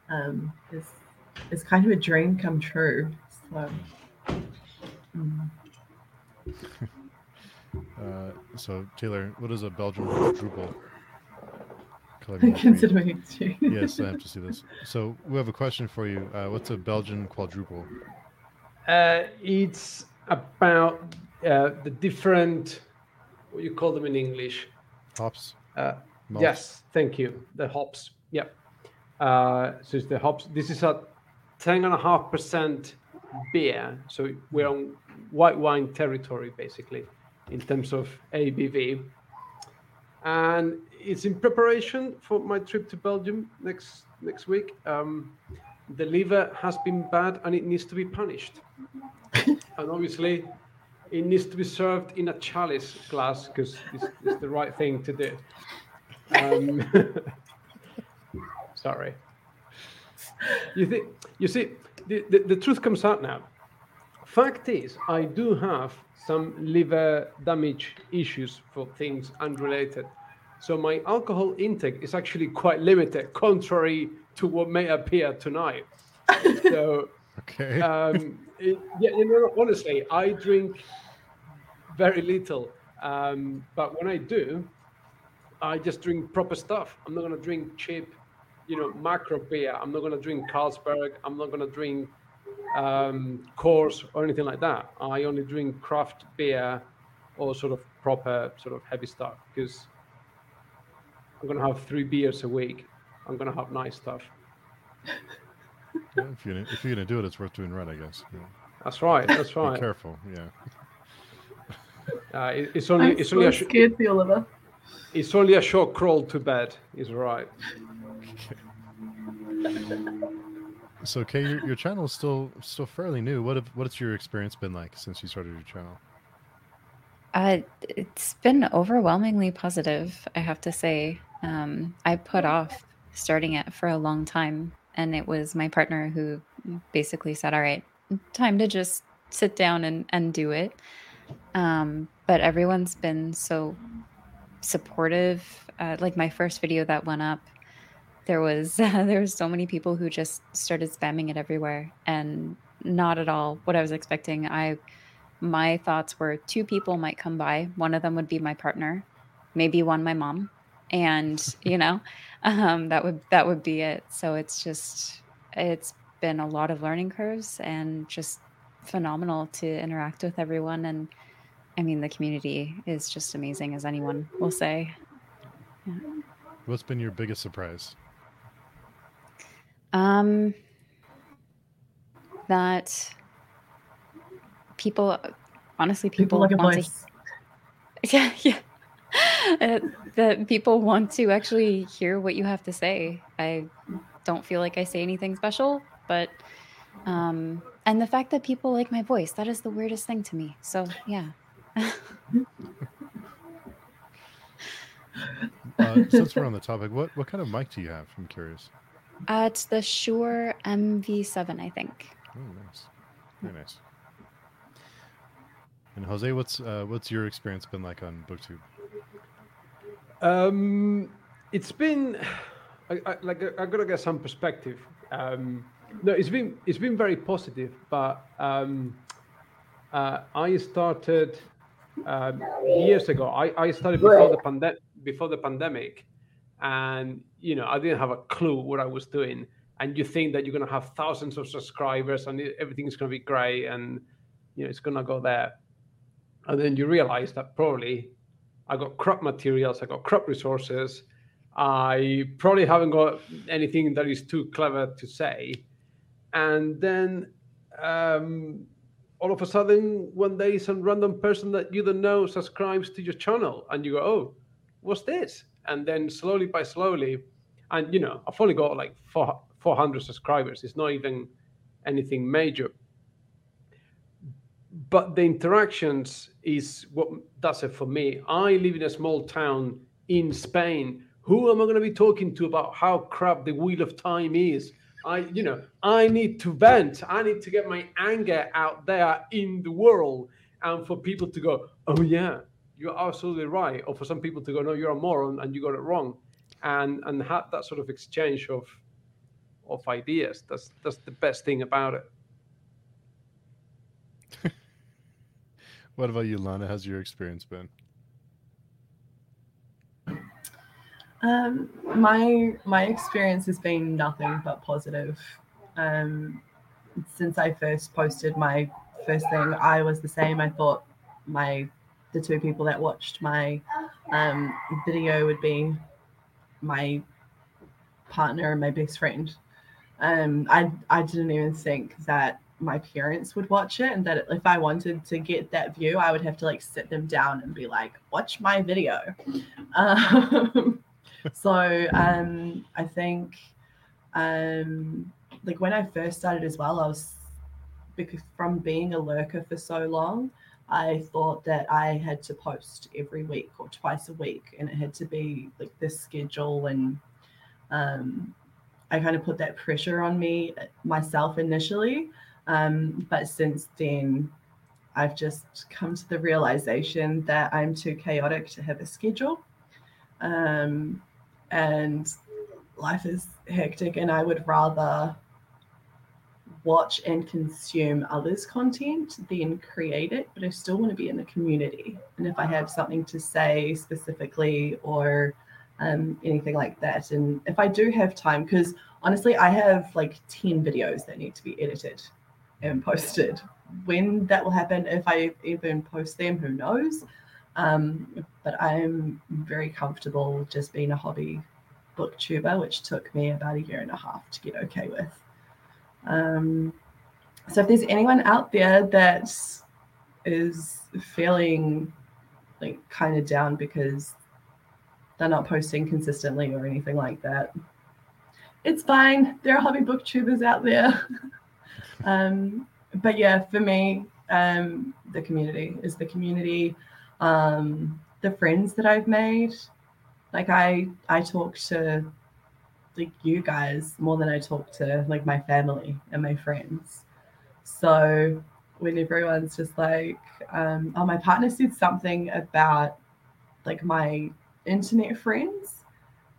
um, is is kind of a dream come true. So. mm. *laughs* Uh, so Taylor, what is a Belgian quadruple? Color me. Considering it's you. *laughs* yes, I have to see this. So we have a question for you. Uh, what's a Belgian quadruple? Uh, it's about uh, the different, what you call them in English? Hops. Yes, thank you. The hops. Yep. Uh, so it's the hops. This is a ten and a half percent beer. So we're on white wine territory basically in terms of ABV. And it's in preparation for my trip to Belgium next next week. Um, the liver has been bad and it needs to be punished. *laughs* and obviously, it needs to be served in a chalice glass because it's, it's the right thing to do. Um, *laughs* sorry. You think you see the, the, the truth comes out now. Fact is, I do have some liver damage issues for things unrelated. So my alcohol intake is actually quite limited, contrary to what may appear tonight. *laughs* So Okay. um, it, yeah, you know, honestly, I drink very little, um, but when I do, I just drink proper stuff. I'm not gonna drink cheap, you know, macro beer. I'm not gonna drink Carlsberg. I'm not gonna drink um, Coors or anything like that. I only drink craft beer or sort of proper, sort of heavy stuff because I'm gonna have three beers a week. I'm gonna have nice stuff. *laughs* Yeah, if you're gonna, if you're gonna do it, it's worth doing right, I guess. Yeah. That's right. That's right. Be careful. Yeah. Uh, it- it's only I'm it's so only a sh- scared Oliver. It's only a short crawl to bed. Is right. *laughs* So, Kay, your, your channel is still still fairly new. What have, what's your experience been like since you started your channel? Uh, it's been overwhelmingly positive, I have to say. Um, I put off starting it for a long time, and it was my partner who basically said, "All right, time to just sit down and and do it." Um, but everyone's been so supportive. Uh, like my first video that went up, there was *laughs* there was so many people who just started spamming it everywhere, and not at all what I was expecting. I my thoughts were two people might come by. One of them would be my partner, maybe one my mom, and you know, *laughs* um, that would that would be it. So it's just it's been a lot of learning curves and just phenomenal to interact with everyone. And I mean, the community is just amazing, as anyone will say. What's been your biggest surprise? Um, that people, honestly, people, People like a want to. *laughs* Yeah, yeah. Uh, that people want to actually hear what you have to say. I don't feel like I say anything special, but um and the fact that people like my voice, that is the weirdest thing to me. So, yeah. Uh, since we're on the topic, what what kind of mic do you have? I'm curious. Uh, it's the Shure MV7, I think. Oh, nice. Very nice. And Jose, what's uh, what's your experience been like on BookTube? Um, it's been I, I, like I, I gotta get some perspective. Um, no, it's been it's been very positive, but um, uh, I started um, years ago. I, I started before the pandemic before the pandemic, and you know I didn't have a clue what I was doing. And you think that you're gonna have thousands of subscribers and everything's gonna be great, and you know it's gonna go there, and then you realize that probably I got crap materials, I got crap resources. I probably haven't got anything that is too clever to say. And then um, all of a sudden, one day, some random person that you don't know subscribes to your channel, and you go, "Oh, what's this?" And then slowly by slowly, and you know, I've only got like four, 400 subscribers. It's not even anything major. But the interactions is what does it for me. I live in a small town in Spain. Who am I going to be talking to about how crap the wheel of time is? I, you know, I need to vent. I need to get my anger out there in the world, and for people to go, "Oh yeah, you're absolutely right," or for some people to go, "No, you're a moron and you got it wrong," and and have that sort of exchange of of ideas. That's that's the best thing about it. *laughs* What about you, Lana? How's your experience been? Um, my my experience has been nothing but positive. Um, since I first posted my first thing, I was the same. I thought my the two people that watched my um, video would be my partner and my best friend. Um, I I didn't even think that my parents would watch it and that if I wanted to get that view, I would have to like sit them down and be like, watch my video. *laughs* Um, so um, I think um, like when I first started as well, I was because from being a lurker for so long, I thought that I had to post every week or twice a week, and it had to be like this schedule. And um, I kind of put that pressure on me myself initially. Um, but since then, I've just come to the realization that I'm too chaotic to have a schedule. Um, and life is hectic, and I would rather watch and consume others' content than create it, but I still want to be in the community. And if I have something to say specifically or um, anything like that, and if I do have time, because honestly, I have like 10 videos that need to be edited and posted. When that will happen, if I even post them, who knows? Um, but I'm very comfortable just being a hobby booktuber, which took me about a year and a half to get okay with. Um, so if there's anyone out there that is feeling like kind of down because they're not posting consistently or anything like that, it's fine. There are hobby booktubers out there. *laughs* um, but yeah, for me, um, the community is the community. Um, the friends that I've made, like I, I talk to like you guys more than I talk to like my family and my friends. So when everyone's just like, um, oh, my partner said something about like my internet friends,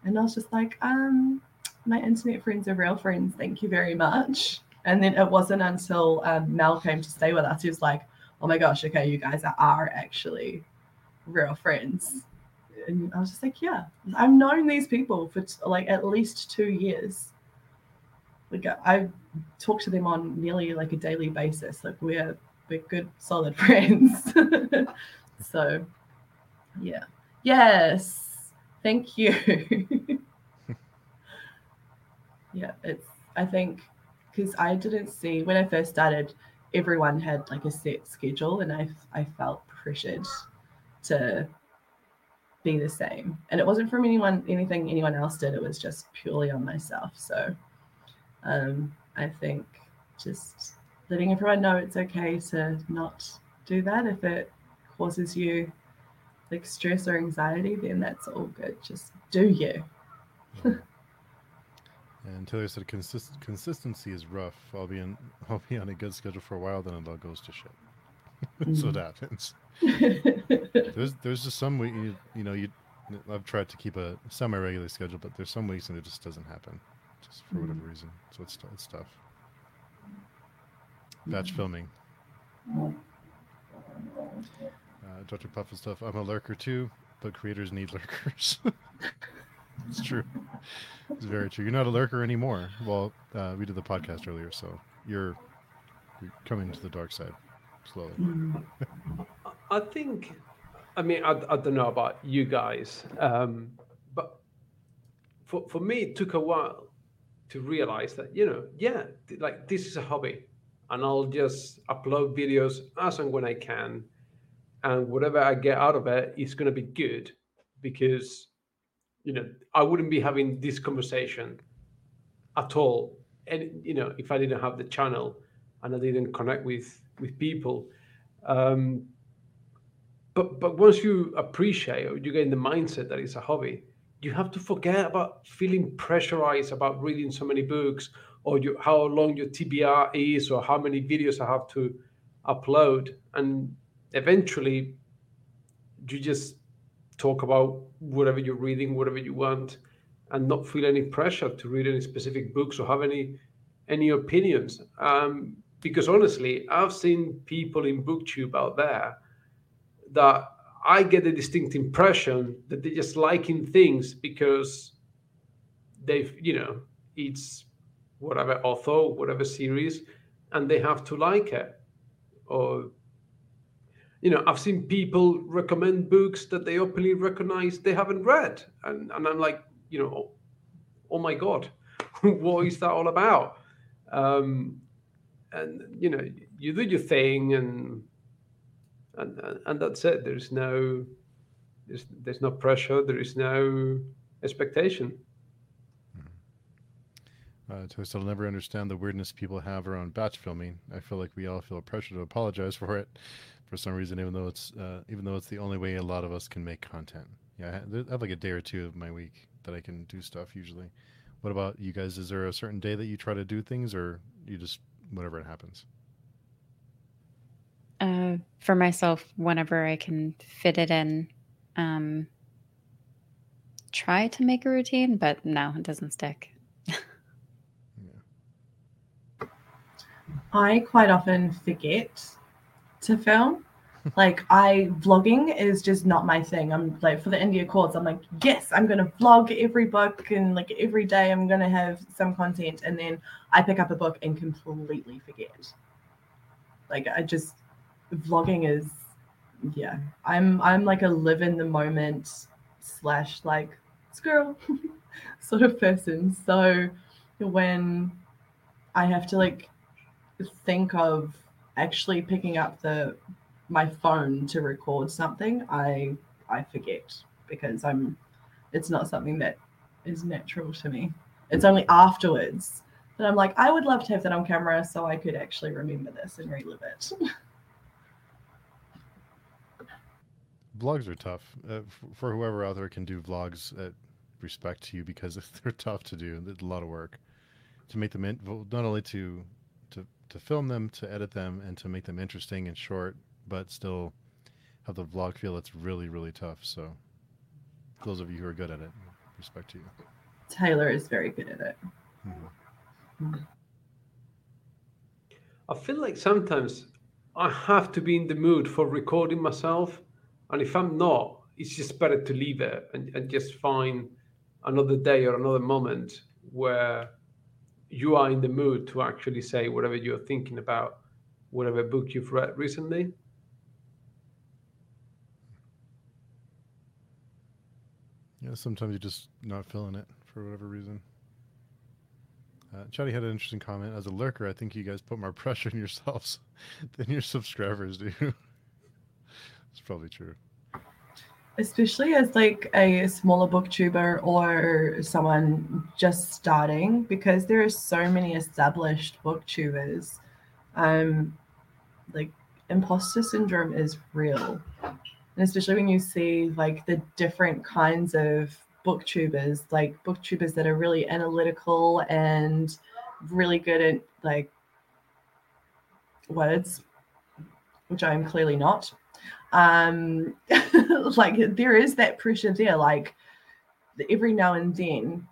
and I was just like, um, my internet friends are real friends. Thank you very much. And then it wasn't until um, Mel came to stay with us, he was like, oh my gosh, okay, you guys are actually real friends. And I was just like, yeah, I've known these people for like at least two years. Like I talk to them on nearly like a daily basis. Like we're we're good, solid *laughs* friends. *laughs* so, yeah, yes, thank you. *laughs* yeah, it's I think because I didn't see when I first started, everyone had like a set schedule, and I I felt pressured to be the same. And it wasn't from anyone anything anyone else did. It was just purely on myself. So um, I think just letting everyone know it's okay to not do that if it causes you like stress or anxiety, then that's all good. Just do you. *laughs* And Taylor said consist- consistency is rough. I'll be in, I'll be on a good schedule for a while, then it all goes to shit. *laughs* so Mm. it happens. *laughs* There's there's just some week you, you know you I've tried to keep a semi regular schedule, but there's some weeks and it just doesn't happen, just for whatever reason. So it's it's tough. Batch filming. Uh, Dr. Puff and stuff. I'm a lurker too, but creators need *laughs* lurkers. it's true. It's very true. You're not a lurker anymore. Well, uh, we did the podcast earlier, so you're, you're coming to the dark side slowly. I think, I mean, I, I don't know about you guys, um, but for, for me, it took a while to realize that, you know, yeah, like this is a hobby and I'll just upload videos as and when I can. And whatever I get out of it is going to be good because, you know, I wouldn't be having this conversation at all. And, you know, if I didn't have the channel and I didn't connect with, with people. Um, but but once you appreciate or you get in the mindset that it's a hobby you have to forget about feeling pressurized about reading so many books or you, how long your tbr is or how many videos i have to upload. And eventually you just talk about whatever you're reading whatever you want and not feel any pressure to read any specific books or have any any opinions. Um, because honestly i've seen people in booktube out there that I get a distinct impression that they're just liking things because they've, you know, it's whatever author, whatever series, and they have to like it. Or, you know, I've seen people recommend books that they openly recognize they haven't read. And, and I'm like, you know, oh, oh my God, *laughs* what is that all about? Um, and, you know, you do your thing and and and- that's it. There's no there's there's no pressure. There is no expectation. Uh, to still never understand the weirdness people have around batch filming. I feel like we all feel pressure to apologize for it for some reason, even though it's uh, even though it's the only way a lot of us can make content. Yeah, I have like a day or two of my week that I can do stuff usually. What about you guys? Is there a certain day that you try to do things, or you just whatever it happens? Uh, for myself, whenever I can fit it in, um, try to make a routine, but no, it doesn't stick. *laughs* I quite often forget to film. Like I vlogging is just not my thing. I'm like for the Indie Accords, I'm like, yes, I'm gonna vlog every book and like every day I'm gonna have some content and then I pick up a book and completely forget. Like I just vlogging is yeah. I'm I'm like a live in the moment slash like squirrel *laughs* sort of person. So when I have to like think of actually picking up the my phone to record something, I I forget because I'm it's not something that is natural to me. It's only afterwards that I'm like, I would love to have that on camera so I could actually remember this and relive it. *laughs* Vlogs are tough uh, f- for whoever out there can do vlogs. At respect to you because *laughs* they're tough to do. There's a lot of work to make them in, not only to to to film them, to edit them, and to make them interesting and short, but still have the vlog feel. It's really really tough. So those of you who are good at it, respect to you. Taylor is very good at it. Mhm. I feel like sometimes I have to be in the mood for recording myself, and if I'm not, it's just better to leave it and, and just find another day or another moment where you are in the mood to actually say whatever you're thinking about, whatever book you've read recently. Yeah, sometimes you're just not feeling it for whatever reason. Uh, Chatty had an interesting comment. As a lurker, I think you guys put more *laughs* pressure on yourselves than your subscribers do. *laughs* it's probably true. especially as like a smaller booktuber or someone just starting because there are so many established booktubers um like imposter syndrome is real and especially when you see like the different kinds of booktubers, like booktubers that are really analytical and really good at like words, which I am clearly not. Um, *laughs* like there is that pressure there. Like every now and then,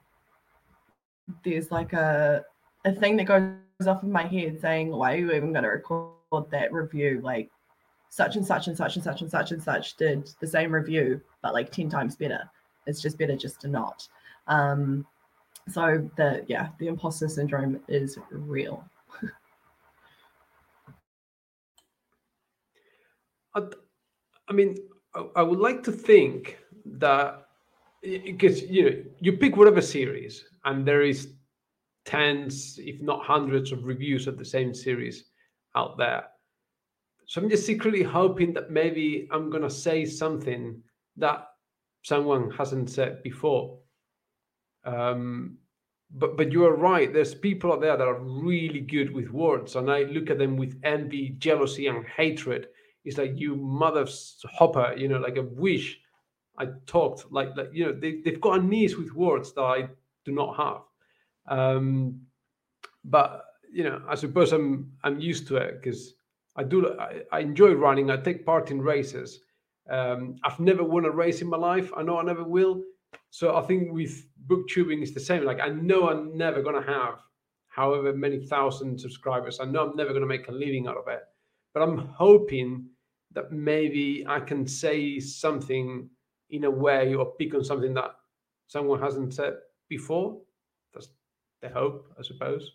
there's like a a thing that goes off in my head saying, "Why are you even going to record that review?" Like such and such and such and such and such and such did the same review, but like ten times better. It's just better just to not. Um, so the yeah, the imposter syndrome is real. *laughs* I mean, I would like to think that because you know you pick whatever series and there is tens, if not hundreds, of reviews of the same series out there. So I'm just secretly hoping that maybe I'm gonna say something that someone hasn't said before. Um, but but you are right. There's people out there that are really good with words, and I look at them with envy, jealousy, and hatred it's like you mother hopper, you know, like a wish I talked like like you know they they've got a niece with words that I do not have. Um, but you know, I suppose I'm I'm used to it because I do I, I, enjoy running. I take part in races. Um, I've never won a race in my life. I know I never will. So I think with booktubing it's the same. Like I know I'm never gonna have however many thousand subscribers. I know I'm never gonna make a living out of it. But I'm hoping that maybe I can say something in a way or pick on something that someone hasn't said before. That's the hope, I suppose.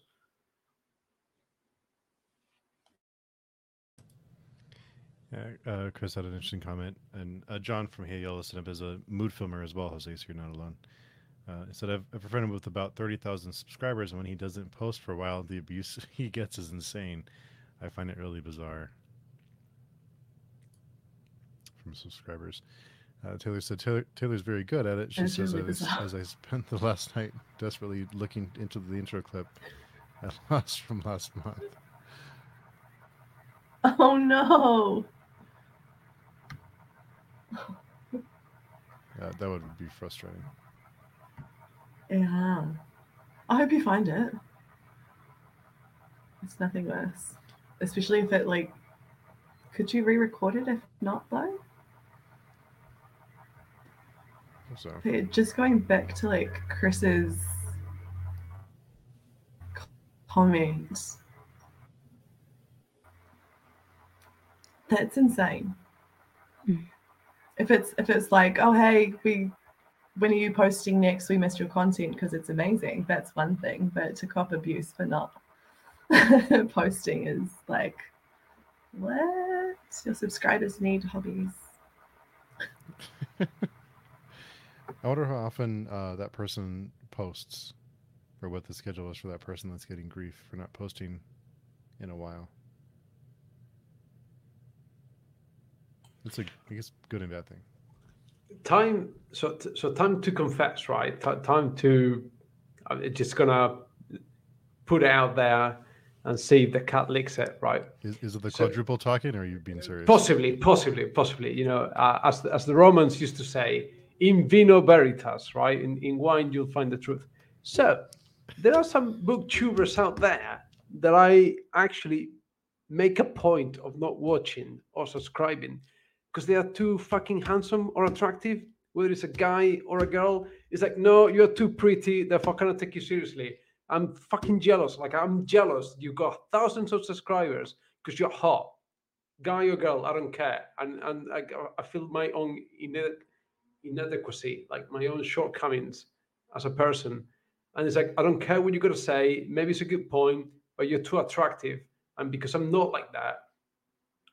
Yeah, uh, Chris had an interesting comment, and uh, John from Hey Yellow listened up as a mood filmer as well, Jose. So you're not alone. Uh, he said, I've, I've a friend with about 30,000 subscribers, and when he doesn't post for a while, the abuse *laughs* he gets is insane. I find it really bizarre from subscribers. Uh, Taylor said Taylor, Taylor's very good at it. She That's says, really as, as, I spent the last night desperately looking into the intro clip at *laughs* last from last month. Oh no! Yeah, that would be frustrating. Yeah. I hope you find it. It's nothing worse. Especially if it like could you re-record it if not though? So just going back to like Chris's comments. That's insane. Mm. If it's if it's like, oh hey, we when are you posting next? We missed your content because it's amazing. That's one thing. But to cop abuse for not *laughs* posting is like, what? Your subscribers need hobbies. *laughs* I wonder how often uh, that person posts, or what the schedule is for that person that's getting grief for not posting in a while. It's a, I guess, good and bad thing. Time, so so time to confess, right? T- time to, I'm uh, just gonna put it out there and see if the cat licks it, right? Is, is it the so, quadruple talking, or are you being serious? Possibly, possibly, possibly. You know, uh, as as the Romans used to say, in vino veritas, right? In, in wine, you'll find the truth. So there are some booktubers out there that I actually make a point of not watching or subscribing because they are too fucking handsome or attractive. Whether it's a guy or a girl, it's like, no, you're too pretty. Therefore, I cannot take you seriously. I'm fucking jealous. Like, I'm jealous. You got thousands of subscribers because you're hot. Guy or girl, I don't care. And and I, I feel my own inadequacy, like my own shortcomings as a person. And it's like, I don't care what you're going to say. Maybe it's a good point, but you're too attractive. And because I'm not like that,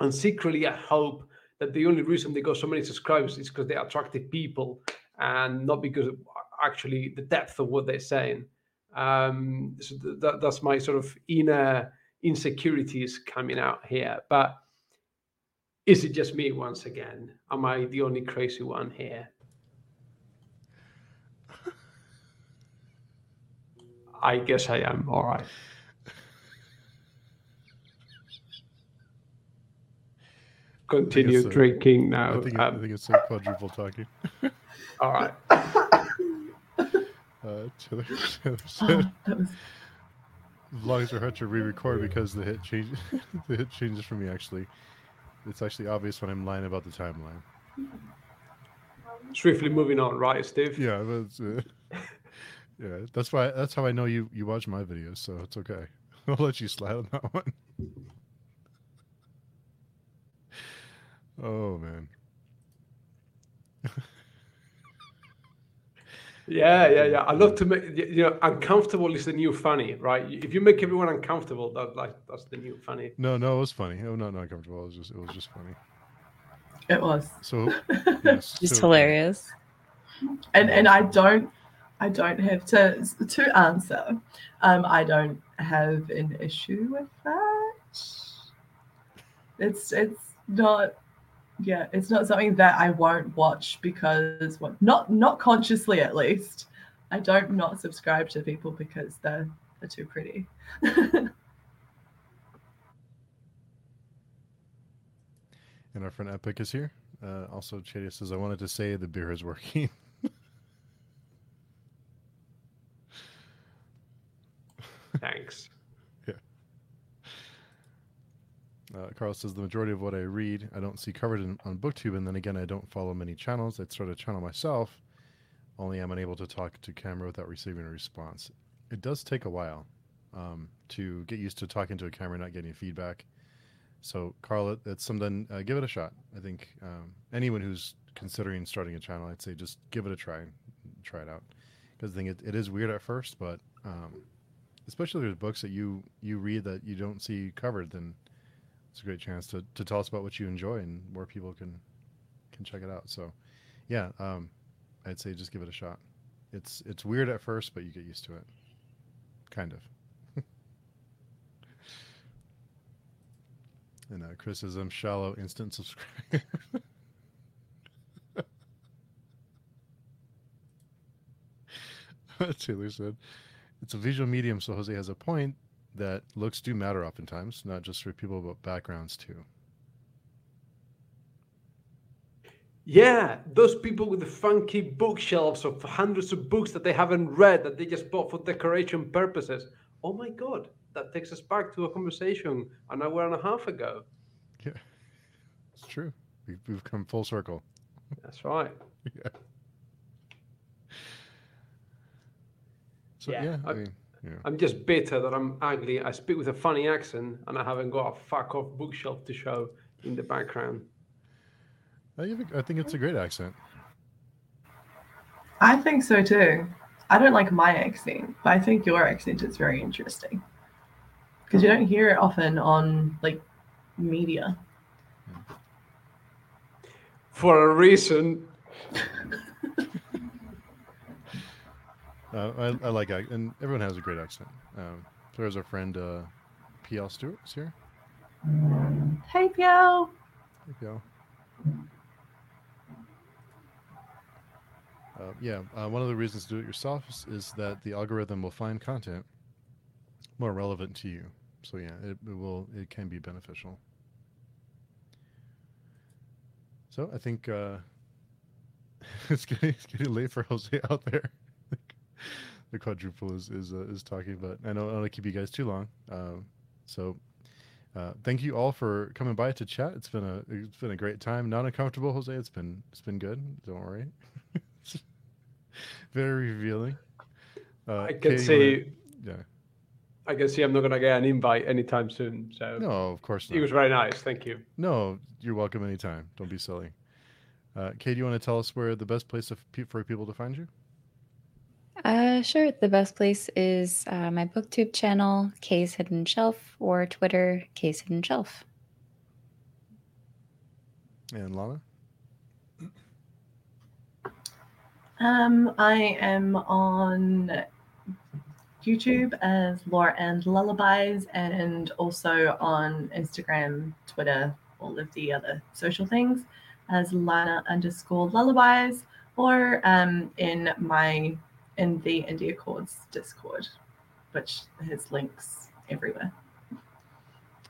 and secretly, I hope that the only reason they got so many subscribers is because they're attractive people and not because of actually the depth of what they're saying. Um, so that, that's my sort of inner insecurities coming out here. But is it just me once again? Am I the only crazy one here? I guess I am. All right. Continue drinking now. I think, um, I think it's a quadruple talking. *laughs* all right. Uh, Taylor, Taylor Oh, said, *laughs* that was vlogs are hard to re-record because the hit change *laughs* the hit changes for me. Actually, it's actually obvious when I'm lying about the timeline. Swiftly moving on, right, Steve? Yeah, that's uh, yeah. That's why. That's how I know you you watch my videos, so it's okay. *laughs* I'll let you slide on that *laughs* one. Oh man. Yeah, yeah, yeah. Um, I love to make you know uncomfortable is the new funny, right? If you make everyone uncomfortable, that like that's the new funny. No, no, it was funny. Oh, not not comfortable. It was just it was just funny. it was. So *laughs* yes, Just so- hilarious. and and I don't I don't have to to answer. Um, I don't have an issue with that. It's it's not yeah, it's not something that I won't watch because well, not not consciously at least. I don't not subscribe to people because they're they're too pretty. *laughs* And our friend Epic is here. Uh, also, Shadia says, I wanted to say the beer is working. *laughs* Thanks. Yeah. Uh, Carl says, the majority of what I read, I don't see covered in, on BookTube. And then again, I don't follow many channels. I'd start a channel myself, only I'm unable to talk to camera without receiving a response. It does take a while um, to get used to talking to a camera, not getting feedback. So, Carl, it's something, uh, give it a shot. I think um, anyone who's considering starting a channel, I'd say just give it a try try it out. Because I think it, it is weird at first, but um, especially if there's books that you, you read that you don't see covered, then it's a great chance to, to tell us about what you enjoy and more people can can check it out. So, yeah, um, I'd say just give it a shot. It's it's weird at first, but you get used to it. Kind of. *laughs* and uh, criticism, shallow, instant subscribe. *laughs* Taylor said, "It's a visual medium, so Jose has a point that looks do matter oftentimes, not just for people, but backgrounds too." Yeah, those people with the funky bookshelves of hundreds of books that they haven't read that they just bought for decoration purposes. Oh my god, that takes us back to a conversation an hour and a half ago. Yeah, it's true. We've, we've come full circle. That's right. *laughs* yeah. So Yeah, yeah, I, I- mean, yeah. I'm just bitter that I'm ugly. I speak with a funny accent and I haven't got a fuck off bookshelf to show in the background. I think I think it's a great accent. I think so too. I don't like my accent, but I think your accent is very interesting because you don't hear it often on like media. For a reason. *laughs* Uh, I, I like and everyone has a great accent. Um, there's our friend uh, P.L. Stewart is here. Hey, Pio. Hey, P.L. Uh, yeah, uh, one of the reasons to do it yourself is, is that the algorithm will find content more relevant to you. So yeah, it, it will it can be beneficial. So I think uh, *laughs* it's getting it's getting late for Jose out there. *laughs* the quadruple is is uh, is talking, but I don't, I don't want to keep you guys too long. Um, so uh, thank you all for coming by to chat. It's been a it's been a great time. Not uncomfortable, Jose. It's been it's been good. Don't worry. *laughs* Very revealing. Uh, I can you see wanna- yeah. I can see I'm not gonna get an invite anytime soon. So No, of course it not. was very nice. Thank you. No, you're welcome anytime. Don't be silly. Uh, Kay, do you want to tell us where the best place of, for people to find you? Uh, sure. The best place is uh, my booktube channel, Kay's Hidden Shelf, or Twitter, Kay's Hidden Shelf. And Lana? Um, I am on YouTube as Laura and Lullabies, and also on Instagram, Twitter, all of the other social things as Lana underscore Lullabies, or um, in my in the Indie Accords Discord, which has links everywhere.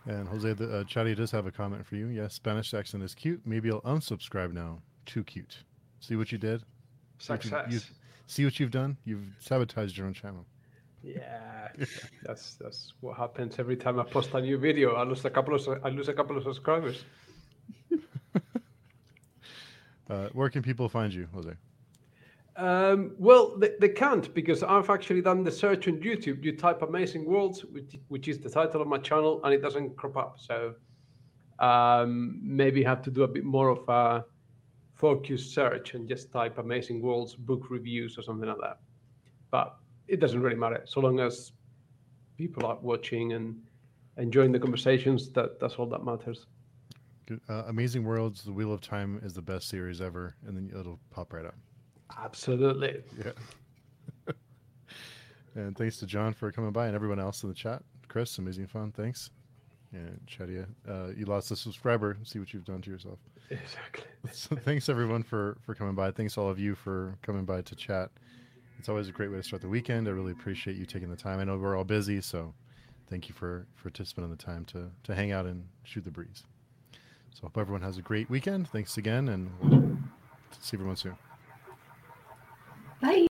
And Jose, the, uh, Chatty does have a comment for you. Yes, Spanish accent is cute. Maybe I'll unsubscribe now. Too cute. See what you did? See what you- Success. you- See what you've done? You've sabotaged your own channel. Yeah, *laughs* that's that's what happens every time I post a new video. I lose a couple of I lose a couple of subscribers. *laughs* Uh, where can people find you, Jose? Um, well, they, they can't because I've actually done the search on YouTube. You type "Amazing Worlds," which, which is the title of my channel, and it doesn't crop up. So um, maybe have to do a bit more of a focused search and just type "Amazing Worlds" book reviews or something like that. But it doesn't really matter so long as people are watching and enjoying the conversations. That that's all that matters. Uh, Amazing Worlds: The Wheel of Time is the best series ever, and then it'll pop right up. Absolutely. Yeah. *laughs* and thanks to John for coming by and everyone else in the chat. Chris, amazing fun. Thanks. And Shadia, uh, you lost a subscriber. See what you've done to yourself. Exactly. *laughs* So thanks everyone for for coming by. Thanks all of you for coming by to chat. It's always a great way to start the weekend. I really appreciate you taking the time. I know we're all busy, so thank you for for spending the time to to hang out and shoot the breeze. So hope everyone has a great weekend. Thanks again, and we'll see everyone soon. Bye.